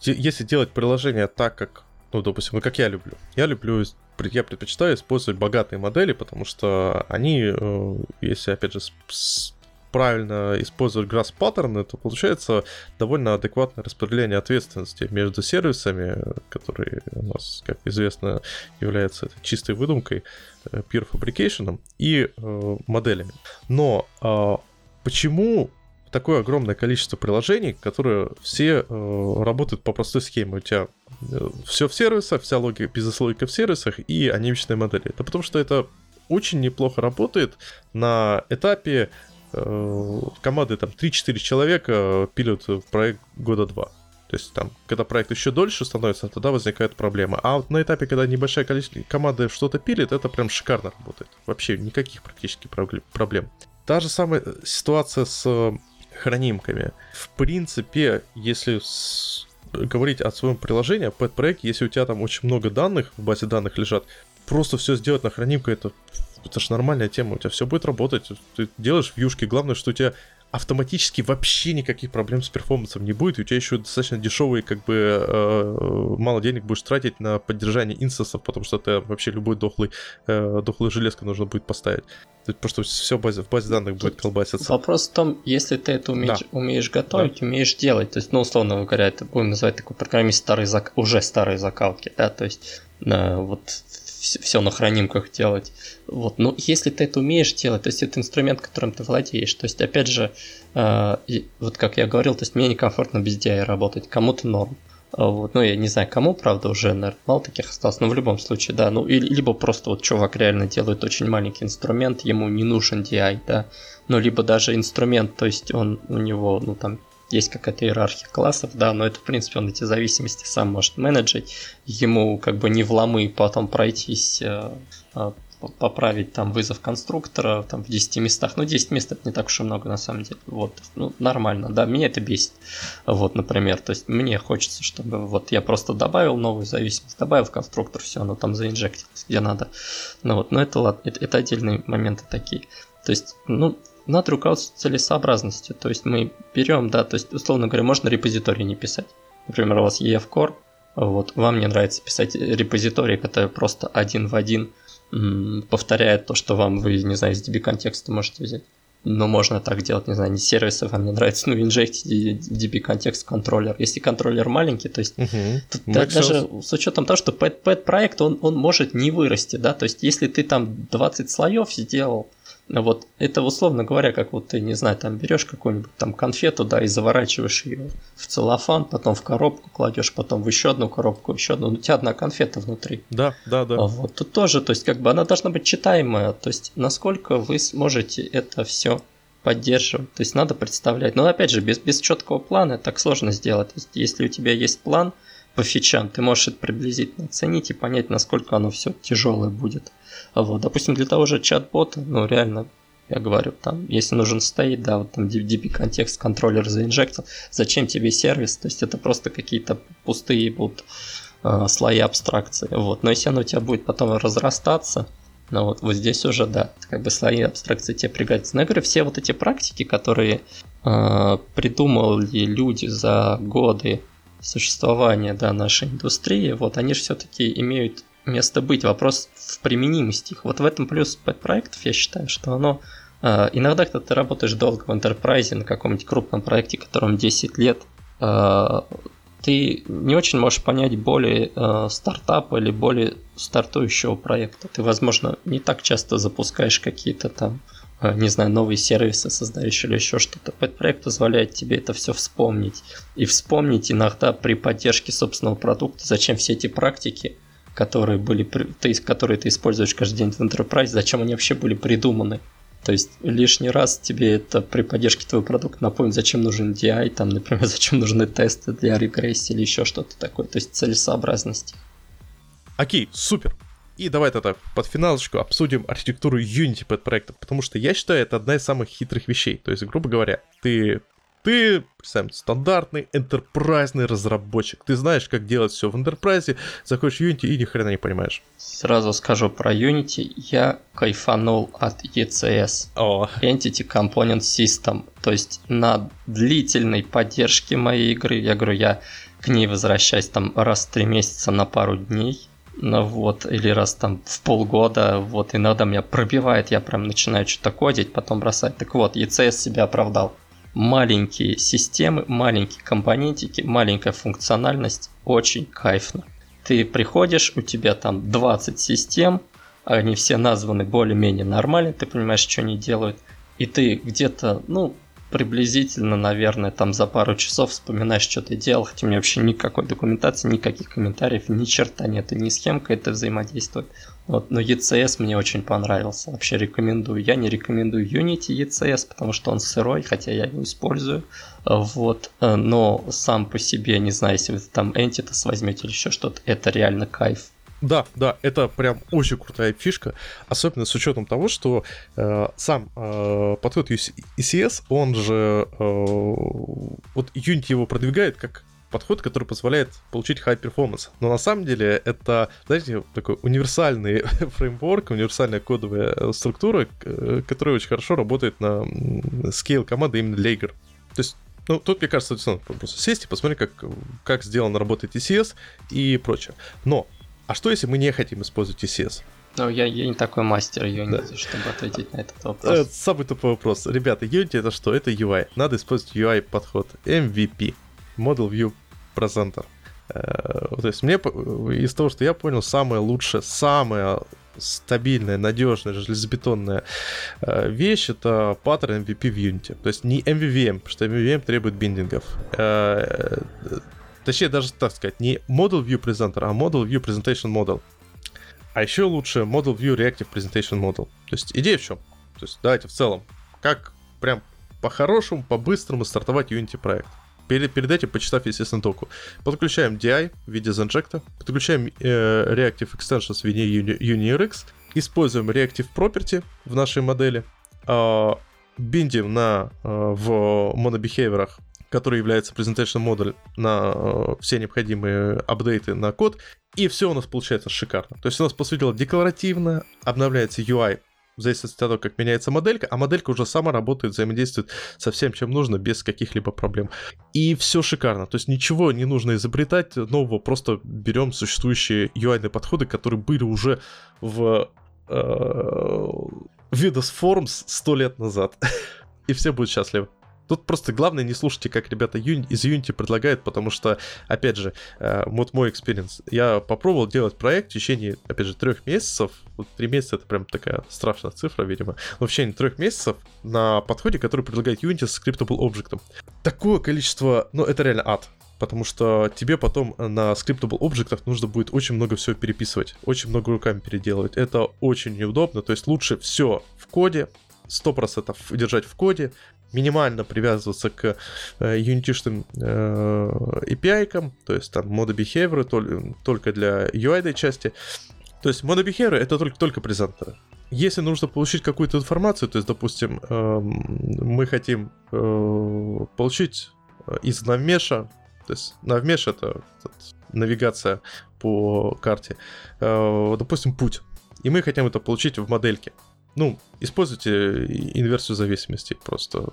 если делать приложение так, как, ну, допустим, ну, как я люблю, я люблю, я предпочитаю использовать богатые модели, потому что они, э, если опять же с, правильно использовать грасс паттерны, то получается довольно адекватное распределение ответственности между сервисами, которые у нас, как известно, являются чистой выдумкой, э, pure fabrication, и э, моделями. Но э, почему такое огромное количество приложений, которые все э, работают по простой схеме. У тебя э, все в сервисах, вся логика, бизнес-логика в сервисах и анимичные модели. Это потому что это очень неплохо работает на этапе команды там 3-4 человека пилят в проект года два. То есть там, когда проект еще дольше становится, тогда возникает проблема. А вот на этапе, когда небольшое количество команды что-то пилит, это прям шикарно работает. Вообще никаких практически проблем. Та же самая ситуация с э, хранимками. В принципе, если с... говорить о своем приложении, о пэт-проекте, если у тебя там очень много данных в базе данных лежат, просто все сделать на хранимку, это это же нормальная тема, у тебя все будет работать. Ты делаешь вьюшки, главное, что у тебя автоматически вообще никаких проблем с перформансом не будет, и у тебя еще достаточно дешевые, как бы, э, мало денег будешь тратить на поддержание инстансов, потому что это вообще любой дохлый, э, дохлый железка нужно будет поставить. Просто все в базе, в базе данных Тут будет колбаситься. Вопрос в том, если ты это умеешь, да. умеешь готовить, да. умеешь делать. То есть, ну, условно говоря, это будем называть такой программист старой зак... уже старой закалки, да, то есть э, вот все на хранимках делать. Вот. Но если ты это умеешь делать, то есть это инструмент, которым ты владеешь. То есть, опять же, э, вот как я говорил, то есть мне некомфортно без DI работать, кому-то норм. А вот, ну, я не знаю, кому, правда, уже, наверное, мало таких осталось, но в любом случае, да, ну, или, либо просто вот чувак реально делает очень маленький инструмент, ему не нужен DI, да, ну, либо даже инструмент, то есть он у него, ну, там, есть какая-то иерархия классов, да, но это, в принципе, он эти зависимости сам может менеджить, ему как бы не вломы потом пройтись, э, э, поправить там вызов конструктора там в 10 местах. Ну, 10 мест это не так уж и много на самом деле. Вот, ну, нормально, да, меня это бесит. Вот, например, то есть мне хочется, чтобы вот я просто добавил новую зависимость, добавил в конструктор, все, оно там заинжектилось, где надо. Ну вот, но это это, это отдельные моменты такие. То есть, ну, надо руководствоваться целесообразностью. То есть мы берем, да, то есть, условно говоря, можно репозиторий не писать. Например, у вас EF Core, вот, вам не нравится писать репозиторий, который просто один в один м, повторяет то, что вам, вы, не знаю, из DB контекста можете взять. Но можно так делать, не знаю, не сервисы вам не нравится, [laughs] ну, инжектите DB контекст контроллер. Если контроллер маленький, то есть uh-huh. тут, да, даже с учетом того, что pet, pet проект, он, он может не вырасти, да, то есть если ты там 20 слоев сделал, вот это условно говоря, как вот ты, не знаю, там берешь какую-нибудь там конфету, да, и заворачиваешь ее в целлофан, потом в коробку кладешь, потом в еще одну коробку, еще одну. Ну, у тебя одна конфета внутри. Да, да, да. Вот тут тоже, то есть как бы она должна быть читаемая, то есть насколько вы сможете это все поддерживать. То есть надо представлять. Но опять же, без, без четкого плана так сложно сделать. То есть, если у тебя есть план, по фичам, ты можешь это приблизительно оценить и понять, насколько оно все тяжелое будет. Вот, допустим, для того же чат-бота, ну реально, я говорю, там, если нужен стоит, да, вот там DB контекст контроллер заинжектил, зачем тебе сервис? То есть это просто какие-то пустые будут э, слои абстракции. Вот. Но если оно у тебя будет потом разрастаться, ну вот, вот здесь уже, да, как бы слои абстракции тебе пригодятся. Но я говорю, все вот эти практики, которые э, придумали люди за годы существования да, нашей индустрии, вот они же все-таки имеют место быть. Вопрос в применимости их. Вот в этом плюс проектов, я считаю, что оно э, иногда, когда ты работаешь долго в enterprise на каком-нибудь крупном проекте, которому 10 лет, э, ты не очень можешь понять более э, стартапа или более стартующего проекта. Ты, возможно, не так часто запускаешь какие-то там, э, не знаю, новые сервисы создаешь или еще что-то. Этот проект позволяет тебе это все вспомнить. И вспомнить иногда при поддержке собственного продукта, зачем все эти практики, которые были, ты, которые ты используешь каждый день в Enterprise, зачем они вообще были придуманы. То есть лишний раз тебе это при поддержке твоего продукта напомнит, зачем нужен DI, там, например, [laughs] зачем нужны тесты для регрессии или еще что-то такое. То есть целесообразности. Окей, супер. И давай тогда под финалочку обсудим архитектуру Unity под проектом, потому что я считаю, это одна из самых хитрых вещей. То есть, грубо говоря, ты ты, представим, стандартный enterprise разработчик. Ты знаешь, как делать все в enterprise, заходишь в Unity и ни хрена не понимаешь. Сразу скажу про Unity. Я кайфанул от ECS. О. Entity Component System. То есть на длительной поддержке моей игры, я говорю, я к ней возвращаюсь там раз в три месяца на пару дней. Ну вот, или раз там в полгода, вот иногда меня пробивает, я прям начинаю что-то кодить, потом бросать. Так вот, ECS себя оправдал маленькие системы, маленькие компонентики, маленькая функциональность, очень кайфно. Ты приходишь, у тебя там 20 систем, они все названы более-менее нормально, ты понимаешь, что они делают, и ты где-то, ну, приблизительно, наверное, там за пару часов вспоминаешь, что ты делал, хотя у меня вообще никакой документации, никаких комментариев, ни черта нет, и ни схемка это взаимодействует. Вот, но ECS мне очень понравился, вообще рекомендую. Я не рекомендую Unity ECS, потому что он сырой, хотя я его использую. Вот, но сам по себе, не знаю, если вы там Entitas возьмете или еще что-то, это реально кайф. Да, да, это прям очень крутая фишка, особенно с учетом того, что э, сам э, подход ECS, он же э, вот Unity его продвигает как подход, который позволяет получить high performance. Но на самом деле это, знаете, такой универсальный [laughs] фреймворк, универсальная кодовая структура, которая очень хорошо работает на scale команды именно для игр. То есть ну, тут, мне кажется, просто сесть и посмотреть, как, как сделано работает ECS и прочее. Но, а что если мы не хотим использовать ECS? Ну, я, я не такой мастер Unity, да. чтобы ответить на этот вопрос. Это самый тупой вопрос. Ребята, Unity это что? Это UI. Надо использовать UI подход. MVP. Model View Presenter. Э, то есть мне из того, что я понял, самое лучшее, самая стабильная, надежная, железобетонная э, вещь это паттерн MVP в Unity. То есть не MVVM, потому что MVVM требует биндингов. Э, точнее, даже так сказать, не Model View Presenter, а Model View Presentation Model. А еще лучше Model View Reactive Presentation Model. То есть идея в чем? То есть давайте в целом, как прям по-хорошему, по-быстрому стартовать Unity проект перед, перед этим почитав, естественно, току. Подключаем DI в виде Zenject, подключаем э, Reactive Extensions в виде UniRX, используем Reactive Property в нашей модели, э, биндим на, э, в монобихейверах который является Presentation модуль на э, все необходимые апдейты на код, и все у нас получается шикарно. То есть у нас, по сути дела, декларативно обновляется UI в зависимости от того, как меняется моделька, а моделька уже сама работает, взаимодействует со всем, чем нужно, без каких-либо проблем. И все шикарно. То есть ничего не нужно изобретать нового, просто берем существующие UI подходы, которые были уже в э, Windows Forms сто лет назад. [laughs] И все будут счастливы. Тут просто главное не слушайте, как ребята из Unity предлагают, потому что, опять же, э, вот мой experience. Я попробовал делать проект в течение, опять же, трех месяцев. Вот три месяца это прям такая страшная цифра, видимо. Но в течение трех месяцев на подходе, который предлагает Unity с Scriptable Object. Такое количество, ну это реально ад потому что тебе потом на scriptable объектах нужно будет очень много всего переписывать, очень много руками переделывать. Это очень неудобно, то есть лучше все в коде, 100% держать в коде, минимально привязываться к э, unity э, API, то есть там мода behavior только для UI части. То есть мода behavior это только, только презентеры. Если нужно получить какую-то информацию, то есть, допустим, э, мы хотим э, получить из навмеша, то есть навмеш это, это навигация по карте, допустим, путь, и мы хотим это получить в модельке ну, используйте инверсию зависимости просто.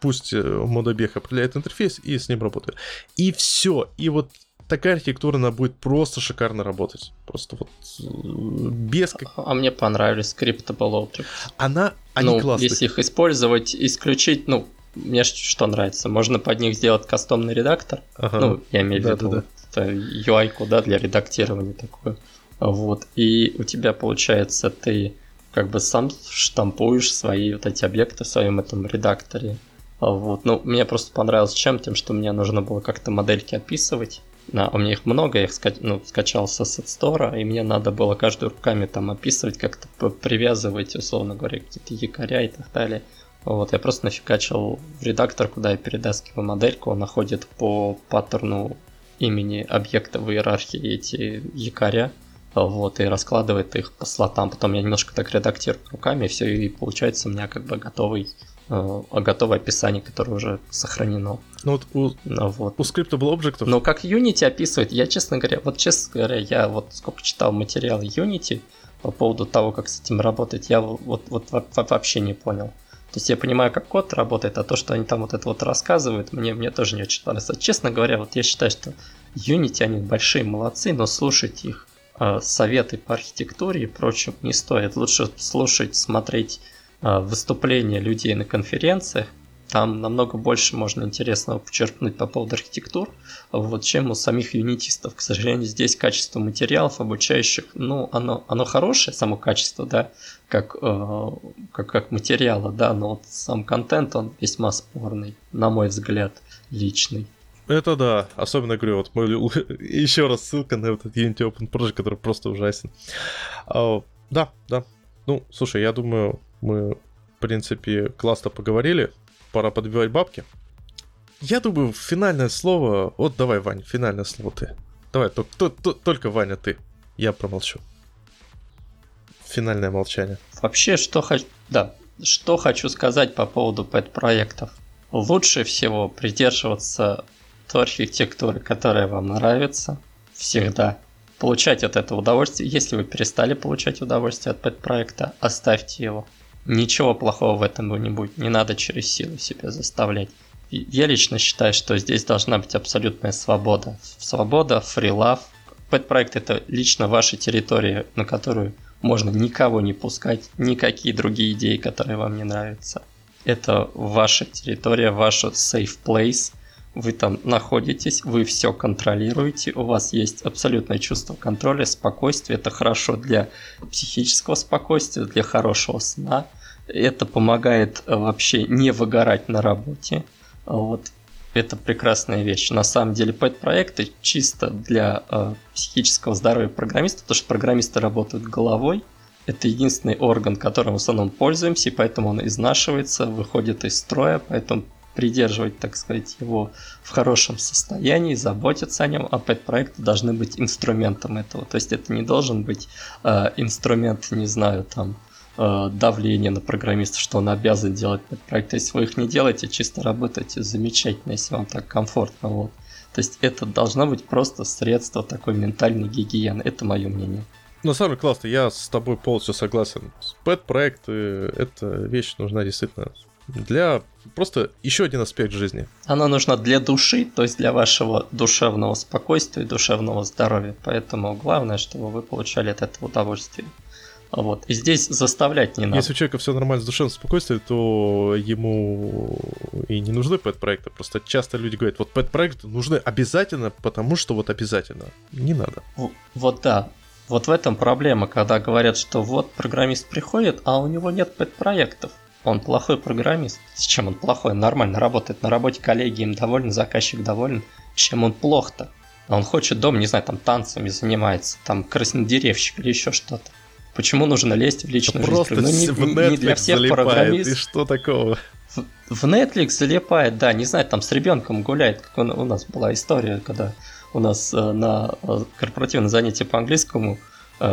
Пусть э, модобег определяет интерфейс и с ним работает. И все. И вот такая архитектура, она будет просто шикарно работать. Просто вот э, без... А, а мне понравились Scriptable Objects. Она... Они ну, классные. если их использовать, исключить, ну, мне что нравится, можно под них сделать кастомный редактор. Ага. Ну, я имею в виду да, да. UI-ку, да, для редактирования такое. Вот. И у тебя получается, ты как бы сам штампуешь свои вот эти объекты в своем этом редакторе. Вот. Ну, мне просто понравилось чем? Тем, что мне нужно было как-то модельки описывать. Да, у меня их много, я их ска- ну, скачал с Asset Store, и мне надо было каждую руками там описывать, как-то привязывать, условно говоря, какие-то якоря и так далее. Вот, я просто нафигачил в редактор, куда я перетаскиваю модельку, он находит по паттерну имени объекта в иерархии эти якоря, вот, и раскладывает их по слотам. Потом я немножко так редактирую руками, и все, и получается у меня как бы готовый э, готовое описание, которое уже сохранено. Ну вот у, ну, вот. у Scriptable Objects... Ну как Unity описывает, я, честно говоря, вот честно говоря, я вот сколько читал материалы Unity по поводу того, как с этим работать, я вот, вот вообще не понял. То есть я понимаю, как код работает, а то, что они там вот это вот рассказывают, мне, мне тоже не очень нравится. Честно говоря, вот я считаю, что Unity, они большие молодцы, но слушать их советы по архитектуре и прочим не стоит. Лучше слушать, смотреть э, выступления людей на конференциях. Там намного больше можно интересного почерпнуть по поводу архитектур, вот, чем у самих юнитистов. К сожалению, здесь качество материалов обучающих, ну, оно, оно хорошее, само качество, да, как, э, как, как материала, да, но вот сам контент, он весьма спорный, на мой взгляд, личный. Это да, особенно говорю, вот мы, [laughs] еще раз ссылка на этот Unity Open Project, который просто ужасен. А, да, да. Ну, слушай, я думаю, мы, в принципе, классно поговорили. Пора подбивать бабки. Я думаю, финальное слово... Вот давай, Ваня, финальное слово ты. Давай, то, только Ваня, ты. Я промолчу. Финальное молчание. Вообще, что хочу... Да, что хочу сказать по поводу пэт-проектов. Лучше всего придерживаться той архитектуры, которая вам нравится, всегда. Получать от этого удовольствие. Если вы перестали получать удовольствие от пэт-проекта, оставьте его. Ничего плохого в этом не будет. Не надо через силу себя заставлять. Я лично считаю, что здесь должна быть абсолютная свобода. Свобода, фрилав. Пэт-проект это лично ваша территория, на которую можно никого не пускать, никакие другие идеи, которые вам не нравятся. Это ваша территория, ваша safe place – вы там находитесь, вы все контролируете, у вас есть абсолютное чувство контроля, спокойствия. Это хорошо для психического спокойствия, для хорошего сна. Это помогает э, вообще не выгорать на работе. Вот. Это прекрасная вещь. На самом деле, пэт-проекты чисто для э, психического здоровья программиста, потому что программисты работают головой. Это единственный орган, которым в основном пользуемся, и поэтому он изнашивается, выходит из строя, поэтому придерживать, так сказать, его в хорошем состоянии, заботиться о нем, а пэт-проекты должны быть инструментом этого. То есть это не должен быть э, инструмент, не знаю, там, э, давления на программиста, что он обязан делать пэт-проект. Если вы их не делаете, чисто работаете замечательно, если вам так комфортно. Вот. То есть это должно быть просто средство такой ментальной гигиены. Это мое мнение. На самом деле классно, я с тобой полностью согласен. Пэт-проекты, эта вещь нужна действительно для просто еще один аспект жизни. Она нужна для души, то есть для вашего душевного спокойствия, душевного здоровья. Поэтому главное, чтобы вы получали от этого удовольствие. Вот. И здесь заставлять не надо. Если у человека все нормально с душевным спокойствием, то ему и не нужны пэт-проекты. Просто часто люди говорят, вот пэт-проекты нужны обязательно, потому что вот обязательно. Не надо. Вот да. Вот в этом проблема, когда говорят, что вот программист приходит, а у него нет пэт-проектов. Он плохой программист. С чем он плохой? Нормально работает на работе, коллеги им довольны, заказчик доволен. Чем он плох-то? Он хочет дом, не знаю, там танцами занимается, там краснодеревщик или еще что-то. Почему нужно лезть в личную Просто жизнь? Ну, не, в не для всех залипает, программистов. И что такого? В, в Netflix залипает, да, не знаю, там с ребенком гуляет, как он, у нас была история, когда у нас э, на э, корпоративном занятии по английскому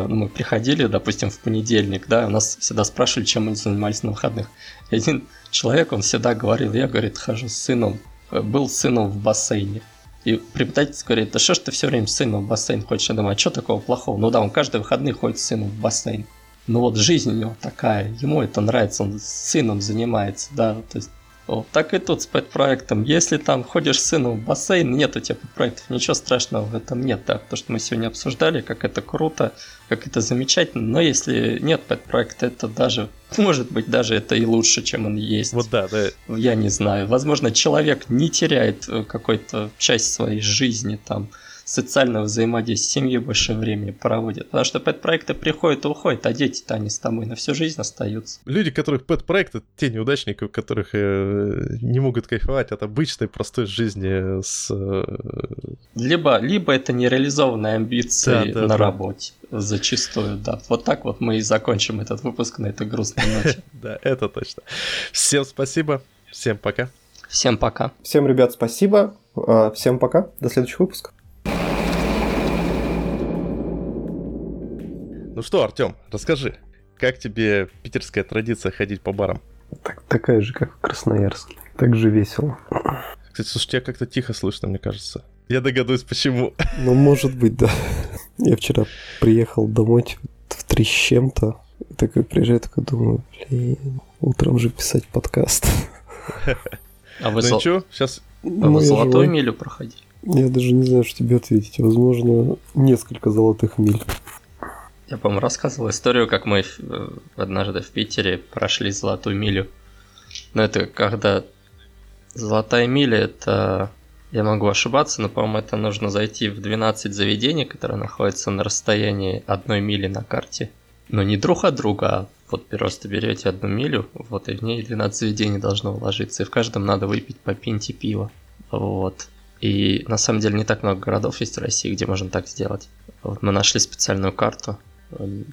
мы приходили, допустим, в понедельник, да, у нас всегда спрашивали, чем мы занимались на выходных. И один человек, он всегда говорил, я, говорит, хожу с сыном, э, был с сыном в бассейне. И преподаватель говорит, да что ж ты все время с сыном в бассейн ходишь? Я думаю, а что такого плохого? Ну да, он каждые выходные ходит с сыном в бассейн. Ну вот жизнь у него такая, ему это нравится, он с сыном занимается, да, то есть вот. Так и тут с пэт-проектом. Если там ходишь с сыном в бассейн, нет у тебя пэт-проектов, ничего страшного в этом нет, да, потому что мы сегодня обсуждали, как это круто, как это замечательно, но если нет пэт-проекта, это даже, может быть, даже это и лучше, чем он есть. Вот да, да. Я не знаю. Возможно, человек не теряет э, какой-то часть своей жизни там, социального взаимодействия, с семьей больше времени проводят. Потому что пэт-проекты приходят и уходят, а дети-то они с тобой на всю жизнь остаются. Люди, которых пэт-проекты, те неудачники, у которых э, не могут кайфовать от обычной простой жизни с... Э... Либо, либо это нереализованные амбиции да, да, на да. работе. Зачастую, да. Вот так вот мы и закончим этот выпуск на этой грустной ночи. [laughs] Да, это точно. Всем спасибо, всем пока. Всем пока. Всем, ребят, спасибо. А, всем пока. До следующих выпусков. Ну что, Артем, расскажи, как тебе питерская традиция ходить по барам? Так, такая же, как в Красноярске. Так же весело. Кстати, слушай, тебя как-то тихо слышно, мне кажется. Я догадываюсь, почему. Ну, может быть, да. Я вчера приехал домой в три с чем-то. Такой приезжаю, такой думаю, блин, утром же писать подкаст. А вы, ну, зол... что, сейчас... а ну, вы золотую живой. милю проходили? Я даже не знаю, что тебе ответить. Возможно, несколько золотых миль. Я, по-моему, рассказывал историю, как мы э, однажды в Питере прошли золотую милю. Но это когда... Золотая миля это... Я могу ошибаться, но, по-моему, это нужно зайти в 12 заведений, которые находятся на расстоянии одной мили на карте. Но не друг от друга, а вот просто берете одну милю, вот и в ней 12 заведений должно уложиться, и в каждом надо выпить по пинте пива. Вот. И на самом деле не так много городов есть в России, где можно так сделать. Вот мы нашли специальную карту,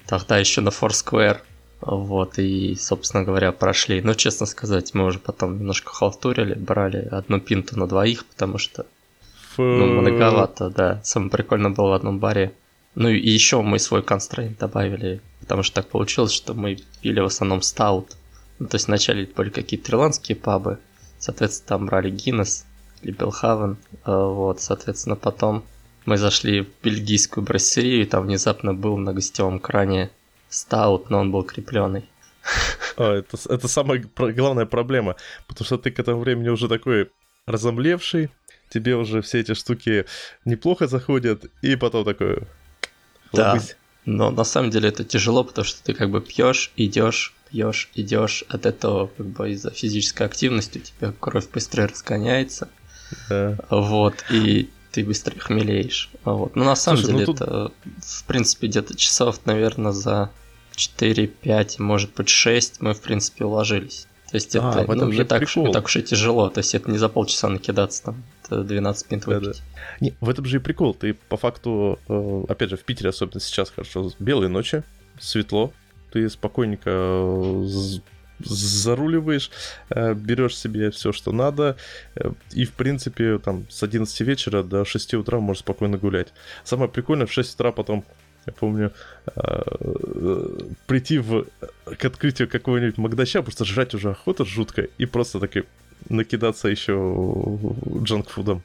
тогда еще на Foursquare. Вот, и, собственно говоря, прошли. Но, честно сказать, мы уже потом немножко халтурили, брали одну пинту на двоих, потому что ну, многовато, да. Самое прикольное было в одном баре. Ну и еще мы свой констрейнт добавили, потому что так получилось, что мы пили в основном стаут. Ну, то есть вначале были какие-то ирландские пабы, соответственно, там брали Гиннес или Белхавен, вот, соответственно, потом мы зашли в бельгийскую брассерию, и там внезапно был на гостевом кране стаут, но он был крепленный. А, это, это самая главная проблема, потому что ты к этому времени уже такой разомлевший, тебе уже все эти штуки неплохо заходят, и потом такой... Да, но на самом деле это тяжело, потому что ты как бы пьешь, идешь, пьешь, идешь, от этого как бы из-за физической активности у тебя кровь быстрее разгоняется. Да. Вот, и ты быстрее хмелеешь. А вот. Но на самом Слушай, ну деле ну, тут... это, в принципе, где-то часов, наверное, за 4-5, может быть 6 мы, в принципе, уложились. То есть а, это ну, не, так уж, не так уж и тяжело. То есть это не за полчаса накидаться там. Это 12 пинт выпить. Да, да. Не, в этом же и прикол. Ты по факту, э, опять же, в Питере, особенно сейчас хорошо, белые ночи, светло. Ты спокойненько э, заруливаешь, э, берешь себе все, что надо, э, и, в принципе, там, с 11 вечера до 6 утра можешь спокойно гулять. Самое прикольное, в 6 утра потом я помню, э, прийти в, к открытию какого-нибудь Магдача, просто жрать уже охота жуткая, и просто таки накидаться еще джанкфудом.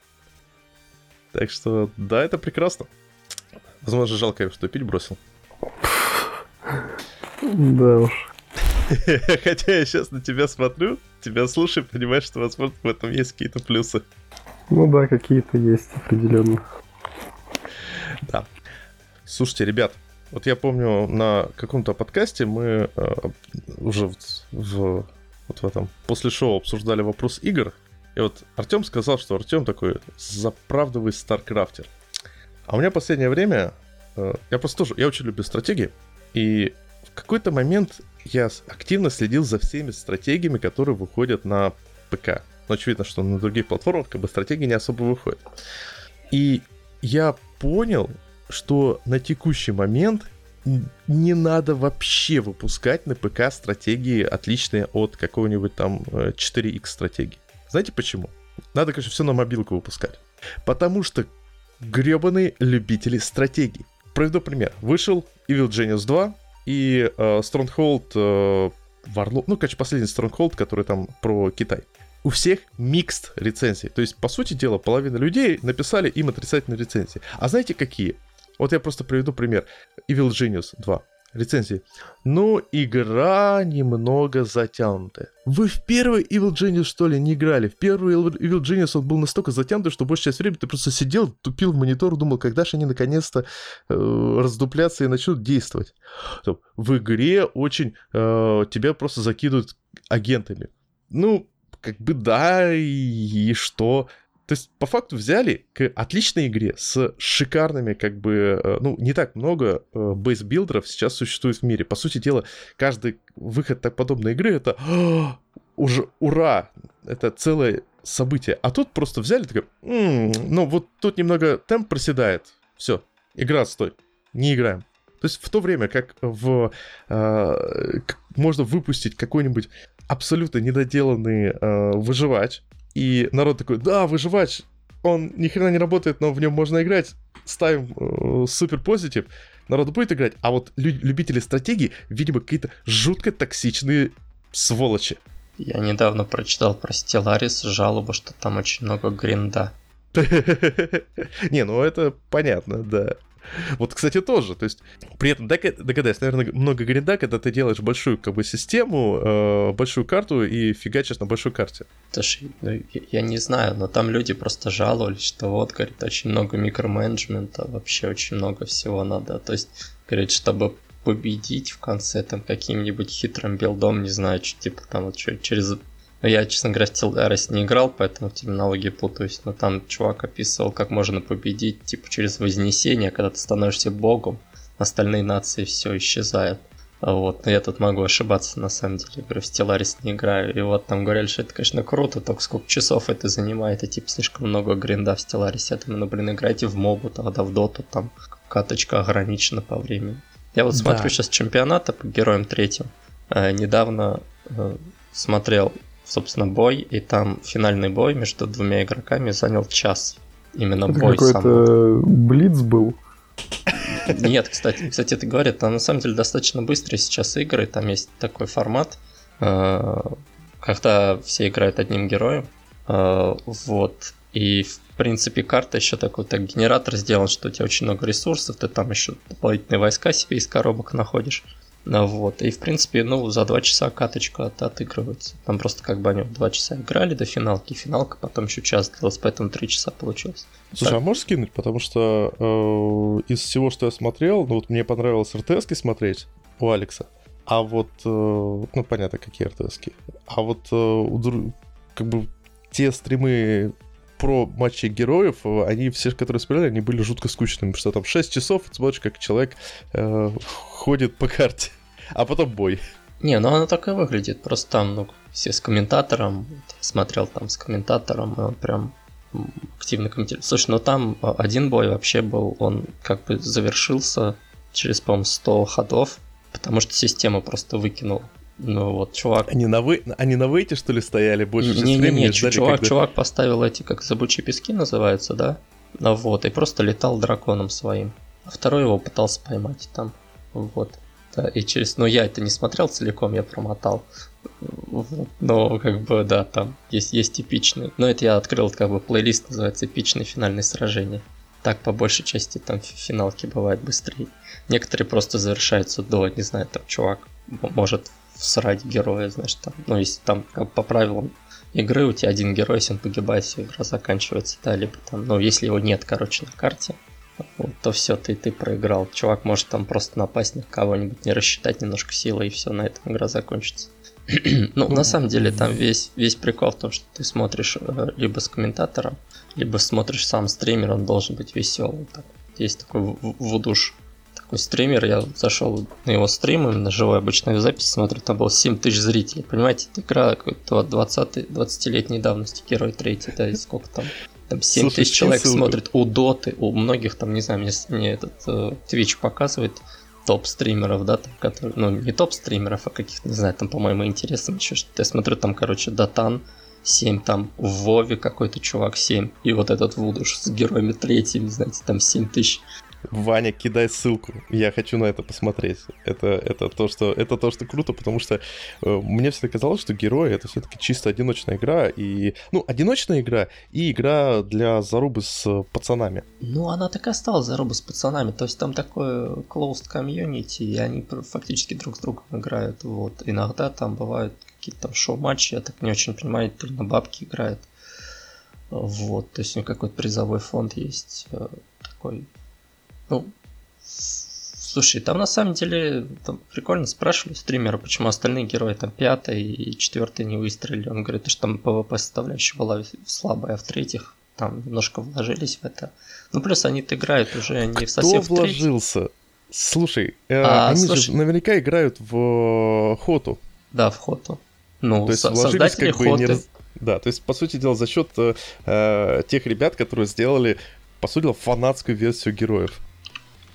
Так что, да, это прекрасно. Возможно, жалко, что пить бросил. Да уж. [laughs] Хотя я сейчас на тебя смотрю, тебя слушаю, понимаешь, что, возможно, в этом есть какие-то плюсы. Ну да, какие-то есть определенно. Да. Слушайте, ребят, вот я помню на каком-то подкасте мы э, уже в, в, вот в этом после шоу обсуждали вопрос игр. И вот Артем сказал, что Артем такой заправдовый старкрафтер. А у меня последнее время, э, я просто тоже, я очень люблю стратегии, и в какой-то момент я активно следил за всеми стратегиями, которые выходят на ПК. Но очевидно, что на других платформах как бы стратегии не особо выходят. И я понял, что на текущий момент не надо вообще выпускать на ПК стратегии, отличные от какого-нибудь там 4X э, стратегии. Знаете почему? Надо, конечно, все на мобилку выпускать. Потому что гребаные любители стратегий. Проведу пример. Вышел Evil Genius 2 и э, Stronghold э, Warlord, ну, короче, последний Stronghold, который там про Китай. У всех микст рецензий. То есть, по сути дела, половина людей написали им отрицательные рецензии. А знаете какие? Вот я просто приведу пример. Evil Genius 2 рецензии. Ну, игра немного затянутая. Вы в первый Evil Genius, что ли, не играли? В первый Evil Genius он был настолько затянутый, что большую часть времени ты просто сидел, тупил в монитор, думал, когда же они наконец-то э, раздуплятся и начнут действовать. В игре очень э, тебя просто закидывают агентами. Ну, как бы да, и, и что? То есть, по факту взяли к отличной игре с шикарными, как бы, э, ну, не так много э, бейсбилдеров сейчас существует в мире. По сути дела, каждый выход так подобной игры это [gasps] уже ура! Это целое событие. А тут просто взяли, такой, м-м, ну, вот тут немного темп проседает. Все, игра стой, не играем. То есть в то время, как в, э, можно выпустить какой-нибудь абсолютно недоделанный э, выживач, и народ такой, да, выживач, он ни хрена не работает, но в нем можно играть, ставим э, супер позитив, народ будет играть, а вот лю- любители стратегии, видимо, какие-то жутко токсичные сволочи. Я недавно прочитал про Stellaris жалобу, что там очень много гринда. [laughs] Не, ну это понятно, да. [laughs] Вот, кстати, тоже. То есть, при этом, догадайся, наверное, много гринда, когда ты делаешь большую как бы систему, э, большую карту и фигачишь на большой карте. Слушай, ну, я не знаю, но там люди просто жаловались, что вот, говорит, очень много микроменеджмента, вообще очень много всего надо. То есть, говорит, чтобы победить в конце там каким-нибудь хитрым билдом, не знаю, что, типа там вот через я, честно говоря, в Stellaris не играл, поэтому в терминологии путаюсь. Но там чувак описывал, как можно победить, типа, через вознесение, когда ты становишься богом, остальные нации все исчезают. Вот, но я тут могу ошибаться, на самом деле. Я говорю, в Stellaris не играю. И вот там говорили, что это, конечно, круто, только сколько часов это занимает, и типа слишком много гринда в Stellaris. Я думаю, ну, блин, играйте в мобу, тогда в доту, там каточка ограничена по времени. Я вот да. смотрю сейчас чемпионата по героям третьим. Э, недавно э, смотрел собственно, бой, и там финальный бой между двумя игроками занял час. Именно это бой какой-то сам. Блиц был. [laughs] Нет, кстати, кстати, это говорит, там на самом деле достаточно быстрые сейчас игры, там есть такой формат, э, когда все играют одним героем, э, вот, и в принципе карта еще такой, так генератор сделан, что у тебя очень много ресурсов, ты там еще дополнительные войска себе из коробок находишь, вот. И, в принципе, ну, за два часа каточка от отыгрывается. Там просто как бы они два часа играли до финалки, финалка потом еще час длилась, поэтому три часа получилось. Слушай, так. а можешь скинуть? Потому что э, из всего, что я смотрел, ну вот мне понравилось РТСки смотреть у Алекса. А вот, э, ну понятно, какие РТСки. А вот э, как бы те стримы про матчи героев, они все, которые смотрели, они были жутко скучными, что там 6 часов смотришь, как человек э, ходит по карте, [laughs] а потом бой. Не, ну оно так и выглядит, просто там, ну, все с комментатором, смотрел там с комментатором, и он прям активно комментирует. Слушай, ну там один бой вообще был, он как бы завершился через, по-моему, 100 ходов, потому что система просто выкинула ну вот, чувак... Они на, вы... Они на вейте, что ли, стояли больше не, не, не, ждали, чувак, когда... чувак поставил эти, как забучие пески называются, да? Ну вот, и просто летал драконом своим. А второй его пытался поймать там. Вот. Да, и через... Ну, я это не смотрел целиком, я промотал. Но, как бы, да, там есть, есть эпичный. Но это я открыл, как бы, плейлист называется «Эпичные финальные сражения». Так, по большей части, там финалки бывают быстрее. Некоторые просто завершаются до, не знаю, там чувак может всрать героя, знаешь, там, ну, если там как по правилам игры у тебя один герой, если он погибает, все, игра заканчивается, да, либо там, ну, если его нет, короче, на карте, вот, то все, ты, ты проиграл. Чувак может там просто напасть на кого-нибудь, не рассчитать немножко силы, и все, на этом игра закончится. [clears throat] ну, на самом деле, там весь, весь прикол в том, что ты смотришь э, либо с комментатором, либо смотришь сам стример, он должен быть веселым. Так. Есть такой вудуш такой стример, я зашел на его стрим, на живой обычной записи, смотрю, там было 7 тысяч зрителей. Понимаете, это игра какой-то 20, 20-летней давности, Герой 3, да, и сколько там? Там 7 тысяч человек ссылку. смотрит у Доты, у многих там, не знаю, мне, мне этот э, Twitch показывает, топ-стримеров, да, там, которые, ну, не топ-стримеров, а каких-то, не знаю, там, по-моему, интересным еще что-то. Я смотрю, там, короче, Датан 7, там, в Вове какой-то чувак 7, и вот этот Вудуш с героями третьим, знаете, там 7 тысяч. Ваня, кидай ссылку. Я хочу на это посмотреть. Это, это, то, что, это то, что круто, потому что э, мне всегда казалось, что герои это все-таки чисто одиночная игра. И, ну, одиночная игра и игра для зарубы с пацанами. Ну, она так и осталась зарубы с пацанами. То есть там такое closed комьюнити, и они фактически друг с другом играют. Вот. Иногда там бывают какие-то там шоу-матчи, я так не очень понимаю, то ли на бабки играют. Вот, то есть у него какой-то призовой фонд есть э, такой ну, слушай, там на самом деле там прикольно спрашивали стримера, почему остальные герои там пятый и четвертый не выстрелили. Он говорит, что там ПВП составляющая была слабая, а в-третьих там немножко вложились в это. Ну, плюс они-то играют уже не Кто совсем Кто вложился? Слушай, э, а, они слушай... же наверняка играют в Хоту. Да, в Хоту. Ну, то есть со- создатели как бы. Не раз... Да, то есть, по сути дела, за счет э, тех ребят, которые сделали, по сути дела, фанатскую версию героев.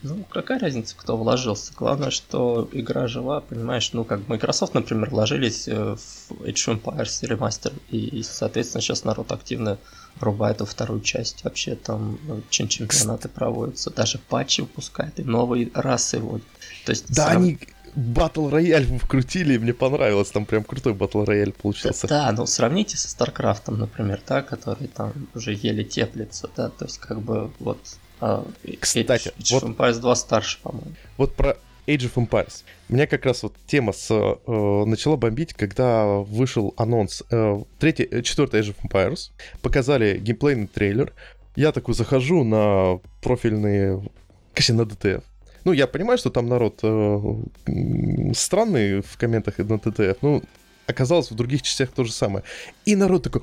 Ну, какая разница, кто вложился? Главное, что игра жива, понимаешь, ну, как Microsoft, например, вложились э, в Age of Empires ремастер, и, соответственно, сейчас народ активно рубает эту вторую часть. Вообще там ну, чемпионаты проводятся, даже патчи выпускают, и новые расы вводят. То есть, да, они battle royale вкрутили, и мне понравилось, там прям крутой battle royale получился. Да, да, ну сравните со StarCraft'ом, например, да, который там уже еле теплится, да, то есть как бы вот Кстати, Age вот, of Empires 2 старше, по-моему. Вот про Age of Empires. Меня как раз вот тема с, э, начала бомбить, когда вышел анонс э, третий, э, четвертый Age of Empires. Показали геймплейный трейлер. Я такой захожу на профильные, конечно, на DTF. Ну, я понимаю, что там народ э, странный в комментах на DTF. Ну, оказалось, в других частях то же самое. И народ такой...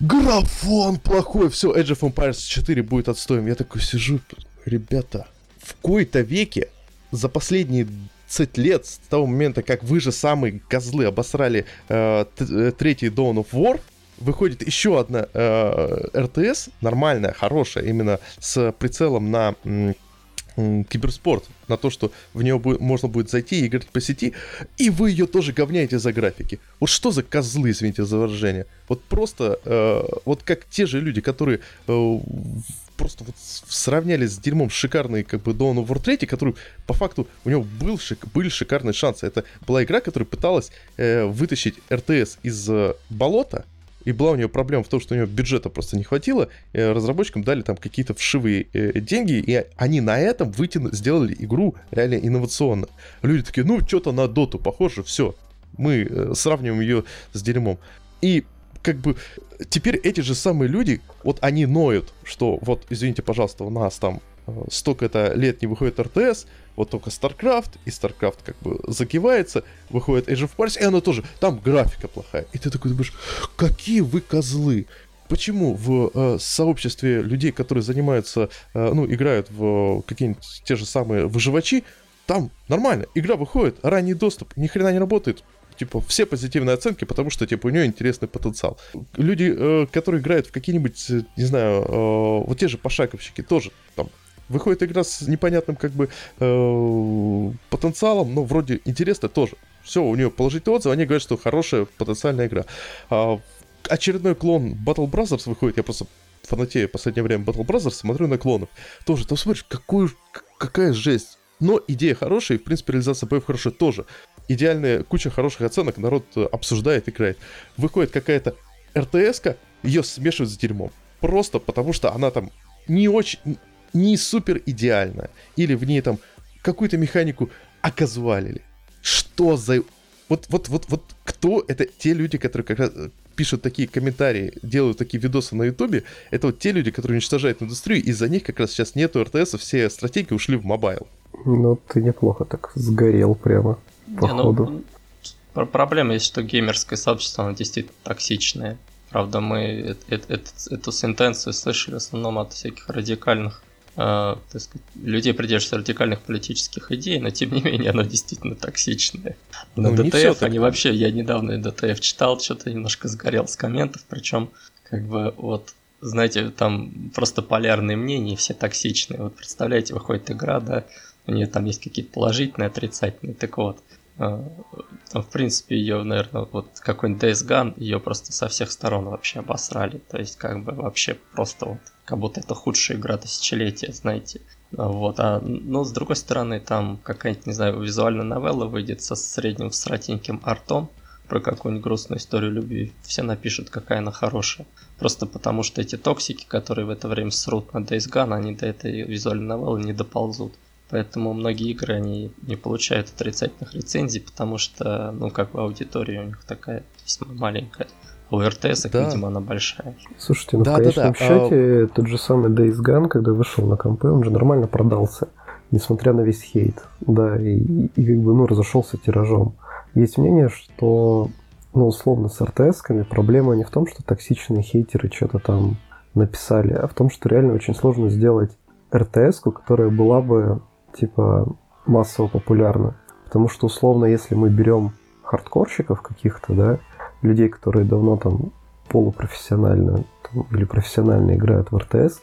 Графон плохой, все, Edge of Empires 4 будет отстоем. Я такой сижу, ребята, в кои-то веке за последние 20 лет, с того момента, как вы же самые козлы обосрали э, э третий Dawn of War, выходит еще одна э, РТС, нормальная, хорошая, именно с прицелом на киберспорт, на то, что в нее будет, можно будет зайти и играть по сети, и вы ее тоже говняете за графики. Вот что за козлы, извините за выражение. Вот просто, э, вот как те же люди, которые э, просто вот сравняли с дерьмом шикарный как бы Dawn of War 3, который по факту у него был шик, были шикарные шансы. Это была игра, которая пыталась э, вытащить РТС из э, болота, и была у нее проблема в том, что у нее бюджета просто не хватило, разработчикам дали там какие-то вшивые э, деньги, и они на этом вытяну, сделали игру реально инновационно. Люди такие, ну, что-то на доту похоже, все, мы э, сравниваем ее с дерьмом. И как бы теперь эти же самые люди, вот они ноют, что вот, извините, пожалуйста, у нас там э, столько-то лет не выходит РТС, вот только StarCraft, и StarCraft как бы закивается, выходит Age of Empires, и она тоже, там графика плохая. И ты такой думаешь, какие вы козлы! Почему в э, сообществе людей, которые занимаются, э, ну, играют в какие-нибудь те же самые выживачи, там нормально, игра выходит, ранний доступ, ни хрена не работает, типа, все позитивные оценки, потому что, типа, у нее интересный потенциал. Люди, э, которые играют в какие-нибудь, э, не знаю, э, вот те же пошаговщики, тоже там Выходит игра с непонятным как бы э, потенциалом, но вроде интересно тоже. Все, у нее положительный отзыв, они говорят, что хорошая потенциальная игра. А, очередной клон Battle Brothers выходит, я просто фанатею в последнее время Battle Brothers, смотрю на клонов. Тоже, там смотришь, какую, какая жесть. Но идея хорошая, и, в принципе, реализация боев хорошая тоже. Идеальная куча хороших оценок, народ обсуждает, играет. Выходит какая-то РТС-ка, ее смешивают с дерьмом. Просто потому, что она там не очень не супер идеально, или в ней там какую-то механику оказуалили. Что за... Вот, вот, вот, вот кто это те люди, которые как раз э, пишут такие комментарии, делают такие видосы на ютубе, это вот те люди, которые уничтожают индустрию, и за них как раз сейчас нету РТС, все стратегии ушли в мобайл. Ну, ты неплохо так сгорел прямо, походу. Не, ну, проблема есть, что геймерское сообщество, оно действительно токсичное. Правда, мы эту, эту, эту сентенцию слышали в основном от всяких радикальных э, так сказать, людей, придерживающихся радикальных политических идей, но тем не менее оно действительно токсичное. На ну, ДТФ они вообще, я недавно ДТФ читал, что-то немножко сгорел с комментов, причем как бы вот знаете, там просто полярные мнения, все токсичные. Вот представляете, выходит игра, да, у нее там есть какие-то положительные, отрицательные. Так вот, э, там, в принципе, ее, наверное, вот какой-нибудь Days Gone, ее просто со всех сторон вообще обосрали. То есть, как бы вообще просто вот, как будто это худшая игра тысячелетия, знаете. Вот, а, ну, с другой стороны, там какая-нибудь, не знаю, визуальная новелла выйдет со средним сратеньким артом про какую-нибудь грустную историю любви. Все напишут, какая она хорошая. Просто потому, что эти токсики, которые в это время срут на Days Gone, они до этой визуальной новеллы не доползут. Поэтому многие игры, они не получают отрицательных рецензий, потому что, ну, как бы аудитория у них такая весьма маленькая. У РТС, да. видимо, она большая. Слушайте, ну да, в конечном да, да. счете, а... тот же самый Days Gone, когда вышел на компы, он же нормально продался, несмотря на весь хейт. Да, и, и как бы, ну, разошелся тиражом. Есть мнение, что, ну, условно, с РТС-ками проблема не в том, что токсичные хейтеры что-то там написали, а в том, что реально очень сложно сделать РТС-ку, которая была бы, типа, массово популярна. Потому что, условно, если мы берем хардкорщиков каких-то, да, людей, которые давно там полупрофессионально там, или профессионально играют в РТС,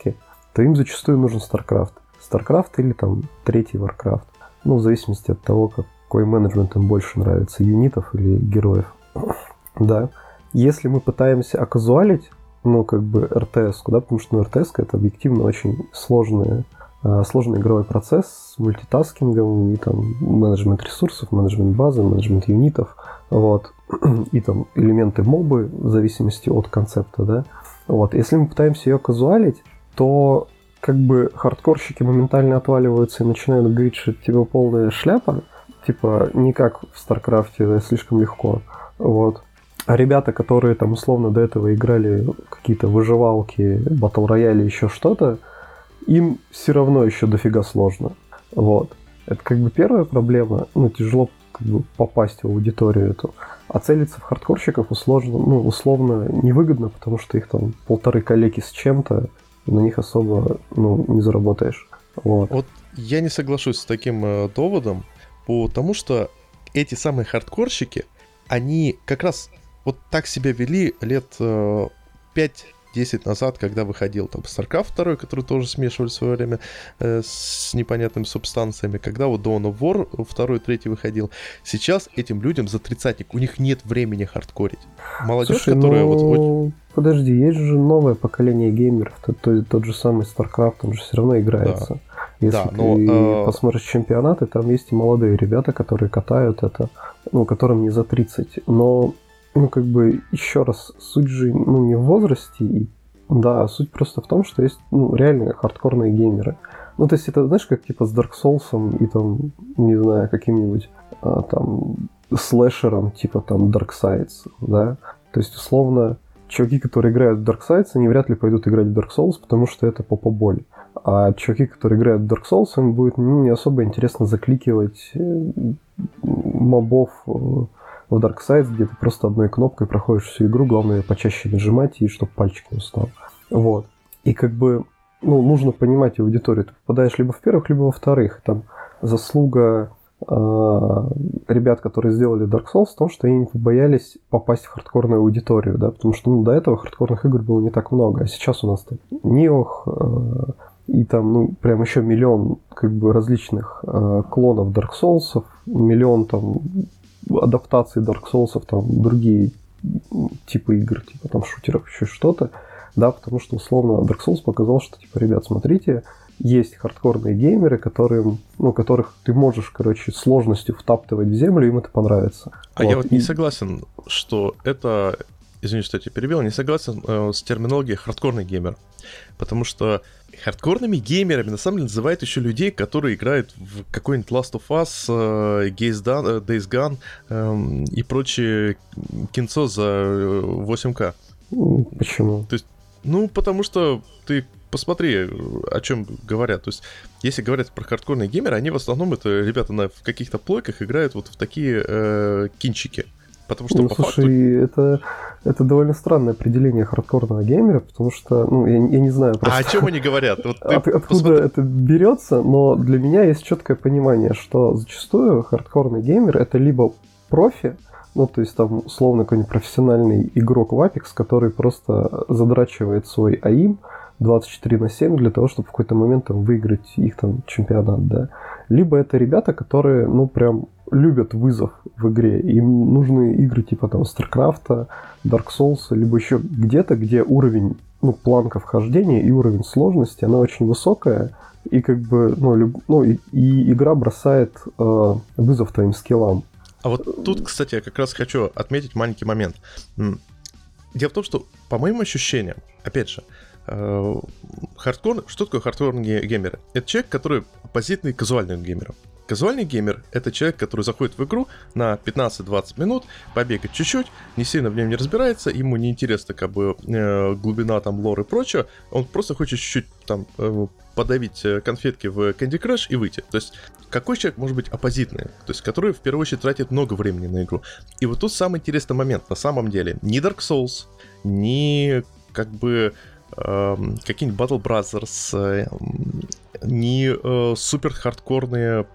то им зачастую нужен StarCraft. StarCraft или там третий Warcraft. Ну, в зависимости от того, какой менеджмент им больше нравится, юнитов или героев. [coughs] да. Если мы пытаемся оказуалить, ну, как бы РТС, да, потому что ну, РТС это объективно очень сложная а, сложный игровой процесс с мультитаскингом и там менеджмент ресурсов, менеджмент базы, менеджмент юнитов, вот, [clears throat] и там элементы мобы в зависимости от концепта, да. Вот, если мы пытаемся ее казуалить, то как бы хардкорщики моментально отваливаются и начинают говорить, что типа полная шляпа, типа не как в Старкрафте, да, слишком легко, вот. А ребята, которые там условно до этого играли какие-то выживалки, battle royale и, еще что-то, им все равно еще дофига сложно. Вот. Это как бы первая проблема. Ну, тяжело попасть в аудиторию эту. А целиться в хардкорщиков условно, ну, условно невыгодно, потому что их там полторы калеки с чем-то, на них особо ну, не заработаешь. Вот. вот я не соглашусь с таким э, доводом, потому что эти самые хардкорщики, они как раз вот так себя вели лет э, 5 10 назад, когда выходил там StarCraft 2, который тоже смешивали в свое время э, с непонятными субстанциями, когда вот Dawn of War 2, 3 выходил. Сейчас этим людям за тридцатник, у них нет времени хардкорить. Молодежь, Слушай, которая ну... вот... Подожди, есть же новое поколение геймеров, тот, тот, тот же самый StarCraft, он же все равно играется. Да. Если да, но, ты э... посмотришь чемпионаты, там есть и молодые ребята, которые катают это, ну, которым не за 30. Но ну, как бы, еще раз, суть же, ну, не в возрасте, и, да, суть просто в том, что есть, ну, реально хардкорные геймеры. Ну, то есть это, знаешь, как типа с Dark Souls и там, не знаю, каким-нибудь а, там слэшером, типа там Dark Sides, да. То есть, условно, чуваки, которые играют в Dark Sides, они вряд ли пойдут играть в Dark Souls, потому что это попа боль. А чуваки, которые играют в Dark Souls, им будет ну, не особо интересно закликивать э, мобов э, в Dark Side, где ты просто одной кнопкой проходишь всю игру, главное почаще нажимать и чтобы пальчик не устал. Вот. И как бы ну, нужно понимать аудиторию. Ты попадаешь либо в первых, либо во вторых. Там заслуга э, ребят, которые сделали Dark Souls, в том, что они не побоялись попасть в хардкорную аудиторию, да, потому что ну, до этого хардкорных игр было не так много, а сейчас у нас там Ниох э, и там, ну, прям еще миллион как бы различных э, клонов Dark Souls, миллион там адаптации Dark Souls, там другие типы игр, типа там шутеров, еще что-то, да, потому что условно Dark Souls показал, что типа, ребят, смотрите, есть хардкорные геймеры, которым, ну, которых ты можешь, короче, сложностью втаптывать в землю, им это понравится. А вот. я вот не согласен, что это извини, что я тебя перебил, не согласен э, с терминологией хардкорный геймер. Потому что хардкорными геймерами на самом деле называют еще людей, которые играют в какой-нибудь Last of Us, э, Days, Done, э, Days Gone э, и прочее кинцо за 8К. Почему? То есть, ну, потому что ты посмотри, о чем говорят. То есть, если говорят про хардкорные геймеры, они в основном это ребята на в каких-то плойках играют вот в такие э, кинчики. Потому что ну, по слушай, факту... это, это довольно странное определение хардкорного геймера, потому что, ну, я, я не знаю просто... А о чем [laughs] они говорят? Вот От, откуда посмотри... это берется, но для меня есть четкое понимание, что зачастую хардкорный геймер это либо профи, ну, то есть там условно какой-нибудь профессиональный игрок в Apex, который просто задрачивает свой АИМ, 24 на 7 для того, чтобы в какой-то момент там выиграть их там чемпионат, да. Либо это ребята, которые, ну, прям любят вызов в игре. Им нужны игры типа там StarCraft, Dark Souls, либо еще где-то, где уровень, ну, планка вхождения и уровень сложности, она очень высокая, и как бы, ну, люб... ну и, и игра бросает э, вызов твоим скиллам. А вот тут, кстати, я как раз хочу отметить маленький момент. Дело в том, что, по моим ощущениям, опять же, э, хардкор, что такое хардкорные геймеры? Это человек, который оппозитный казуальным геймерам. Казуальный геймер — это человек, который заходит в игру на 15-20 минут, побегать чуть-чуть, не сильно в нем не разбирается, ему не интересно как бы э, глубина там лор и прочее, он просто хочет чуть-чуть там э, подавить э, конфетки в Candy Crush и выйти. То есть какой человек может быть оппозитный, то есть который в первую очередь тратит много времени на игру. И вот тут самый интересный момент, на самом деле, ни Dark Souls, ни как бы э, какие-нибудь Battle Brothers, э, ни э, супер хардкорные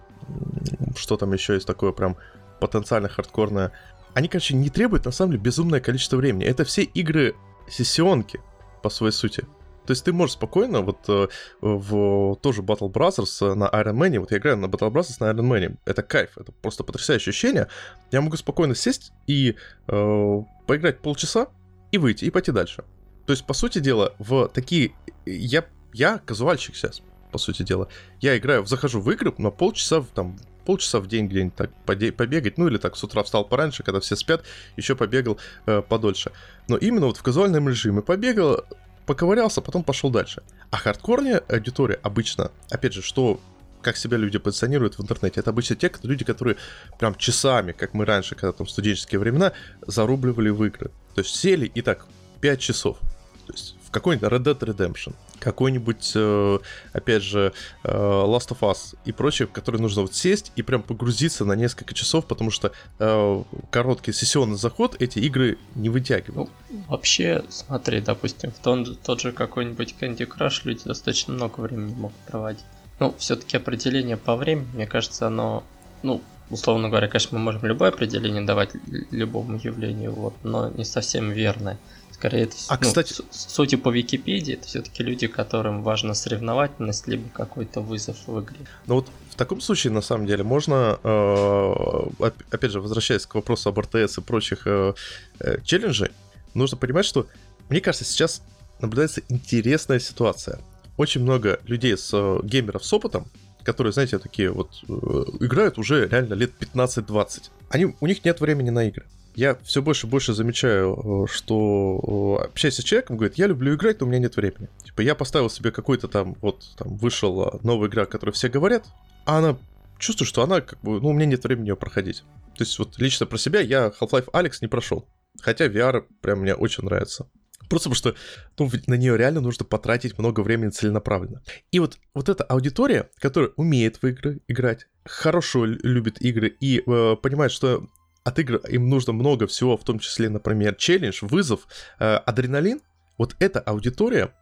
что там еще есть такое прям потенциально хардкорное. Они, короче, не требуют, на самом деле, безумное количество времени. Это все игры сессионки, по своей сути. То есть ты можешь спокойно, вот э, в тоже Battle Brothers на Iron Man, вот я играю на Battle Brothers на Iron Man, это кайф, это просто потрясающее ощущение. Я могу спокойно сесть и э, поиграть полчаса и выйти, и пойти дальше. То есть, по сути дела, в такие... Я, я казуальщик сейчас по сути дела. Я играю, захожу в игры на полчаса, там, полчаса в день где-нибудь так побегать, ну или так с утра встал пораньше, когда все спят, еще побегал э, подольше. Но именно вот в казуальном режиме побегал, поковырялся, потом пошел дальше. А хардкорная аудитория обычно, опять же, что как себя люди позиционируют в интернете. Это обычно те люди, которые прям часами, как мы раньше, когда там студенческие времена, зарубливали в игры. То есть сели и так 5 часов. То есть какой-нибудь Red Dead Redemption, какой-нибудь, э, опять же, э, Last of Us и прочее, в который нужно вот сесть и прям погрузиться на несколько часов, потому что э, короткий сессионный заход эти игры не вытягивают. Ну, вообще, смотри, допустим, в тот, тот же какой-нибудь Candy Crush люди достаточно много времени могут проводить. Ну, все-таки определение по времени, мне кажется, оно, ну, условно говоря, конечно, мы можем любое определение давать любому явлению, вот, но не совсем верное. Скорее, это, а, ну, кстати... судя по Википедии, это все-таки люди, которым важна соревновательность, либо какой-то вызов в игре. Ну вот в таком случае, на самом деле, можно, э, опять же, возвращаясь к вопросу об РТС и прочих э, э, челленджей, нужно понимать, что, мне кажется, сейчас наблюдается интересная ситуация. Очень много людей с э, геймеров с опытом, которые, знаете, такие вот э, играют уже реально лет 15-20. Они, у них нет времени на игры я все больше и больше замечаю, э, что э, общаясь с человеком, говорит, я люблю играть, но у меня нет времени. Типа я поставил себе какой-то там, вот там вышел э, новая игра, о которой все говорят, а она чувствую, что она как бы, ну, у меня нет времени ее проходить. То есть вот лично про себя я Half-Life Alex не прошел. Хотя VR прям мне очень нравится. Просто потому что ну, на нее реально нужно потратить много времени целенаправленно. И вот, вот эта аудитория, которая умеет в игры играть, хорошо любит игры и э, понимает, что от игр им нужно много всего, в том числе, например, челлендж, вызов, э, адреналин. Вот эта аудитория,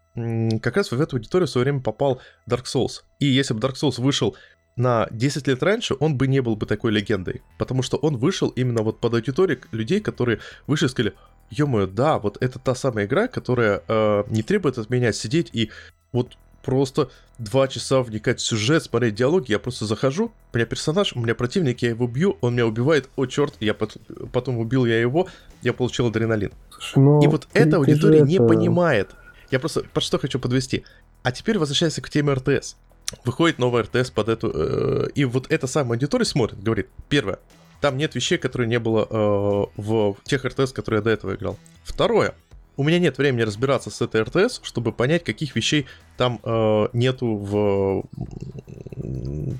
как раз в эту аудиторию в свое время попал Dark Souls. И если бы Dark Souls вышел на 10 лет раньше, он бы не был бы такой легендой. Потому что он вышел именно вот под аудиторию людей, которые вышли и сказали, ё да, вот это та самая игра, которая э, не требует от меня сидеть и вот просто два часа вникать в сюжет, смотреть диалоги, я просто захожу, у меня персонаж, у меня противник, я его бью, он меня убивает, о черт, я потом, потом убил я его, я получил адреналин. Слушай, ну, И вот эта аудитория это... не понимает. Я просто под что хочу подвести. А теперь возвращаясь к теме РТС. Выходит новая РТС под эту... Э, и вот эта самая аудитория смотрит, говорит, первое, там нет вещей, которые не было э, в тех РТС, которые я до этого играл. Второе, у меня нет времени разбираться с этой РТС, чтобы понять, каких вещей там э, нету в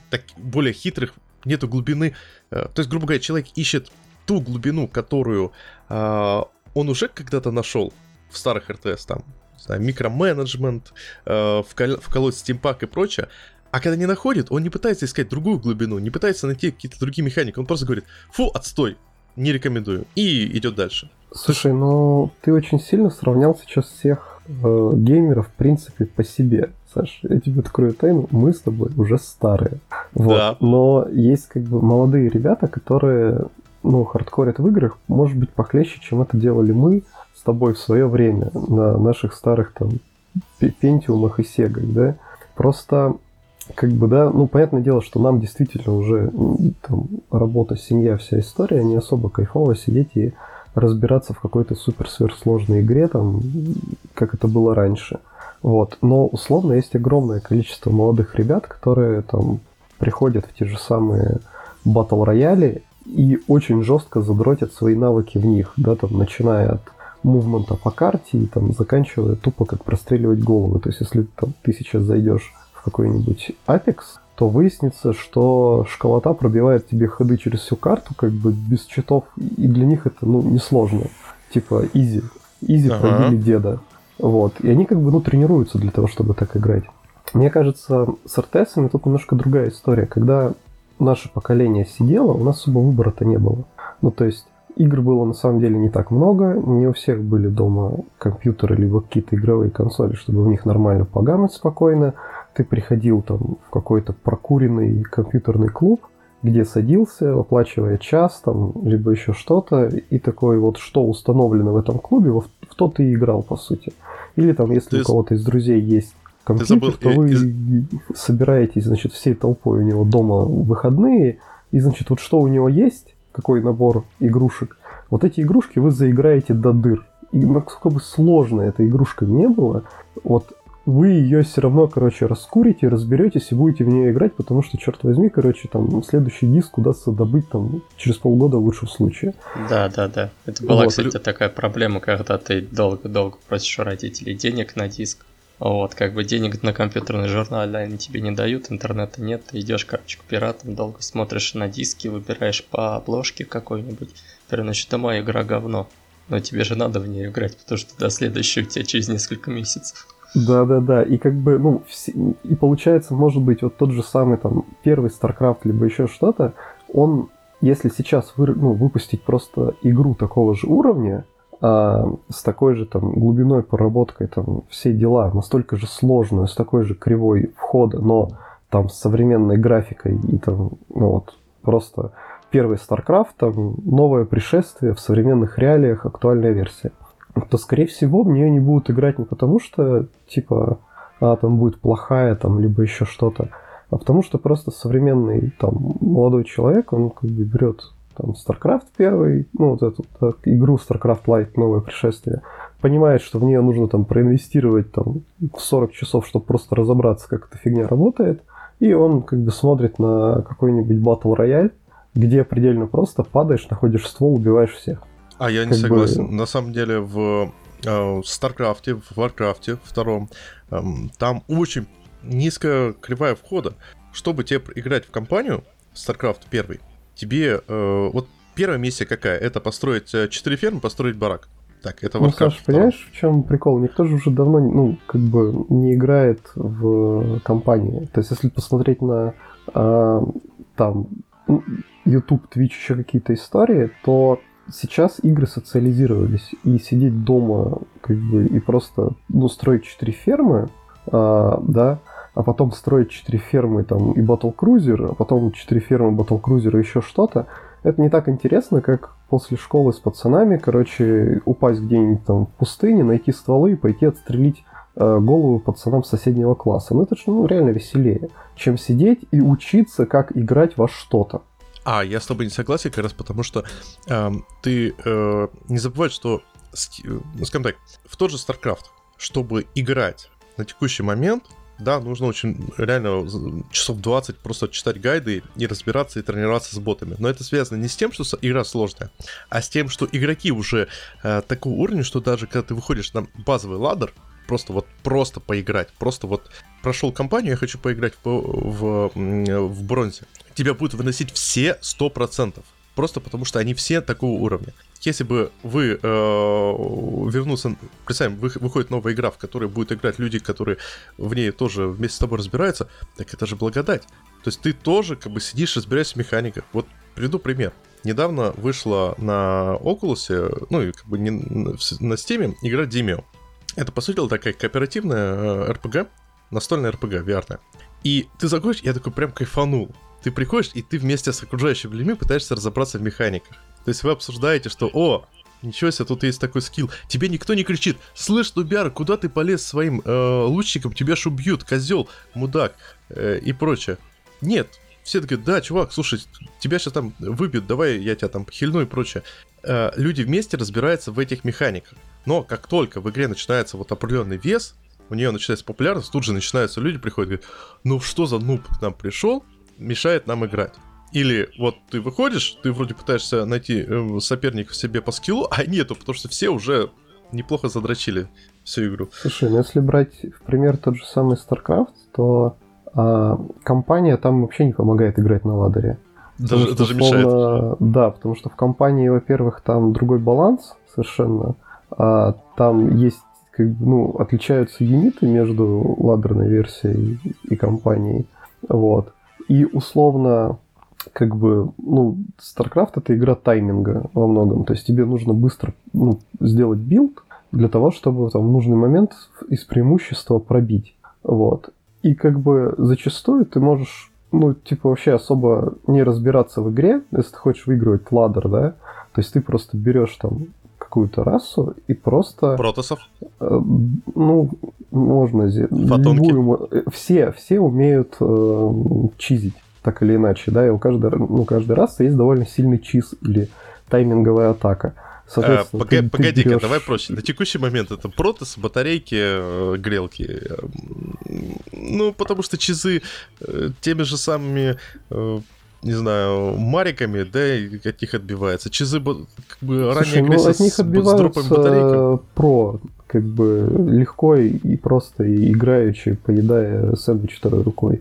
так, более хитрых, нету глубины. Э, то есть, грубо говоря, человек ищет ту глубину, которую э, он уже когда-то нашел в старых РТС, там, не знаю, микроменеджмент, э, вкол- вколоть стимпак и прочее. А когда не находит, он не пытается искать другую глубину, не пытается найти какие-то другие механики, он просто говорит, фу, отстой, не рекомендую, и идет дальше. Слушай, ну ты очень сильно сравнял сейчас всех э, геймеров, в принципе, по себе. Саш, я тебе открою тайну, мы с тобой уже старые. Вот. Да. Но есть как бы молодые ребята, которые, ну, хардкорят в играх, может быть, похлеще, чем это делали мы с тобой в свое время на наших старых там Пентиумах и Сегах, да. Просто как бы, да, ну, понятное дело, что нам действительно уже там, работа, семья, вся история, не особо кайфово сидеть и разбираться в какой-то супер сверхсложной игре, там, как это было раньше. Вот. Но условно есть огромное количество молодых ребят, которые там приходят в те же самые батл рояли и очень жестко задротят свои навыки в них, да, там, начиная от мувмента по карте и там заканчивая тупо как простреливать головы. То есть, если там, ты сейчас зайдешь в какой-нибудь Apex, то выяснится, что школота пробивает тебе ходы через всю карту, как бы без читов, и для них это, ну, несложно. Типа, изи. Изи ага. пробили деда. Вот. И они как бы, ну, тренируются для того, чтобы так играть. Мне кажется, с РТСами тут немножко другая история. Когда наше поколение сидело, у нас особо выбора-то не было. Ну, то есть, игр было на самом деле не так много, не у всех были дома компьютеры либо какие-то игровые консоли, чтобы в них нормально погамать спокойно ты приходил там в какой-то прокуренный компьютерный клуб, где садился, оплачивая час там, либо еще что-то, и такой вот, что установлено в этом клубе, в, в то ты и играл, по сути. Или там, если ты у кого-то из друзей есть компьютер, забыл, то вы из... собираетесь, значит, всей толпой у него дома в выходные, и, значит, вот что у него есть, какой набор игрушек, вот эти игрушки вы заиграете до дыр. И насколько бы сложно эта игрушка не была, вот вы ее все равно, короче, раскурите, разберетесь и будете в нее играть, потому что, черт возьми, короче, там следующий диск удастся добыть там через полгода в лучшем случае. Да, да, да. Это была, вот. кстати, такая проблема, когда ты долго-долго просишь у родителей денег на диск. Вот, как бы денег на компьютерный журнал они тебе не дают, интернета нет, ты идешь, короче, к пиратам, долго смотришь на диски, выбираешь по обложке какой-нибудь, это моя игра говно. Но тебе же надо в нее играть, потому что до следующей у тебя через несколько месяцев. Да, да, да. И как бы, ну, все... и получается, может быть, вот тот же самый там первый StarCraft, либо еще что-то, он, если сейчас вы, ну, выпустить просто игру такого же уровня, а, с такой же там глубиной поработкой, там все дела, настолько же сложную, с такой же кривой входа, но там с современной графикой и там, ну вот, просто первый StarCraft, там новое пришествие в современных реалиях, актуальная версия то, скорее всего, в нее не будут играть не потому, что, типа, а, там будет плохая, там, либо еще что-то, а потому что просто современный, там, молодой человек, он как бы берет там StarCraft первый, ну, вот эту так, игру StarCraft Lite, новое пришествие, понимает, что в нее нужно там проинвестировать там 40 часов, чтобы просто разобраться, как эта фигня работает, и он как бы смотрит на какой-нибудь Battle Royale, где предельно просто падаешь, находишь ствол, убиваешь всех. А я не согласен. Бы... На самом деле в э, Старкрафте, в Варкрафте втором, э, там очень низкая кривая входа. Чтобы тебе играть в кампанию, StarCraft первый, тебе э, вот первая миссия какая? Это построить 4 э, фермы, построить барак. Так, это Ну, Саш, понимаешь, в чем прикол? Никто же уже давно, ну, как бы не играет в кампании. То есть, если посмотреть на э, там YouTube, Twitch, еще какие-то истории, то сейчас игры социализировались, и сидеть дома, как бы, и просто, ну, строить четыре фермы, а, да, а потом строить четыре фермы, там, и Battle Cruiser, а потом четыре фермы Battle Cruiser и еще что-то, это не так интересно, как после школы с пацанами, короче, упасть где-нибудь там в пустыне, найти стволы и пойти отстрелить э, голову пацанам соседнего класса. Ну, это же, ну, реально веселее, чем сидеть и учиться, как играть во что-то. А, я с тобой не согласен, как раз потому что э, ты э, не забывай, что, ну, скажем так, в тот же StarCraft, чтобы играть на текущий момент, да, нужно очень реально часов 20 просто читать гайды и разбираться и тренироваться с ботами. Но это связано не с тем, что игра сложная, а с тем, что игроки уже э, такого уровня, что даже когда ты выходишь на базовый ладер, просто вот просто поиграть, просто вот прошел кампанию, я хочу поиграть в, в, в бронзе, тебя будут выносить все 100%. Просто потому что они все такого уровня. Если бы вы э, вернуться, представим, вы, выходит новая игра, в которой будут играть люди, которые в ней тоже вместе с тобой разбираются, так это же благодать. То есть ты тоже как бы сидишь, разбираешься в механиках. Вот приведу пример. Недавно вышла на Oculus, ну и как бы не, на Steam игра Demio. Это, по сути, такая кооперативная э, RPG, настольная RPG, VR. И ты заходишь, я такой прям кайфанул. Ты приходишь, и ты вместе с окружающими людьми пытаешься разобраться в механиках. То есть вы обсуждаете, что, о, ничего себе, тут есть такой скилл. Тебе никто не кричит, слышь, Дубяр, куда ты полез своим э, лучником, тебя ж убьют, козел, мудак э, и прочее. Нет, все такие, да, чувак, слушай, тебя сейчас там выбьют, давай я тебя там хильну и прочее. Э, люди вместе разбираются в этих механиках. Но как только в игре начинается вот определенный вес, у нее начинается популярность, тут же начинаются люди приходят и говорят, ну что за нуб к нам пришел, мешает нам играть. Или вот ты выходишь, ты вроде пытаешься найти э, соперника себе по скиллу, а нету, потому что все уже неплохо задрочили всю игру. Слушай, ну если брать в пример тот же самый StarCraft, то а, кампания там вообще не помогает играть на ладере. Даже, что, даже условно, мешает. Да, потому что в кампании, во-первых, там другой баланс совершенно. А, там есть как ну, отличаются юниты между ладерной версией и кампанией. Вот. И условно, как бы, ну, StarCraft это игра тайминга во многом. То есть тебе нужно быстро ну, сделать билд для того, чтобы там, в нужный момент из преимущества пробить. Вот. И как бы зачастую ты можешь, ну, типа, вообще особо не разбираться в игре, если ты хочешь выигрывать ладер, да. То есть ты просто берешь там какую-то расу и просто... Протосов? Э, ну, можно... Фотонки? Любую, э, все, все умеют э, чизить, так или иначе, да, и у каждой, ну, каждой расы есть довольно сильный чиз или тайминговая атака. А, пога- погоди-ка, берешь... давай проще. На текущий момент это протос, батарейки, э, грелки. Ну, потому что чизы э, теми же самыми э, не знаю, мариками, да, и от них отбивается. Чизы как бы Слушай, ранее ну, от них отбиваются про, как бы легко и просто и играючи, поедая сэндвич второй рукой.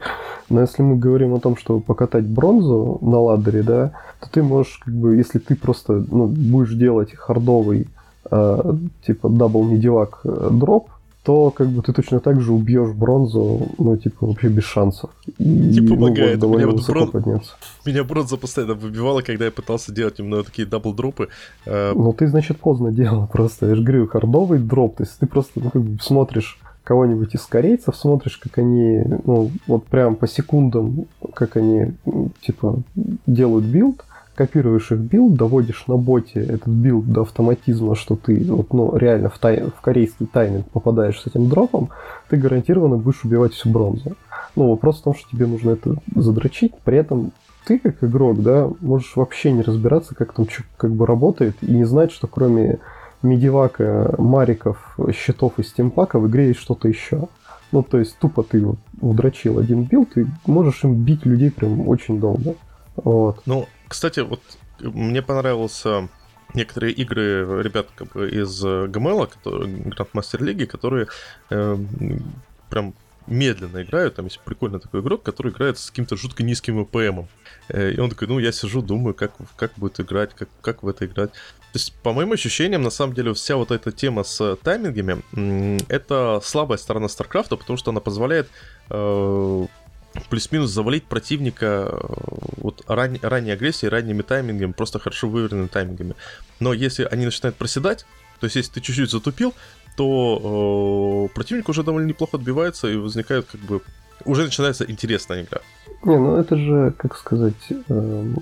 Но если мы говорим о том, чтобы покатать бронзу на ладере, да, то ты можешь, как бы, если ты просто ну, будешь делать хардовый э, типа double medivac drop, то как бы ты точно так же убьешь бронзу, ну, типа, вообще без шансов. И, не помогает. Ну, меня вот брон... подняться. Меня бронза постоянно выбивала, когда я пытался делать именно такие double-drop ы. Э, ну, ты, значит, поздно [laughs] делал просто. Я же говорю, хардовый дроп. То есть ты просто, ну, как бы смотришь кого-нибудь из корейцев, смотришь, как они, ну, вот прям по секундам, как они, типа, делают билд, копируешь их билд, доводишь на боте этот билд до автоматизма, что ты вот, ну, реально в, тай... в корейский тайминг попадаешь с этим дропом, ты гарантированно будешь убивать всю бронзу. Ну, вопрос в том, что тебе нужно это задрочить, при этом ты как игрок, да, можешь вообще не разбираться, как там что как бы работает, и не знать, что кроме медивака, мариков, щитов и стимпака в игре есть что-то еще. Ну, то есть тупо ты вот удрочил один билд, и можешь им бить людей прям очень долго. Вот. Ну, кстати, вот мне понравился некоторые игры ребят как бы, из GML, которые, Grandmaster лиги, которые э, прям медленно играют. Там есть прикольный такой игрок, который играет с каким-то жутко низким APM ом. Э, и он такой, ну, я сижу, думаю, как, как будет играть, как, как в это играть. То есть, по моим ощущениям, на самом деле, вся вот эта тема с таймингами, это слабая сторона StarCraft, потому что она позволяет э, плюс-минус завалить противника э, вот ран, ранней агрессией, ранними таймингами, просто хорошо выверенными таймингами. Но если они начинают проседать, то есть если ты чуть-чуть затупил, то э, противник уже довольно неплохо отбивается и возникает как бы... Уже начинается интересная игра. Не, ну это же, как сказать, э,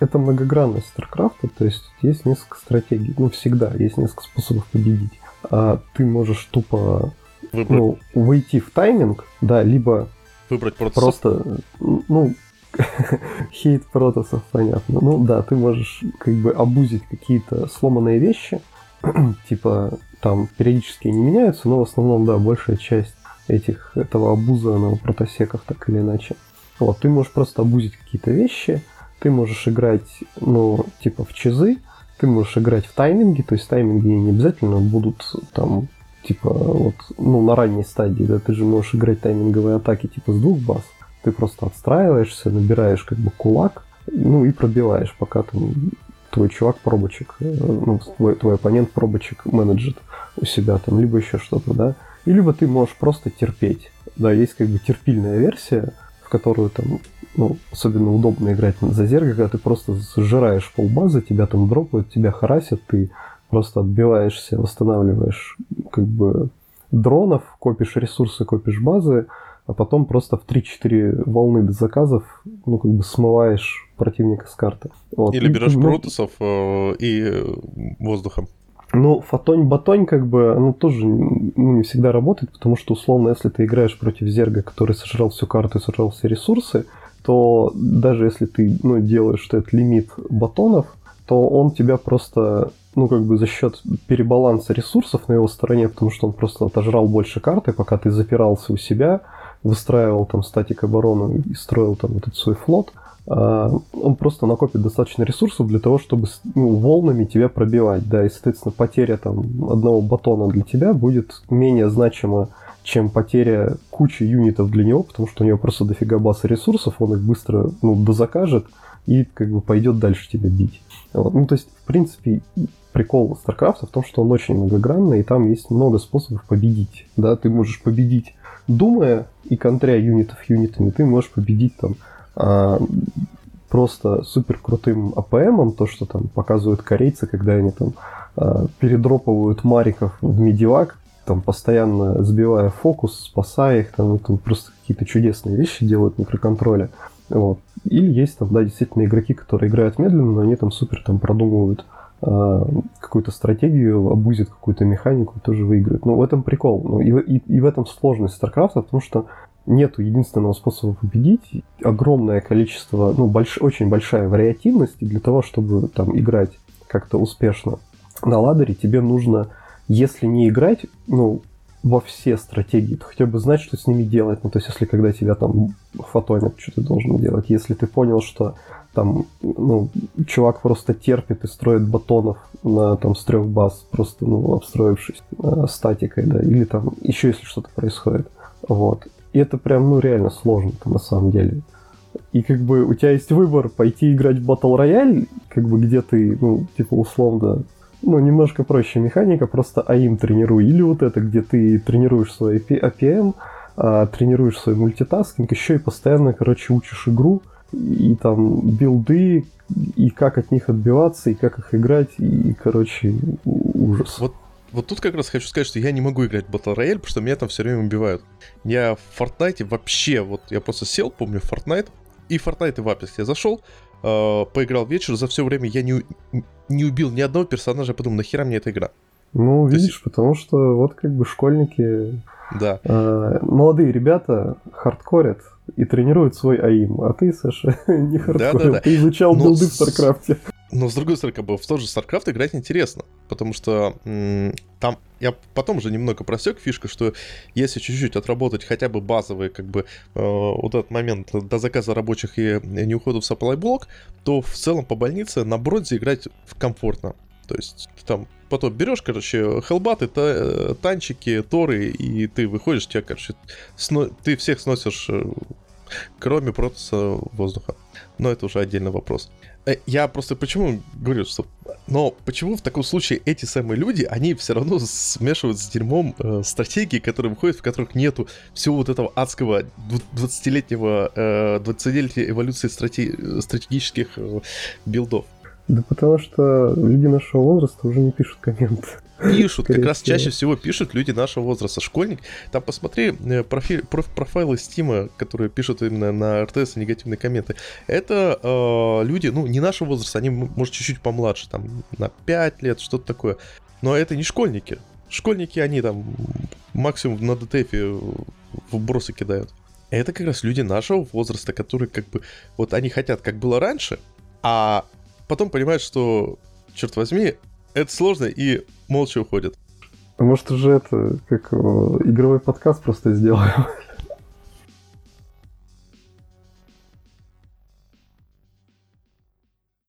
это многогранность StarCraft, то есть есть несколько стратегий, ну всегда есть несколько способов победить. А ты можешь тупо ну, выйти в тайминг, да, либо Выбрать протосов? Просто, ну, [laughs] хейт протосов, понятно. Ну да, ты можешь как бы обузить какие-то сломанные вещи, [clears throat] типа там периодически не меняются, но в основном, да, большая часть этих, этого обуза на протосеках так или иначе. Вот, ты можешь просто обузить какие-то вещи, ты можешь играть, ну, типа в чизы, ты можешь играть в тайминги, то есть тайминги не обязательно будут там типа, вот, ну, на ранней стадии, да, ты же можешь играть тайминговые атаки, типа, с двух баз. Ты просто отстраиваешься, набираешь, как бы, кулак, ну, и пробиваешь, пока там твой чувак пробочек, э, ну, твой, твой оппонент пробочек менеджит у себя там, либо еще что-то, да. И либо ты можешь просто терпеть. Да, есть как бы терпильная версия, в которую там, ну, особенно удобно играть за зерга, когда ты просто сжираешь полбазы, тебя там дропают, тебя харасят, ты просто отбиваешься, восстанавливаешь как бы дронов, копишь ресурсы, копишь базы, а потом просто в 3-4 волны до заказов, ну, как бы смываешь противника с карты. Вот. Или берешь ну, протусов э, и воздухом. Ну, фотонь-батонь, как бы, оно тоже ну, не всегда работает, потому что, условно, если ты играешь против Зерга, который сожрал всю карту и сожрал все ресурсы, то даже если ты ну, делаешь этот лимит батонов, то он тебя просто, ну, как бы за счет перебаланса ресурсов на его стороне, потому что он просто отожрал больше карты, пока ты запирался у себя, выстраивал там статик оборону и строил там этот свой флот – а, он просто накопит достаточно ресурсов для того, чтобы ну, волнами тебя пробивать, да, и, соответственно, потеря там одного батона для тебя будет менее значима, чем потеря кучи юнитов для него, потому что у него просто дофига баса ресурсов, он их быстро, ну, дозакажет и как бы пойдет дальше тебя бить. Вот. Ну, то есть, в принципе, прикол StarCraft в том, что он очень многогранный, и там есть много способов победить, да, ты можешь победить думая и контря юнитов юнитами, ты можешь победить там а, просто супер крутым АПМом, то, что там показывают корейцы, когда они там а, передроповывают мариков в медивак, там постоянно сбивая фокус, спасая их, там, там просто какие-то чудесные вещи делают микроконтроля. Вот. Или есть там, да, действительно игроки, которые играют медленно, но они там супер там продумывают э, какую-то стратегию, обузят какую-то механику, тоже выиграют. Ну, в этом прикол. Ну, и, и, и в этом сложность StarCraft, потому что нету единственного способа победить. Огромное количество, ну, больш, очень большая вариативность. И для того, чтобы там играть как-то успешно на ладере, тебе нужно, если не играть, ну, во все стратегии, то хотя бы знать, что с ними делать. Ну, то есть, если когда тебя там фотонят, что ты должен делать. Если ты понял, что там, ну, чувак просто терпит и строит батонов на там с трех баз, просто, ну, обстроившись э, статикой, да, или там еще если что-то происходит. Вот. И это прям, ну, реально сложно на самом деле. И как бы у тебя есть выбор пойти играть в Battle Royale, как бы где ты, ну, типа условно, ну, немножко проще механика, просто aim тренируй. Или вот это, где ты тренируешь свой APM, а, тренируешь свой мультитаскинг, еще и постоянно, короче, учишь игру, и там билды, и как от них отбиваться, и как их играть, и, короче, ужас. Вот вот тут как раз хочу сказать, что я не могу играть в Battle Royale, потому что меня там все время убивают. Я в Fortnite вообще, вот я просто сел, помню, в Fortnite, и Fortnite и в Apex я зашел, э, поиграл вечер, за все время я не, не убил ни одного персонажа, я подумал, нахера мне эта игра? Ну, видишь, есть... потому что вот как бы школьники, да. э, молодые ребята хардкорят и тренируют свой aim, а ты, Саша, [laughs] не хардкорил, да, да, да. ты изучал Но билды в Старкрафте. Но с другой стороны, как бы в тот же StarCraft играть интересно, потому что м- там я потом уже немного просек фишка, что если чуть-чуть отработать хотя бы базовые, как бы, э, вот этот момент до заказа рабочих и не ухода в supply блок, то в целом по больнице на бронзе играть комфортно. То есть там потом берешь, короче, хелбаты, та, э, танчики, торы, и ты выходишь, тебя, короче, сно... ты всех сносишь, э, кроме протоса воздуха. Но это уже отдельный вопрос. Я просто почему говорю, что... Но почему в таком случае эти самые люди, они все равно смешивают с дерьмом э, стратегии, которые выходят, в которых нету всего вот этого адского 20-летнего, э, 20-летней эволюции стратег... стратегических э, билдов? Да потому что люди нашего возраста уже не пишут комменты. Пишут, как раз чаще всего пишут люди нашего возраста. Школьник, там посмотри э, профиль, проф, профайлы Стима, которые пишут именно на РТС негативные комменты. Это э, люди, ну, не нашего возраста, они, может, чуть-чуть помладше, там, на 5 лет, что-то такое. Но это не школьники. Школьники, они там максимум на ДТФе вбросы кидают. Это как раз люди нашего возраста, которые как бы, вот они хотят, как было раньше, а потом понимают, что, черт возьми, это сложно и молча уходят. Может уже это, как игровой подкаст просто сделаем? [laughs]